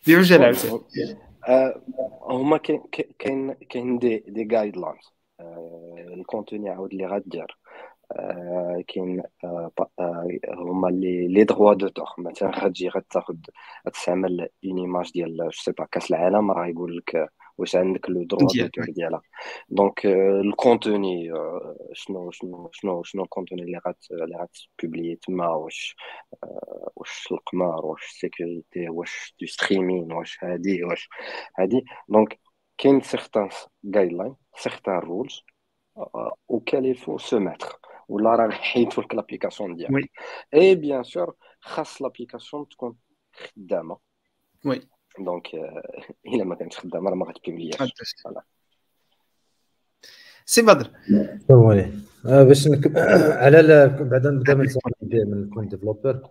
بعجاله عاوتاني. هما كاين كاين des des guidelines ال contenu عاود اللي غدير كاين هما les les droits d'auteur مثلا غتجي غتاخذ غتستعمل une image ديال je sais pas كاس العالم راه يقول لك واش عندك le droit d'auteur ديالها donc ال contenu شنو شنو شنو شنو الكونتوني اللي غات اللي غاتبوبلي تما واش واش القمار واش ال sécurité واش du streaming واش هادي واش هادي donc كاين certains guidelines certains rules auquel il faut se mettre. ولا راه نحيدوا لك l'application ديالك et bien sûr خاص l'application تكون خدامه oui donc الا ما كانتش خدامه راه ما غاتبيبلياش سي بدر oui باش نك... على بعدا نبدا من من compte developer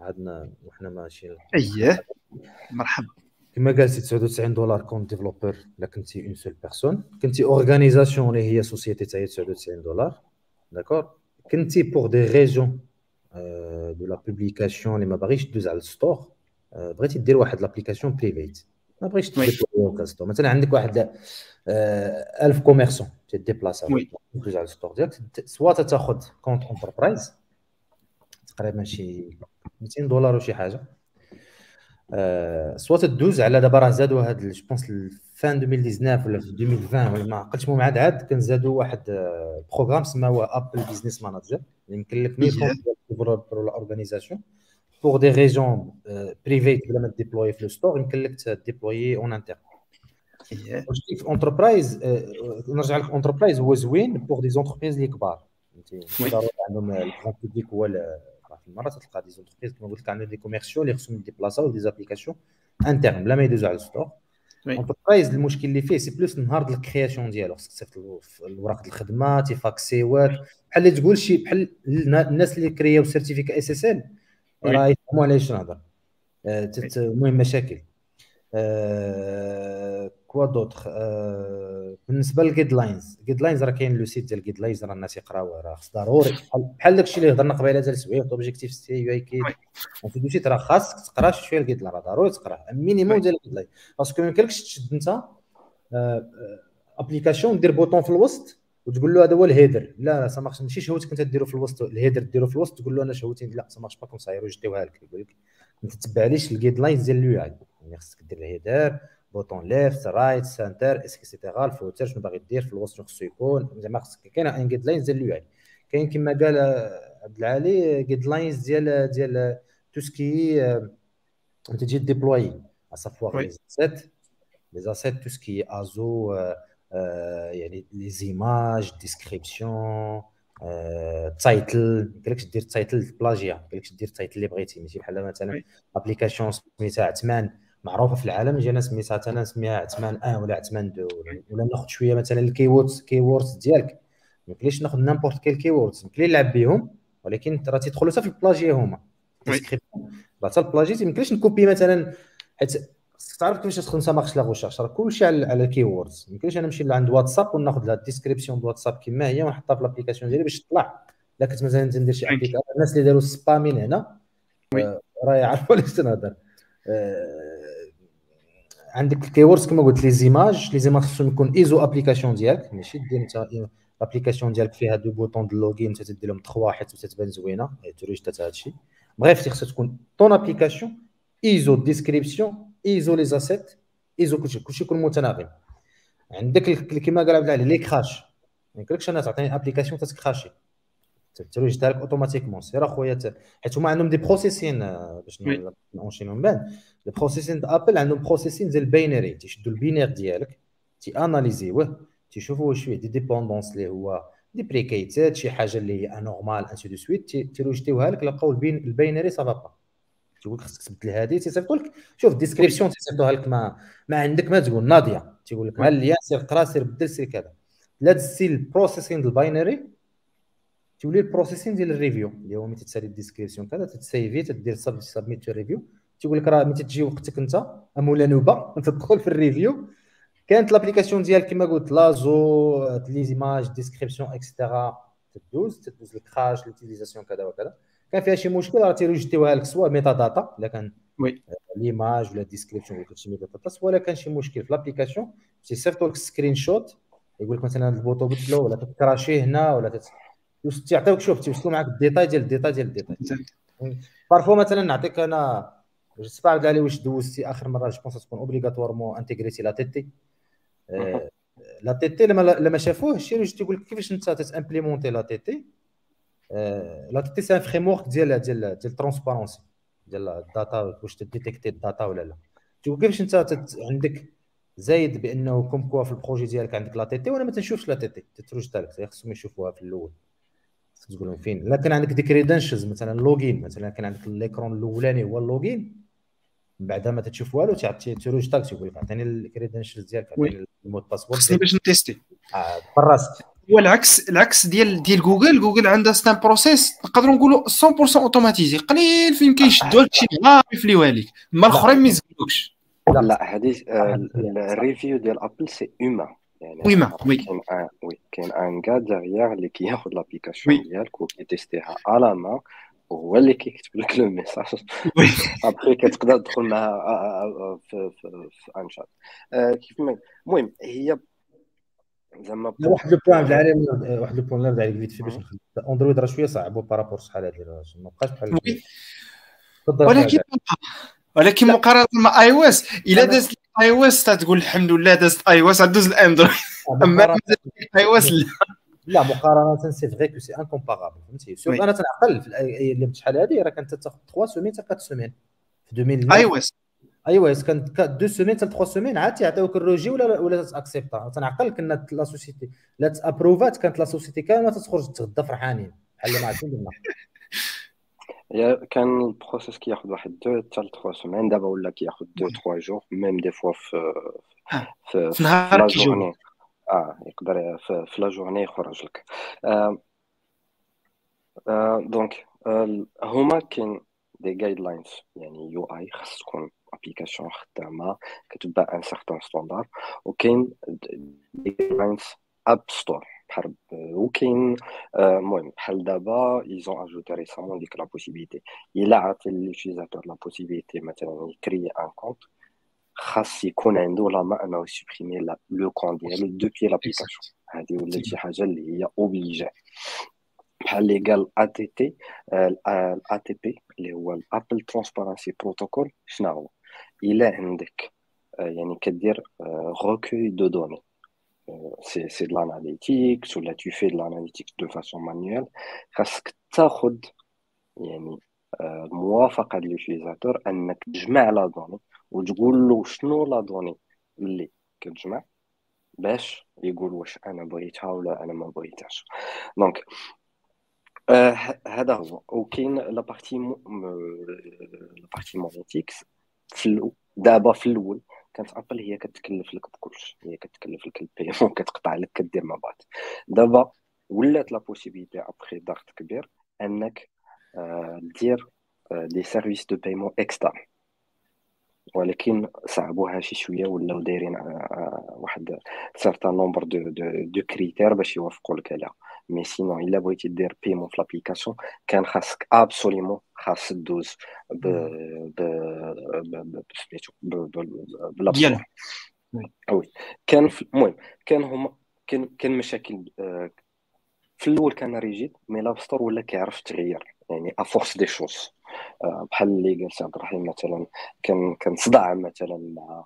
عندنا وحنا ماشي اييه مرحبا. كما قال c'est 99 دولار compte developer الا كنتي une seule personne كنتي organisation اللي هي société تاع 99 دولار. d'accord كنتي pour des raisons de la publication اللي ما باغيش دوز على ال store. بغيتي دير واحد l'application private ما بغيتش تدير ال store مثلا عندك واحد 1000 commerçants تديبلاصا دوز على ال store ديالك soit تاخذ compte enterprise تقريبا شي 200 دولار وشي حاجة. soit تدوز على دابا راه زادوا هاد je pense en 2019 ولا في 2020 ولا ما عقلتش المهم عاد عاد كان زادوا واحد programme سماه Apple Business Manager يمكن لك même developer ولا organisation pour des raisons private بلا ما ديبلوي في le store يمكن لك تديبلوي en interne في enterprise نرجع لك enterprise هو زوين pour des entreprises اللي كبار فهمتي عندهم ال grand public هو في المرات تلقى des entreprises كما قلت لك عندهم des commerçants اللي خصهم يديبلاصاو des applications internes بلا ما يدوزو على ال store enterprise المشكل اللي فيه c'est plus نهار ديال ال création ديالو خصك تصيفط الوراق الخدمه تيفاكسيوات بحال اللي تقول شي بحال الناس اللي كرياو certificat SSL راه يفهموا على اش نهضر المهم مشاكل. quoi d'autre؟ بالنسبة لل guidelines guidelines راه كاين le site ديال guidelines راه الناس يقراوه راه خص ضروري. بحال داكشي اللي هضرنا قبيلة ديال السبعيه Objective-C UIKit انت دوشي راه خاصك تقرا شوية ال guideline راه ضروري تقراه minimum ديال ال guideline parce que ما يمكنلكش تشد انت application دير bouton في الوسط وتقول له هذا هو ال header. لا لا ça marche ماشي شهوتك أنت ديرو في الوسط ال header ديرو في الوسط تقول له أنا شهوتي لا ça marche pas comme ça يجديوها لك؟ يقول لك ما تتبعليش ال guidelines ديال ال UI. يعني خصك دير ال header bouton left right center etcetera ال footer شنو باغي دير في الوسط شنو خصو يكون. زعما خصك كاين un guidelines ديال ال UI. كاين كما قال عبد العالي guidelines ديال ديال tout ce que انت تجي ديبلوي à savoir les assets les assets tout ce qui ASO يعني les images description title ما قالكش دير title plagiat ما قالكش دير title اللي بغيتي ماشي بحال مثلا application سميتها عثمان معروفة في العالم جينا سميتها أنا نسميها عثمان 1 ولا عثمان 2 ولا ناخذ شوية مثلا ال keywords keywords ديالك. ما يمكنليش ناخذ n'importe quel keywords يمكن نلعب بهم ولكن راه تيدخلوا حتى في ال plagiat هما. حتى ال plagiat ما يمكنليش نكوبي مثلا حيت تعرف كيفاش تدخل انت la recherche راه كلشي على على ال keywords ما يمكنش أنا نمشي لعند واتساب وناخذ la description de WhatsApp كما هي ونحطها في l'application ديالي باش تطلع. الا كنت مثلا ندير شي application الناس اللي داروا spamming هنا آه، راه يعرفوا علاش تنهضر. آه، عندك ال keywords كما قلت les images les images خصهم يكون ASO application ديالك. ماشي دير أنت l'application ديالك فيها deux boutons de login أنت تدير لهم 3 حيت تتبان زوينة. توريج حتى هادشي. bref خصها تكون ton application ASO description ASO les assets ASO كلشي كلشي يكون متناغم. عندك كما قال عبد العالي les crashs. ما يمكنلكش أنا تعطيني application تتكراشي الترويج ديالك automatiquement. سير أخويا حيت هما عندهم des processing باش نونشينو من بعد. ال processing Apple عندهم processing ديال ال binary تيشدوا ال binaire ديالك تي اناليزيوه تيشوفوا واش فيه des dépendances اللي هو deprecated شي حاجة اللي هي anormal ainsi de suite تيروجيتيوها لك لقاو ال binary ça va pas تيقول لك خصك تبدل هذه تيصيفطوا لك شوف ال description تيصيفطوها لك ما ما عندك ما تقول ناضية. تيقول لك ها اللي سير قرا سير بدل سير كذا. لا تسي ال processing ديال ال binary تولي ال processing ديال ال review. اللي هو ملي تسالي ال description كذا تسيفي تدير submit review تيقول لك راه ملي تجي وقتك انت؟ مولا نوبة؟ تدخل في ال review. كانت l'application ديالك كما قلت l'ASO les images description etcetera تدوز تدوز ال crash l'utilisation كذا وكذا. كان فيها شي مشكل راه تيروجيتيوها لك سواء metadata إلا كان oui. l'image ولا description ولا شي metadata سواء كان شي مشكل في l'application تيصيفطوا لك screenshot يقول لك مثلا ال bouton بدلو ولا تكراشي هنا ولا تت... تيعطيوك شوف تيوصلوا معك الديتاي ديال الديتاي ديال الديتاي. parfois مثلا نعطيك أنا جو سي با علي واش دوزتي آخر مرة جو بونس تكون اوبليغاتوارمون انتيغريتي لا تي تي لا تي تي لما شافوه الشيء تيقول لك كيفاش أنت تامبليمونتي لا تي تي لا تي سي ان فريم ورك ديال ديال ديال ترونسبارونسي ديال الداتا واش تديتيكتي الداتا ولا لا. تقول كيفاش انت عندك زايد بأنه كوم كوا في البروجي ديالك عندك لا تي تي وأنا ما تنشوفش لا تي تي؟ تتروج تاعك خصهم يشوفوها في الأول. تقول لهم فين. لكن عندك دي كريدنشلز مثلا لوغين مثلا كان عندك الايكرون الأولاني هو اللوغين من بعد ما تشوف والو تعطي تروج تاكسي يقول لك عطيني الكريدنشلز ديالك عطيني المود باسورد خصني باش نتيستي. آه براسك. هو العكس العكس ديال ديال جوجل. جوجل عندها ستان بروسيس نقدروا نقولوا 100% اوتوماتيزي قليل فين كيشدوا لك شي نهار يفليوها لك اما الأخرين ما يزبلوكش لا لا هذه الريفيو ديال ابل سي اوما يعني وي ما وي كاين ان وي كاين ان كا ديغيغ اللي كياخذ لابليكاسيون ديالك وكيتيستيها على ما وهو اللي كيكتب لك le message après كتقدر تدخل معاه في في في un chat كيف ما المهم هي زعما واحد le point عبد واحد le point اللي عليك فيت في باش نخدم. أندرويد راه شوية صعب par rapport شحال هذه ما بقاش بحال ولكن ولكن مقارنة مع اي أو اس إلا دازت اي أو اس تقول الحمد لله دازت اي أو اس دوز الاندرويد أما اي أو اس لا. لا مقارنة c'est vrai que c'est incomparable فهمتي؟ أنا تنعقل في اللي شحال هذه راه كانت تاخذ 3 semaines حتى 4 semaines. في 2000 اي أو اس اي أو اس كانت 2 semaines حتى 3 semaines عاد تيعطيوك ال rejet ولا ولا تأكسبتا. تنعقل كنا la société لا تأبروفات كانت la société كاملة تخرج تغدى فرحانين. بحال ما عرفتش درنا كان ال process كياخذ واحد 2 حتى 3 semaines دابا ولا كياخذ 2 3 jours même des fois في في في نهار كيجيو آه يقدر في, في la journée يخرج لك. آه آه donc آه هما كاين des guidelines يعني UI خاص تكون application خدامه كتبع un certain standard وكاين des guidelines اب ستور بحال وكاين المهم بحال دابا ils ont ajouté récemment ديك la possibilité إلا عطي l'utilisateur la possibilité مثلا يكري un compte خاص يكون عنده لا ما انه يسوبريمي لو كون ديالو دوبي لابليكاسيون هذه ولات شي حاجة اللي هي اوبليجي بحال اللي قال ا تي تي الا تي بي اللي هو الابل ترانسبارنسي بروتوكول شنو هو الا عندك يعني كدير روكوي دو دوني سي سي دو لاناليتيكس ولا تو في دو لاناليتيكس دو فاسون مانيوال خاصك تاخذ يعني موافقه لليوتيزاتور انك تجمع les données وتقول له شنو les données اللي كتجمع باش يقول واش أنا بغيتها ولا أنا ما بغيتهاش donc هذا هو وكاين la partie la partie monétique في دابا في الأول كانت Apple هي كتكلف لك بكلشي. هي كتكلف لك ال paiement كتقطع لك كدير مع بعض. دابا ولات la possibilité après ضغط كبير أنك آه دير des services de paiement externes ولكن صعبوها شي شوية ولاو دايرين واحد certain nombre de de de critères باش يوافقوا لك عليها. mais sinon إلا بغيتي دير paiement في l'application كان خاصك absolument خاص دوز ب ب ب ديالها وي كان المهم كان هما كان كان مشاكل في الأول كان ريجيد مي لاب ستور ولا كيعرف تغير يعني افورس دي شوز بحال اللي قال عبد الرحيم مثلا كان كان صداع مثلا مع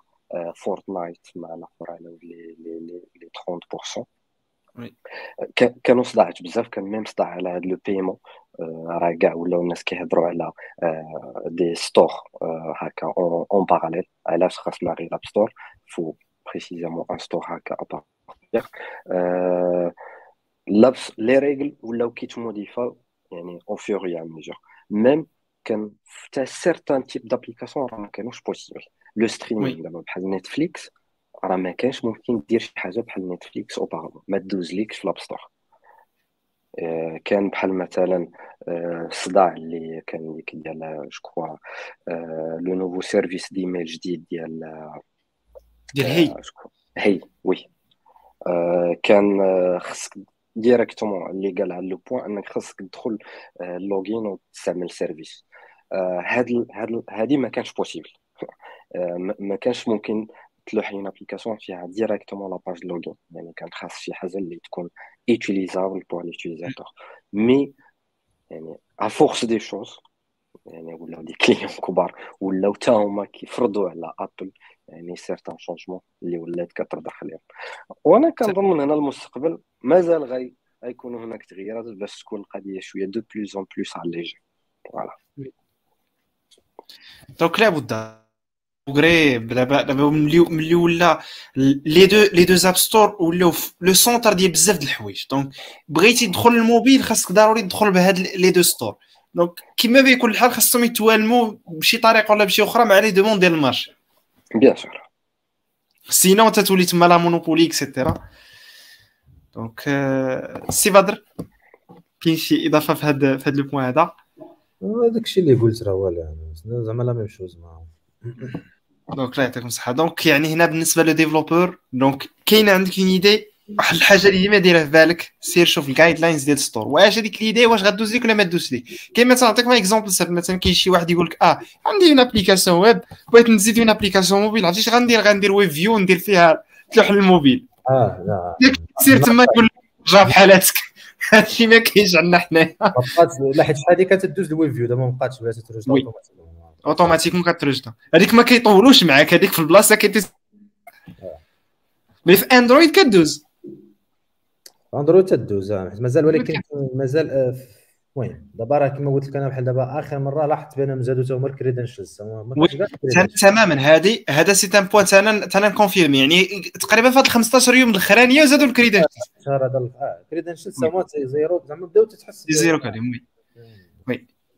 فورتنايت مع الآخر على لي لي لي 30% كانوا صداعات بزاف كان ميم صداع على هذا لو بيمون راه كاع ولاو الناس كيهضروا على دي ستور هكا اون باراليل علاش خاصنا غير اب ستور فو بريسيزامون ان ستور هكا ابارتيغ لابس لي ريغل ولاو كيتموديفاو يعني أو فور اي ميجور ميم كان حتى سيرتان تيب دابليكاسيون راه ما كانوش بوسيبل لو ستريمينغ دابا بحال نتفليكس راه ما كانش ممكن دير شي حاجة بحال نتفليكس اوبارافون ما دوز ليكش في لاب ستور. كان بحال مثلا الصداع اللي كان ديك ديال جو لو نوفو سيرفيس ديميل جديد ديال ديال هي. هي وي. كان خصك ديريكتومون اللي قال على لو بوين إنك خاصك تدخل اللوغين وتستعمل السيرفيس هاد هاد هادي ما كانش بوسيبل ما كانش ممكن تلوح لينا ابليكاسيون فيها ديريكتومون لاباج لوغين يعني كان خاص شي حاجة اللي تكون utilisable pour l'utilisateur mais يعني à force des choses يعني ولاو des clients كبار ولاو حتى هما كيفرضوا على Apple يعني certains changements اللي ولات كترضخ عليهم وأنا كنظن هنا المستقبل مازال غي غيكونوا هناك تغييرات باش تكون القضية شوية de plus en plus allégée voilà donc لابد قريب دابا دابا ملي ملي ولا les deux les deux app stores ولاو le centre ديال بزاف د الحوايج donc بغيتي تدخل الموبيل خاصك ضروري تدخل بهاد les deux stores donc كيما بيكون الحال خاصهم يتوالموا بشي طريقه ولا بشي أخرى مع les demandes ديال ال marché bien sûr sinon تتولي تما le monopole et cetera donc سي بدر كاين شي اضافه في هذا في هذا le point هذا هذاك الشيء اللي قلت راه هو زعما la même chose donc الله يعطيكم الصحه donc يعني هنا بالنسبة le développeur donc كاين عندك une idée واحد الحاجة اللي ديما ديرها في بالك؟ سير شوف ال guidelines ديال ال store. واش هذيك l'idée واش غدوز ليك ولا ما دوز ليك؟ كاين مثلا نعطيك un exemple مثلا كاين شي واحد يقول لك آه عندي une application web بغيت نزيد une application mobile عرفتي اش غندير؟ غندير web view ندير فيها تلوح الموبيل. آه لا. سير تما يقول جا بحالاتك هادشي ما كاينش عندنا حنايا. لا حيت شحال هذه كتدوز ال web view دابا ما بقاتش بلا تترجم automatiquement كت reject هذيك ما كيطولوش معاك هذيك في البلاصه كيتي mais في اندرويد كدوز اندرويد تدوز مازال ولكن مازال المهم دابا راه كما قلت لك أنا بحال دابا آخر مرة لاحظت بانهم زادوا حتى هما ال credentials تماما. هذه هذا c'est un point أنا أنا confirme يعني تقريبا في هاد 15 يوم الأخرانية زادوا ال credentials شهر هذا ال credentials هما zéro زعما بداو تتحس zéro oui.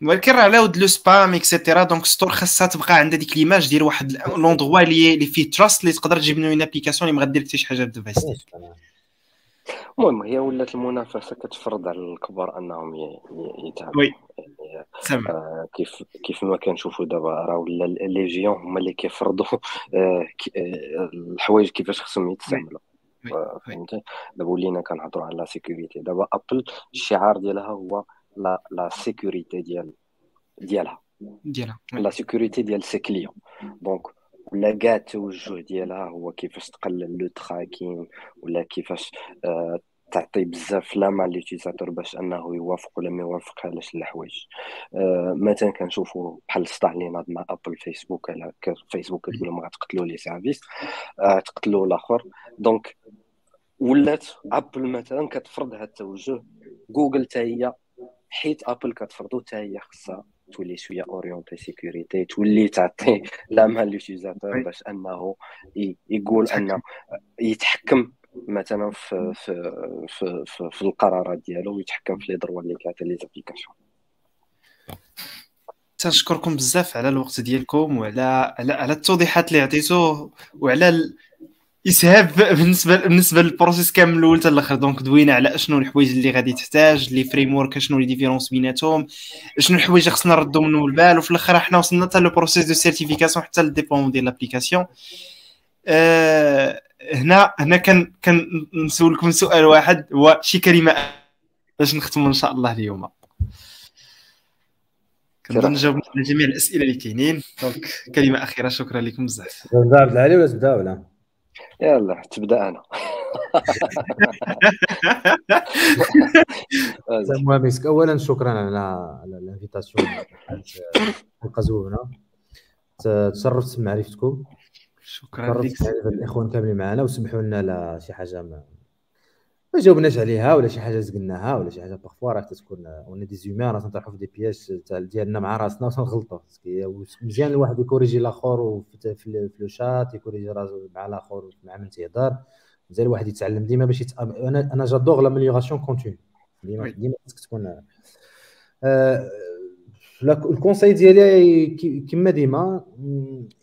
ولكن راه علاود le spam et cetera donc store خاصها تبقى عندها ديك l'image ديال واحد l'endroit اللي فيه trust اللي تقدر تجيب une application اللي ما غدير حتى شي حاجة device المهم هي ولات المنافسة كتفرض على الكبار أنهم يتعبوا oui. يعني آه كيف كيف ما كنشوفوا دابا راه ولا les géants هما اللي كيفرضوا آه الحوايج كيفاش خصهم يتستعملوا فهمتي؟ دابا ولينا كنهضروا على la sécurité دابا ابل الشعار ديالها هو la la sécurité ديال ديالها ديالها la sécurité ديال ses clients donc ولا كاع التوجه ديالها هو كيفاش تقلل le tracking ولا كيفاش آه تعطي بزاف la main l'utilisateur باش انه يوافق ولا ما يوافق على شي الحوايج آه مثلا كنشوفوا بحال الصداع اللي ناض مع ابل فيسبوك على فيسبوك كتقول لهم غتقتلوا les services تقتلوا الآخر donc ولات ابل مثلا كتفرض هذا التوجه جوجل حتى هي حيت أبل كتفرضو حتى هي خصها تولي شوية orientée sécurité تولي تعطي la main l'utilisateur باش أنه يقول أنه يتحكم مثلا في في في, في, في القرارات ديالو ويتحكم في les droits اللي كيعطي les applications. تنشكركم بزاف على الوقت ديالكم وعلى على, على التوضيحات اللي عطيتوه وعلى اسهاب بالنسبة بالنسبة لل process كامل الأول حتى الآخر. donc دوينا على اشنو الحوايج اللي غادي تحتاج les frameworks شنو les différences بيناتهم شنو الحوايج اللي خصنا نردو منهم البال وفي الآخر حنا وصلنا حتى le process de certification حتى لل déploiement ديال l'application أه هنا هنا كان كنسولكم سؤال واحد هو شي كلمة باش نختموا إن شاء الله اليوم. كنظن جاوبنا على جميع الأسئلة اللي كاينين. donc كلمة أخيرة شكرا لكم بزاف. عبد العالي ولا تبدا ولا؟ يلا تبدأ أنا. المهم مسك اولا شكرا على على ال invitation حلقه زوينه تشرفت بمعرفتكم. شكرا لك الاخوان كاملين معنا وسمحوا لنا على شي حاجة ما ما جاوبناش عليها ولا شي حاجة زقناها ولا شي حاجة. parfois راه تكون on est des humains راه تنطرحوا في des PRs ديالنا مع راسنا وتنغلطوا مزيان الواحد ي corriger الآخر في le chat ي corriger راسو مع الآخر مع من تيهضر. مزيان الواحد يتعلم ديما باش يتأم... أنا أنا j'adore l'amélioration continue ديما ديما خصك تكون آه... ال conseil ديالي كما ديما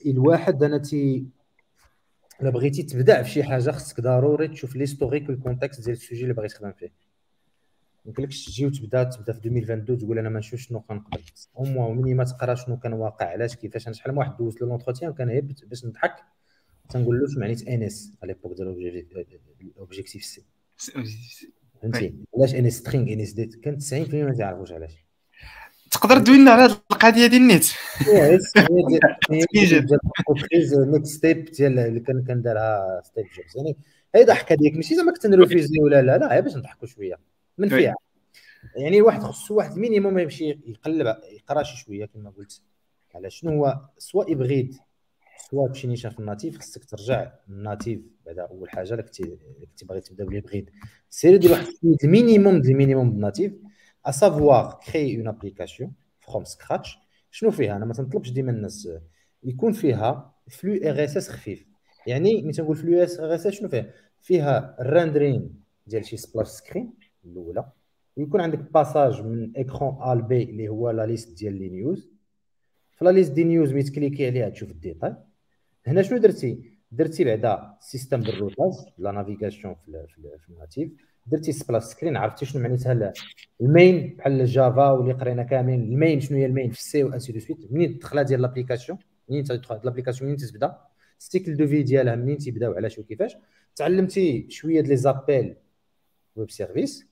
الواحد أنا تي الا بغيتي تبدأ في شي حاجة خصك ضروري تشوف l'historique وال contexte ديال ال sujet اللي باغي تخدم فيه. ما يمكنلكش تجي وتبدا تبدأ في 2022 تقول أنا ما نشوف شنو كنقبل أو موا ما تقرأ شنو كان واقع علاش كيفاش. أنا شحال من واحد دوزت له l'entretien وكان هي باش نضحك. تنقول له سمعنيت NS على l'époque ديال Objective-C فهمتي؟ علاش ان اس سترينغ ان اس ديت كان 90% ما تعرفوش علاش. تقدر تدوينا على هذه القضية ديال ال NeXT. NeXTSTEP ديال اللي كان كندارها ستيب جوبز يعني هي ضحكة ديالك ماشي زعما كت énerver ولا لا. لا باش نضحكوا شوية. من فيها. يعني واحد خصو واحد minimum يمشي يقلب يقرا شي شوية كما قلت. على شنو هو؟ سواء hybride سواء تمشي نيشان في ال natif خصك ترجع لل natif بعدا أول حاجة اللي كنتي كنتي باغي تبدأ ب l'hybride سير دير واحد ال minimum ديال ال minimum بال natif. À savoir créer une application from scratch. شنو فيها أنا ما تنطلبش ديما الناس يكون فيها flux RSS خفيف يعني ملي تنقول flux R SS شنو فيه فيها ال rendering ديال شي splash screen الاولى ويكون عندك passage من écran A ل B اللي هو la liste ديال les news في la liste des news ملي ت cliquer عليها تشوف ال détail هنا شنو درتي درتي بعدا système بال routage la navigation في, في ال natif درتي splash screen عرفتي شنو معناتها ال main؟ بحال ال Java واللي قرينا كاملين ال main شنو هي ال main في ال C و ainsi de suite؟ منين الدخله ديال l'application؟ منين تدخل l'application منين تبدا ال cycle de vie ديالها منين تيبدا وعلاش وكيفاش تعلمتي شوية ديال les appels web services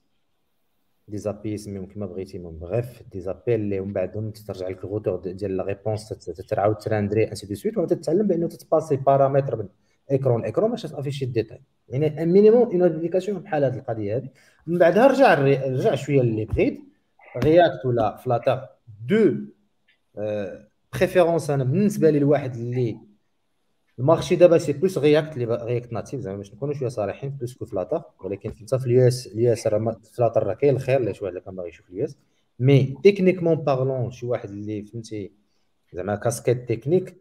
des API سميهم كما بغيتي من bref des appels اللي من بعدهم ترجع لك ال retour ديال la réponse تعاود تراندري ainsi de suite وتتعلم بأنه تتباسي بارامتر من écran. écran باش تافيشي ال détail يعني minimum une application بحال هذه القضية هذه من بعدها رجع رجع شوية اللي بغيت. React ولا Flutter de préférence أنا بالنسبة لي الواحد اللي ال marché دابا c'est plus React اللي React Native زعما باش نكونوا شوية صريحين plus que Flutter ولكن انت في ال US ال US راه Flutter راه كاين الخير شي واحد كان باغي يشوف ال US. mais techniquement parlant شي واحد اللي فهمتي زعما casquette technique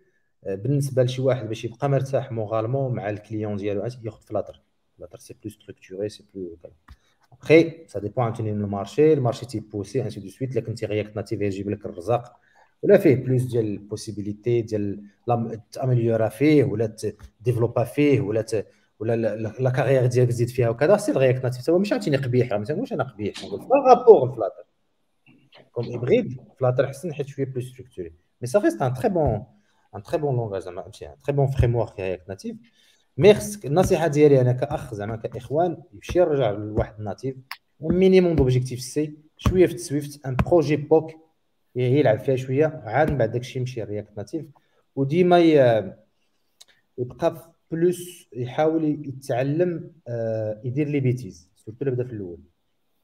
بالنسبة لشي واحد باش يبقى مرتاح moralement مع ال client ديالو ياخذ Flutter Flutter c'est plus structuré c'est plus après ça dépend عاوتاني من ال marché ال marché تيبوسي ainsi de suite الا كنتي React Native يجيب لك الرزاق ولا فيه plus ديال ال possibilité ديال تامليورا فيه ولا تديفلوبا فيه ولا ت... ولا la carrière ديالك تزيد فيها وكذا c'est React Native هو ماشي عاوتاني قبيح ما تنقولش أنا قبيح نقول par rapport ال Flutter comme auprès de Flutter حسن حيت شوية plus structuré mais ça reste un très bon un très bon langage زعما ماشي un très bon framework React Native mais خصك النصيحه ديالي أنا كاخ زعما كاخوان يمشي يرجع لواحد ال native minimum d'Objective-C شوية في ال Swift un projet POC يلعب فيها شوية عاد من بعد داكشي يمشي React Native وديما يبقى plus يحاول يتعلم يدير les bêtises surtout بدا في الأول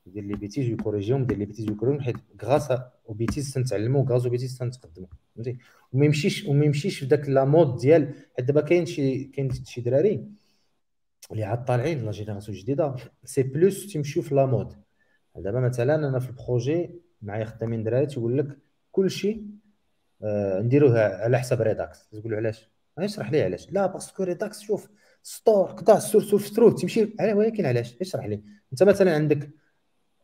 يدير les bêtises ويكوريجيهم يدير les bêtises ويكوريجيهم حيت grâce aux bêtises تنتعلموا grâce aux bêtises تنتقدموا فهمتي؟ وما يمشيش وما يمشيش في ذاك لا مود ديال حيت دابا كاين شي كاين شي دراري اللي عاد طالعين لا جينيراسيون جديدة سي بلوس تيمشيو في لا مود. دابا مثلا أنا في البروجي معايا خدامين دراري تيقول لك كلشي آه نديروه على حساب ريداكس تقول له علاش؟ اشرح لي علاش. لا باسكو ريداكس شوف ستور كدا سور سور سترو تمشي ولكن علاش؟ اشرح لي. أنت مثلا عندك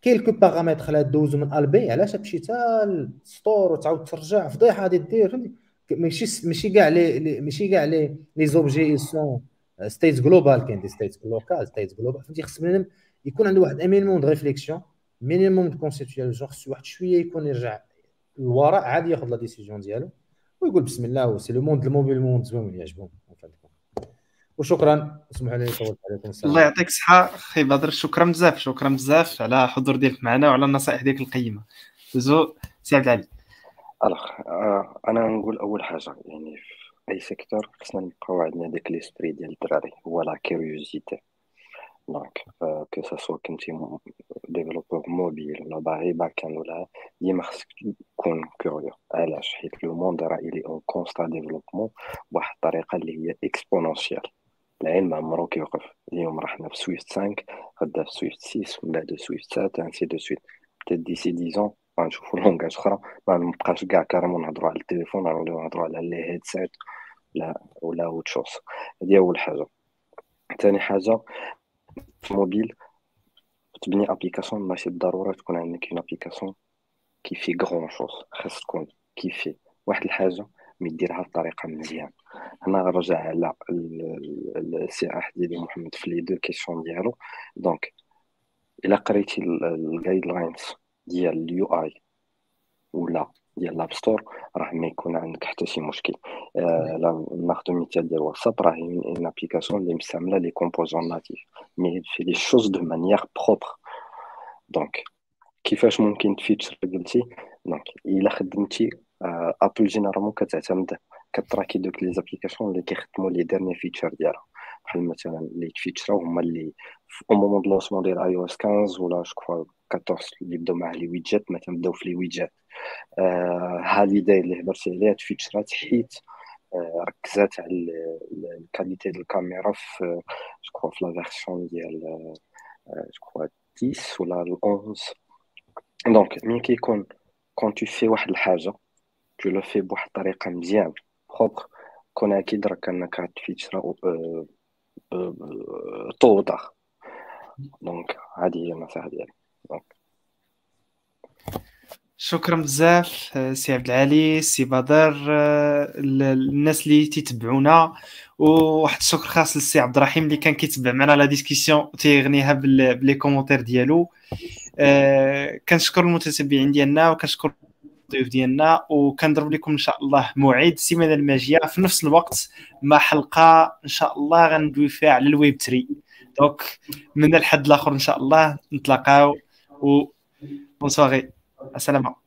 كيلكو باغامتر لا دوزو من ألبي علاش تمشي حتى للستور وتعاود ترجع؟ فضيحة غادي دير ماشي ماشي كاع لي ماشي كاع لي les objets sont states global كاين des states local states global فهمتي؟ خص بنادم يكون عنده واحد minimum de réflexion minimum de conceptualisation خصو واحد شوية يكون يرجع للوراء عاد ياخذ la décision ديالو ويقول بسم الله c'est le monde ال mobile monde زوين يعجبهم وشكرا. اسمحوا لي طولت عليكم السلام الله. يعطيك الصحة. أخي بدر شكرا بزاف شكرا بزاف على الحضور ديالك معنا وعلى النصائح ديالك القيمة. دوزو سي عبد العلي. Alors آه أنا نقول أول حاجة يعني في أي secteur خصنا نبقاو عندنا داك l'esprit ديال الدراري. هو la curiosité donc que ça كنتي développeur mobile ولا باغي backend ولا ديما خصك تكون curieux علاش حيت le monde راه il est en constant développement بواحد الطريقة اللي هي exponentielle العلم ما عمرو كيوقف اليوم رحنا في Swift 5 غدا في Swift 6 ومن بعد Swift 7 ainsi de suite peut-être d'ici dix ans غنشوفو langage أخرى ما نبقاش كاع carrément نهضرو على التليفون نوليو نهضرو على les headsets ولا ولا autre chose هادي اول حاجة ثاني حاجة في الموبيل تبني application ماشي بالضروره تكون عندك une application qui fait grand-chose خاص تكون qui fait واحد الحاجة mais ديرها بطريقه مزيان هنا نرجع على السي ديال محمد في les deux questions ديالو. donc إلا قريتي ال guidelines ديال ال UI ولا ديال l'App Store راه ما يكون عندك حتى شي مشكل. آه لا ناخذ مثال ديال واتساب راه une application اللي مستعملة les composants natifs mais fait les choses de manière propre donc كيفاش ممكن تفيتشر قلتي؟ donc إلا خدمتي Apple آه généralement كتعتمد كتراكي دوك لي زابليكاسيون اللي كيخدموا لي ديرني فيتشر ديالها بحال مثلا اللي تفيتشراو هما اللي أو مومون دو لونسمون ديال اي أو اس 15 ولا جو 14 اللي بداو مع لي ويدجات مثلا بداو في لي ويدجات آه داير اللي هضرتي عليها تفيتشرات حيت آه ركزات على الكاليتي ديال الكاميرا في جو في لا فيرسيون ديال جو 10 ولا 11 دونك مين كيكون quand tu fais واحد الحاجة tu le fais بواحد الطريقة مزيان propre كون أكيد راك انك غتفيتشرا بتوضح donc هذه هي النصيحه ديالي شكرا بزاف سي عبد العالي سي بدر الناس اللي تيتبعونا وواحد الشكر خاص للسي عبد الرحيم اللي كان كيتبع معنا la discussion تيغنيها ب les commentaires ديالو كنشكر المتتبعين ديالنا وكنشكر الضيوف ديالنا وكنضرب لكم إن شاء الله موعد السيمانه الماجية. في نفس الوقت مع حلقة إن شاء الله غندوي فيها على الويب 3 donc من الحد الآخر إن شاء الله نتلاقاو و bonne soirée السلامه